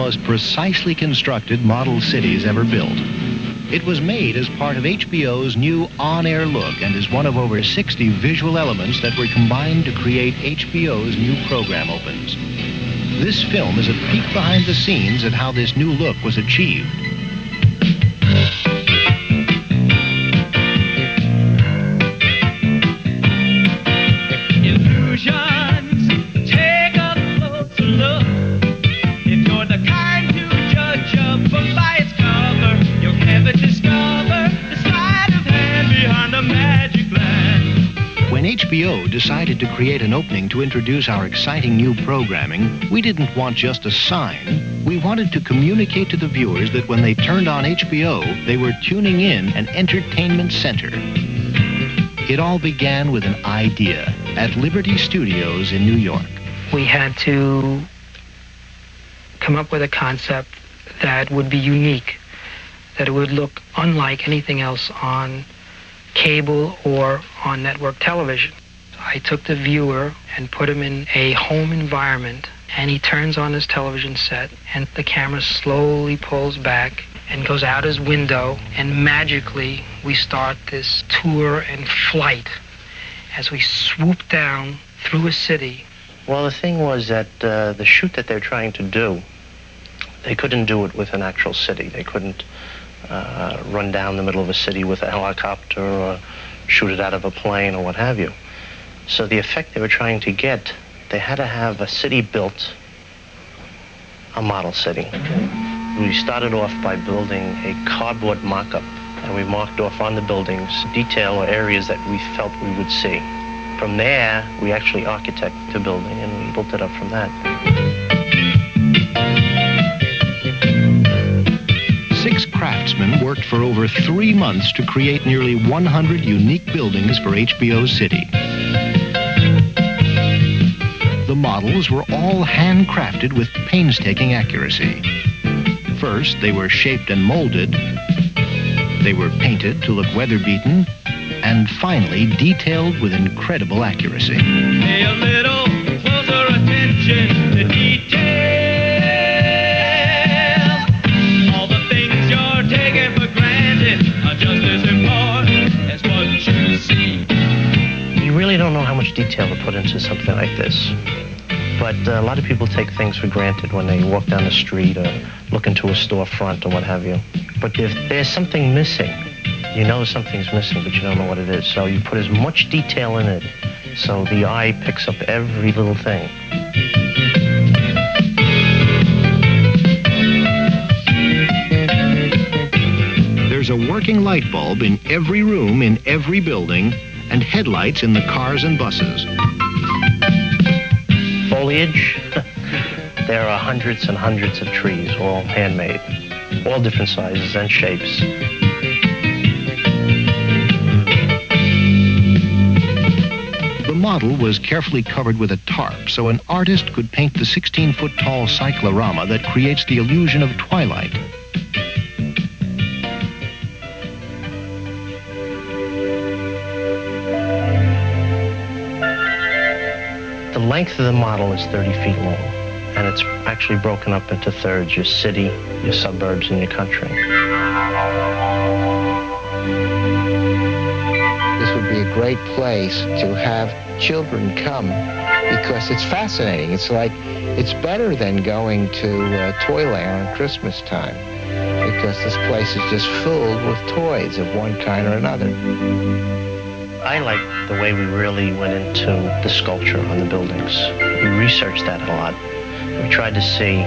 Speaker 1: Most precisely constructed model cities ever built. It was made as part of HBO's new on-air look and is one of over 60 visual elements that were combined to create HBO's new program opens. This film is a peek behind the scenes at how this new look was achieved. Create an opening to introduce our exciting new programming, we didn't want just a sign. We wanted to communicate to the viewers that when they turned on HBO, they were tuning in an entertainment center. It all began with an idea at Liberty Studios in New York.
Speaker 9: we had to come up with a concept that would be unique, that it would look unlike anything else on cable or on network television. I took the viewer and put him in a home environment, and he turns on his television set, and the camera slowly pulls back and goes out his window, and magically we start this tour and flight as we swoop down through a city
Speaker 10: Well, the thing was that uh, the shoot that they're trying to do, they couldn't do it with an actual city. They couldn't uh, run down the middle of a city with a helicopter or shoot it out of a plane or what have you. So the effect they were trying to get, they had to have a city built, a model city. We started off by building a cardboard mock-up, and we marked off on the buildings detail or areas that we felt we would see. From there, we actually architected the building and we built it up from that.
Speaker 1: Six craftsmen worked for over three months to create nearly 100 unique buildings for HBO City. Models were all handcrafted with painstaking accuracy. First, they were shaped and molded. They were painted to look weather-beaten. And finally, detailed with incredible accuracy.
Speaker 4: Pay a little closer attention to detail. All the things you're taking for granted are just as important as what you see.
Speaker 10: You really don't know how much detail to put into something like this. But uh, a lot of people take things for granted when they walk down the street or look into a storefront or what have you. But if there's something missing, you know something's missing, but you don't know what it is. So you put as much detail in it so the eye picks up every little thing.
Speaker 1: There's a working light bulb in every room in every building and headlights in the cars and buses.
Speaker 10: Foliage, there are hundreds and hundreds of trees, all handmade, all different sizes and shapes.
Speaker 1: The model was carefully covered with a tarp so an artist could paint the 16 foot tall cyclorama that creates the illusion of twilight.
Speaker 10: Length of the model is 30 feet long, and it's actually broken up into thirds, your city, your suburbs, and your country.
Speaker 11: This would be a great place to have children come because it's fascinating. It's like, it's better than going to uh, Toyland on Christmas time because this place is just filled with toys of one kind or another.
Speaker 10: I like the way we really went into the sculpture on the buildings. We researched that a lot. We tried to see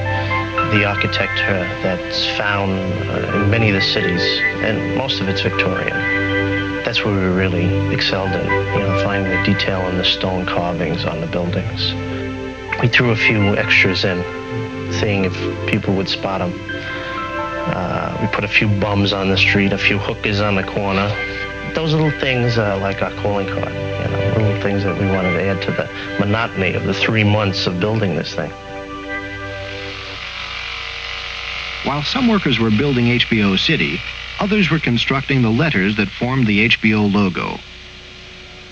Speaker 10: the architecture that's found uh, in many of the cities, and most of it's Victorian. That's where we really excelled in, you know, finding the detail in the stone carvings on the buildings. We threw a few extras in, seeing if people would spot them. Uh, we put a few bums on the street, a few hookers on the corner. Those little things are like our calling card, you know, little things that we wanted to add to the monotony of the three months of building this thing.
Speaker 1: While some workers were building HBO City, others were constructing the letters that formed the HBO logo.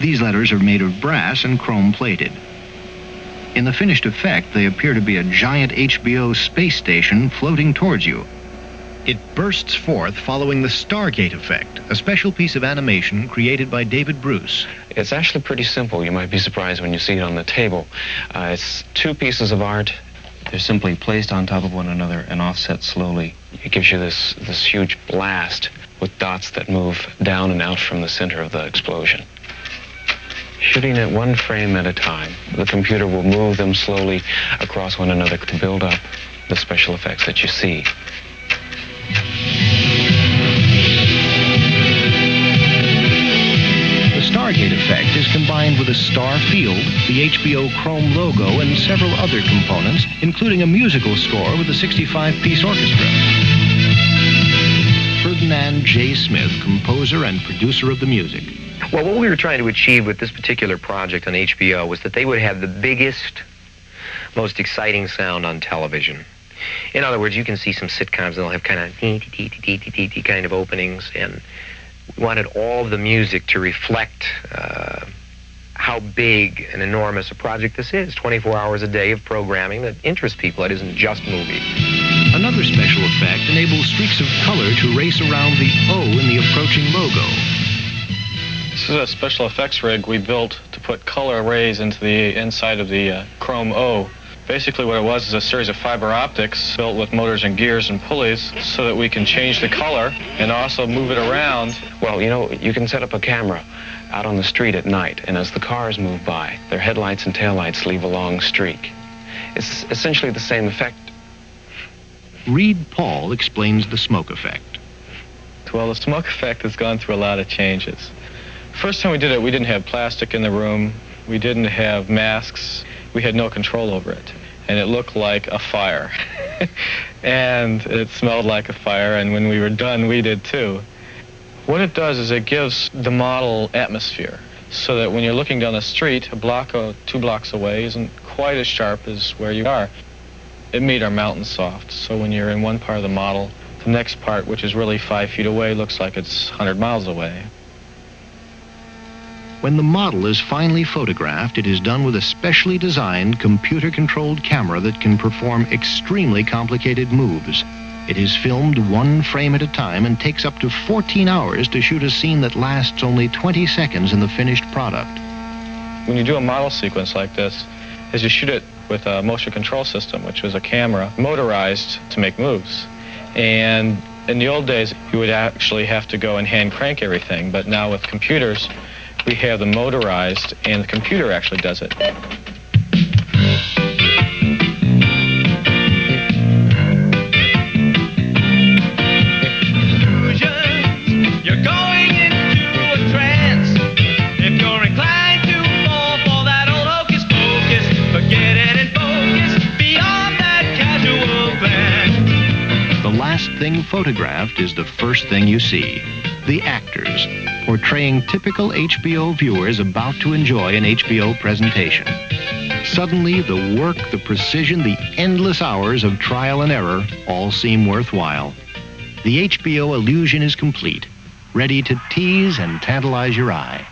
Speaker 1: These letters are made of brass and chrome plated. In the finished effect, they appear to be a giant HBO space station floating towards you. It bursts forth following the Stargate effect, a special piece of animation created by David Bruce.
Speaker 12: It's actually pretty simple. You might be surprised when you see it on the table. Uh, it's two pieces of art. They're simply placed on top of one another and offset slowly. It gives you this, this huge blast with dots that move down and out from the center of the explosion. Shooting it one frame at a time, the computer will move them slowly across one another to build up the special effects that you see.
Speaker 1: The Stargate effect is combined with a star field, the HBO Chrome logo, and several other components, including a musical score with a 65-piece orchestra. Ferdinand J. Smith, composer and producer of the music.
Speaker 8: Well, what we were trying to achieve with this particular project on HBO was that they would have the biggest, most exciting sound on television. In other words, you can see some sitcoms and they'll have kind of kind of openings, and we wanted all of the music to reflect uh, how big and enormous a project this is. 24 hours a day of programming that interests people. It isn't just movies.
Speaker 1: Another special effect enables streaks of color to race around the O in the approaching logo.
Speaker 13: This is a special effects rig we built to put color arrays into the inside of the uh, Chrome O. Basically what it was is a series of fiber optics built with motors and gears and pulleys so that we can change the color and also move it around.
Speaker 12: Well, you know, you can set up a camera out on the street at night, and as the cars move by, their headlights and taillights leave a long streak. It's essentially the same effect.
Speaker 1: Reed Paul explains the smoke effect.
Speaker 13: Well, the smoke effect has gone through a lot of changes. First time we did it, we didn't have plastic in the room. We didn't have masks. We had no control over it. And it looked like a fire. and it smelled like a fire, and when we were done, we did too. What it does is it gives the model atmosphere so that when you're looking down the street, a block or two blocks away isn't quite as sharp as where you are. It made our mountains soft, so when you're in one part of the model, the next part, which is really five feet away, looks like it's 100 miles away.
Speaker 1: When the model is finally photographed, it is done with a specially designed computer-controlled camera that can perform extremely complicated moves. It is filmed one frame at a time and takes up to 14 hours to shoot a scene that lasts only 20 seconds in the finished product.
Speaker 13: When you do a model sequence like this, is you shoot it with a motion control system, which was a camera motorized to make moves. And in the old days, you would actually have to go and hand crank everything, but now with computers, we have them motorized, and the computer actually does it.
Speaker 4: You're going into a trance. If you're inclined to fall for that old hocus pocus, forget it and focus beyond that casual glance.
Speaker 1: The last thing photographed is the first thing you see. The actors, portraying typical HBO viewers about to enjoy an HBO presentation. Suddenly, the work, the precision, the endless hours of trial and error all seem worthwhile. The HBO illusion is complete, ready to tease and tantalize your eye.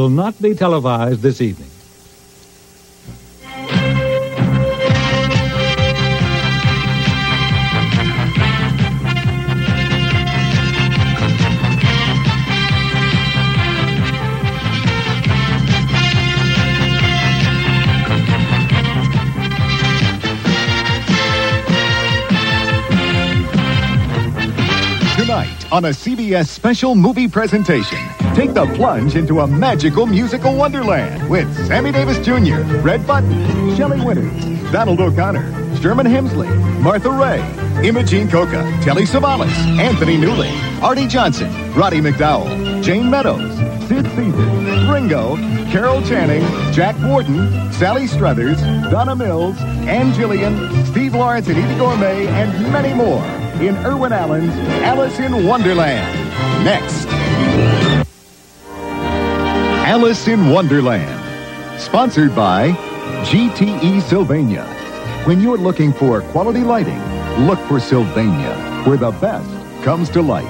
Speaker 14: Will not be televised this evening.
Speaker 15: Tonight on a CBS special movie presentation, take the plunge into a magical musical wonderland with Sammy Davis Jr., Red Buttons, Shelley Winters, Donald O'Connor, Sherman Hemsley, Martha Raye, Imogene Coca, Telly Savalas, Anthony Newley, Arte Johnson, Roddy McDowall, Jayne Meadows, Sid Caesar, Ringo, Carol Channing, Jack Warden, Sally Struthers, Donna Mills, Ann Jillian, Steve Lawrence and Eydie Gormé, and many more in Irwin Allen's Alice in Wonderland. Next. Alice in Wonderland. Sponsored by GTE Sylvania. When you're looking for quality lighting, look for Sylvania, where the best comes to light.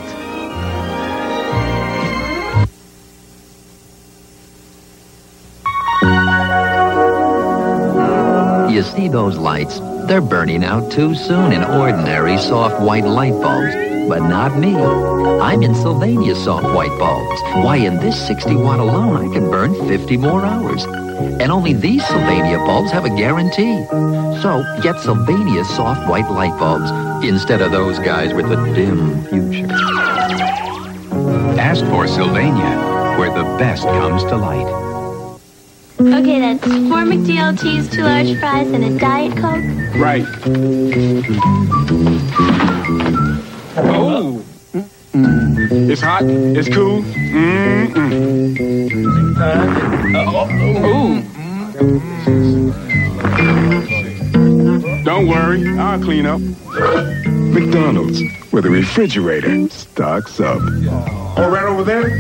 Speaker 16: You see those lights? They're burning out too soon in ordinary soft white light bulbs. But not me. I'm in Sylvania soft white bulbs. Why, in this 60 watt alone, I can burn 50 more hours. And only these Sylvania bulbs have a guarantee. So get Sylvania soft white light bulbs instead of those guys with the dim future.
Speaker 17: Ask for Sylvania, where the best comes to light.
Speaker 18: Okay, that's four McDLTs, two large fries, and a Diet Coke.
Speaker 19: Right. Oh. It's hot. It's cool. Mm-mm. Ooh. Don't worry, I'll clean up. McDonald's, where the refrigerator stocks up. Oh, right over there?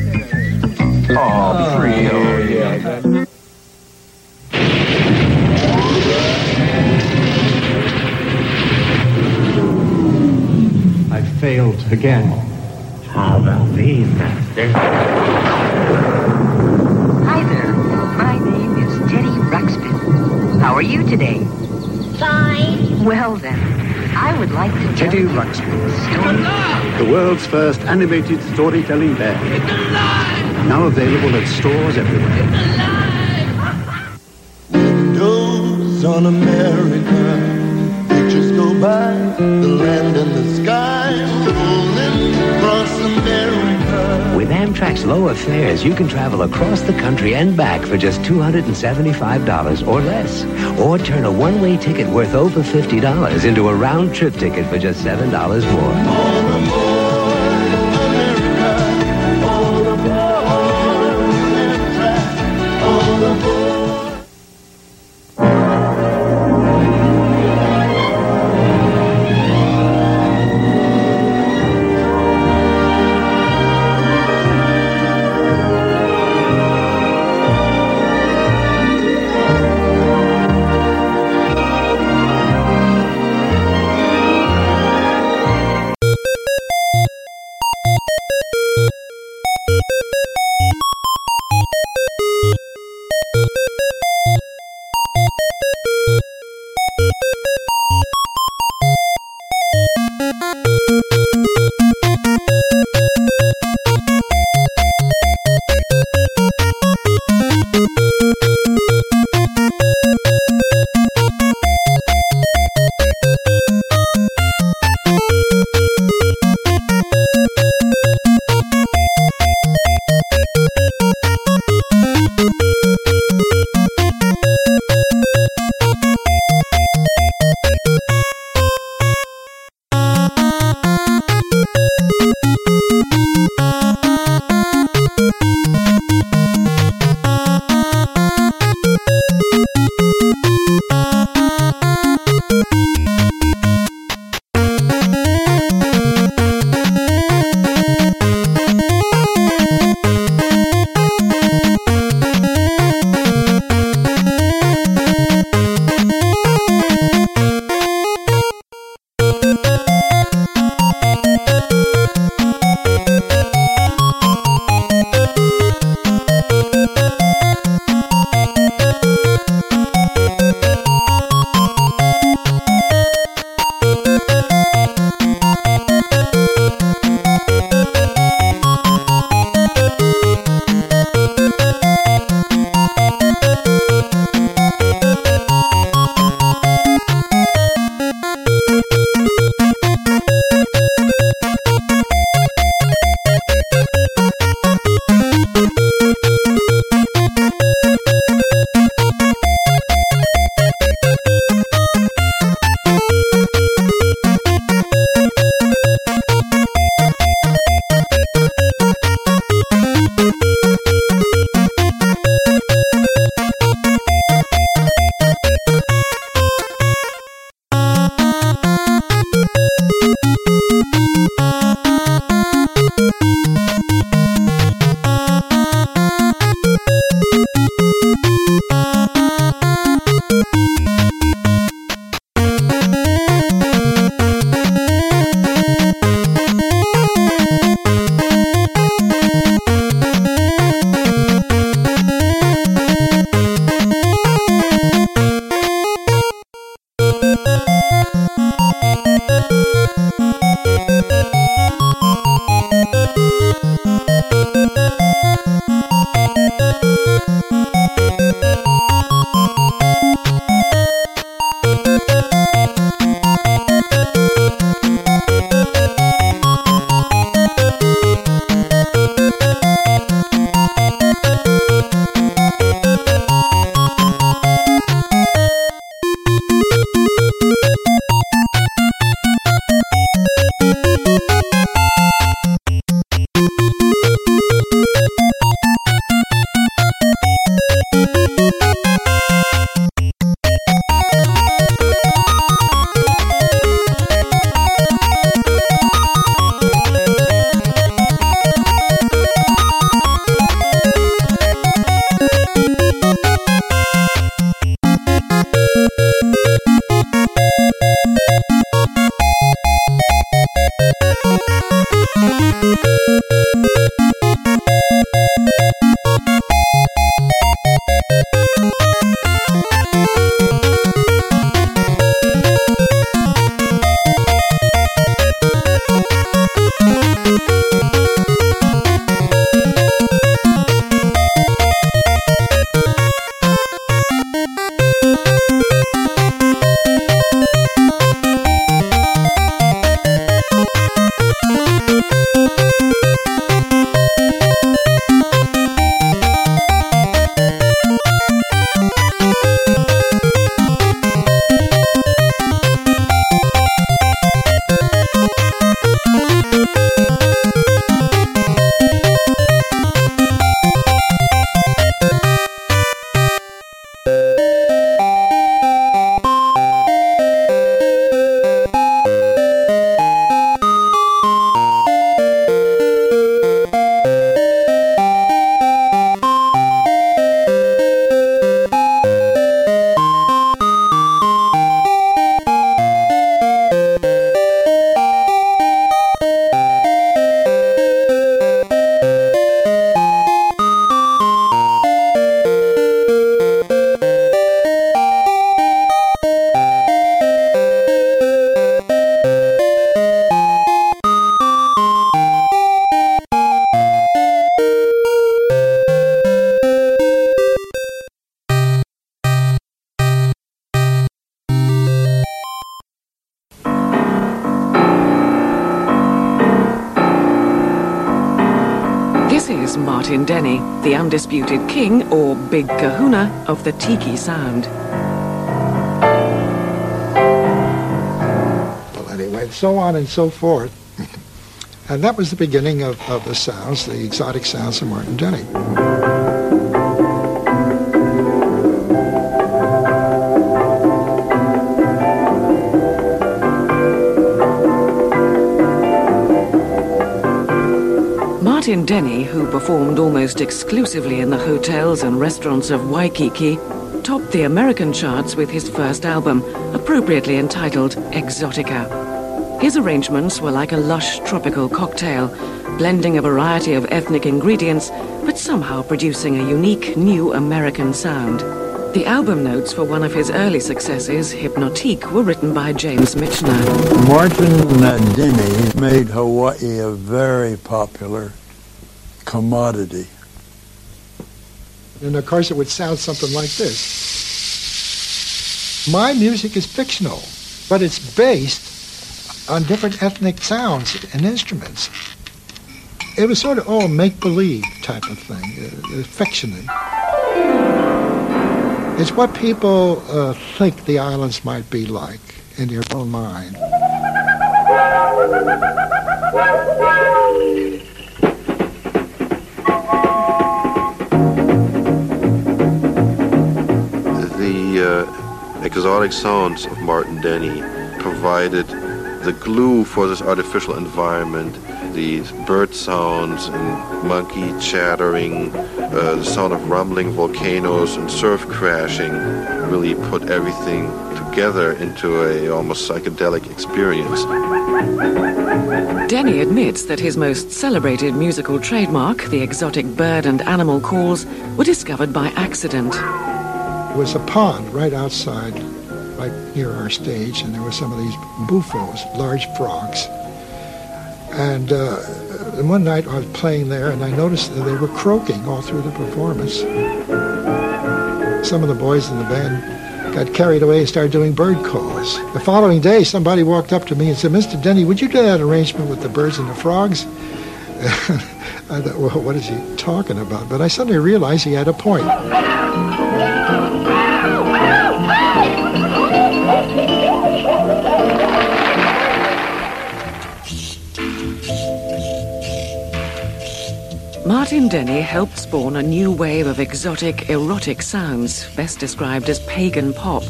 Speaker 19: Oh, pretty. Oh, yeah.
Speaker 20: Failed again.
Speaker 21: How about these, Master?
Speaker 22: Hi there. My name is Teddy Ruxpin. How are you today?
Speaker 18: Fine.
Speaker 22: Well then, I would like to tell
Speaker 20: Teddy
Speaker 22: you
Speaker 20: Ruxpin,
Speaker 22: story.
Speaker 20: the world's first animated storytelling bear. Now available at stores everywhere.
Speaker 23: Windows on America. By, the land and the sky, rolling across America.
Speaker 24: With Amtrak's lower fares, you can travel across the country and back for just $275 or less. Or turn a one-way ticket worth over $50 into a round-trip ticket for just $7 more.
Speaker 25: Undisputed king or big kahuna of the tiki sound.
Speaker 26: Well, anyway, so on and so forth. And that was the beginning of, of the sounds, the exotic sounds of Martin Denny.
Speaker 25: Martin Denny, who performed almost exclusively in the hotels and restaurants of Waikiki, topped the American charts with his first album, appropriately entitled Exotica. His arrangements were like a lush tropical cocktail, blending a variety of ethnic ingredients, but somehow producing a unique new American sound. The album notes for one of his early successes, Hypnotique, were written by James Michener.
Speaker 27: Martin Denny made Hawaii a very popular commodity.
Speaker 26: And of course, it would sound something like this. My music is fictional, but it's based on different ethnic sounds and instruments. It was sort of all make-believe type of thing, uh, fictioning. It's what people uh, think the islands might be like in their own mind.
Speaker 28: Exotic sounds of Martin Denny provided the glue for this artificial environment. The bird sounds and monkey chattering, uh, the sound of rumbling volcanoes and surf crashing really put everything together into a almost psychedelic experience.
Speaker 25: Denny admits that his most celebrated musical trademark, the exotic bird and animal calls, were discovered by accident.
Speaker 26: Was a pond right outside, right near our stage, and there were some of these bufos, large frogs. And uh, one night I was playing there, and I noticed that they were croaking all through the performance. Some of the boys in the band got carried away and started doing bird calls. The following day, somebody walked up to me and said, Mr. Denny, would you do that arrangement with the birds and the frogs? I thought, well, what is he talking about? But I suddenly realized he had a point.
Speaker 25: Martin Denny helped spawn a new wave of exotic, erotic sounds, best described as pagan pop.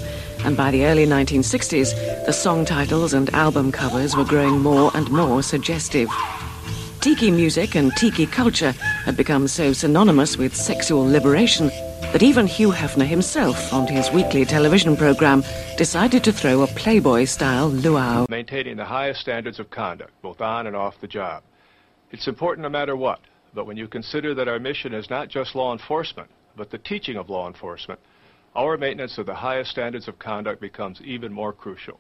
Speaker 25: And by the early 1960s, the song titles and album covers were growing more and more suggestive. Tiki music and tiki culture had become so synonymous with sexual liberation that even Hugh Hefner himself, on his weekly television program, decided to throw a Playboy-style luau.
Speaker 19: Maintaining the highest standards of conduct, both on and off the job. It's important no matter what, but when you consider that our mission is not just law enforcement, but the teaching of law enforcement, our maintenance of the highest standards of conduct becomes even more crucial.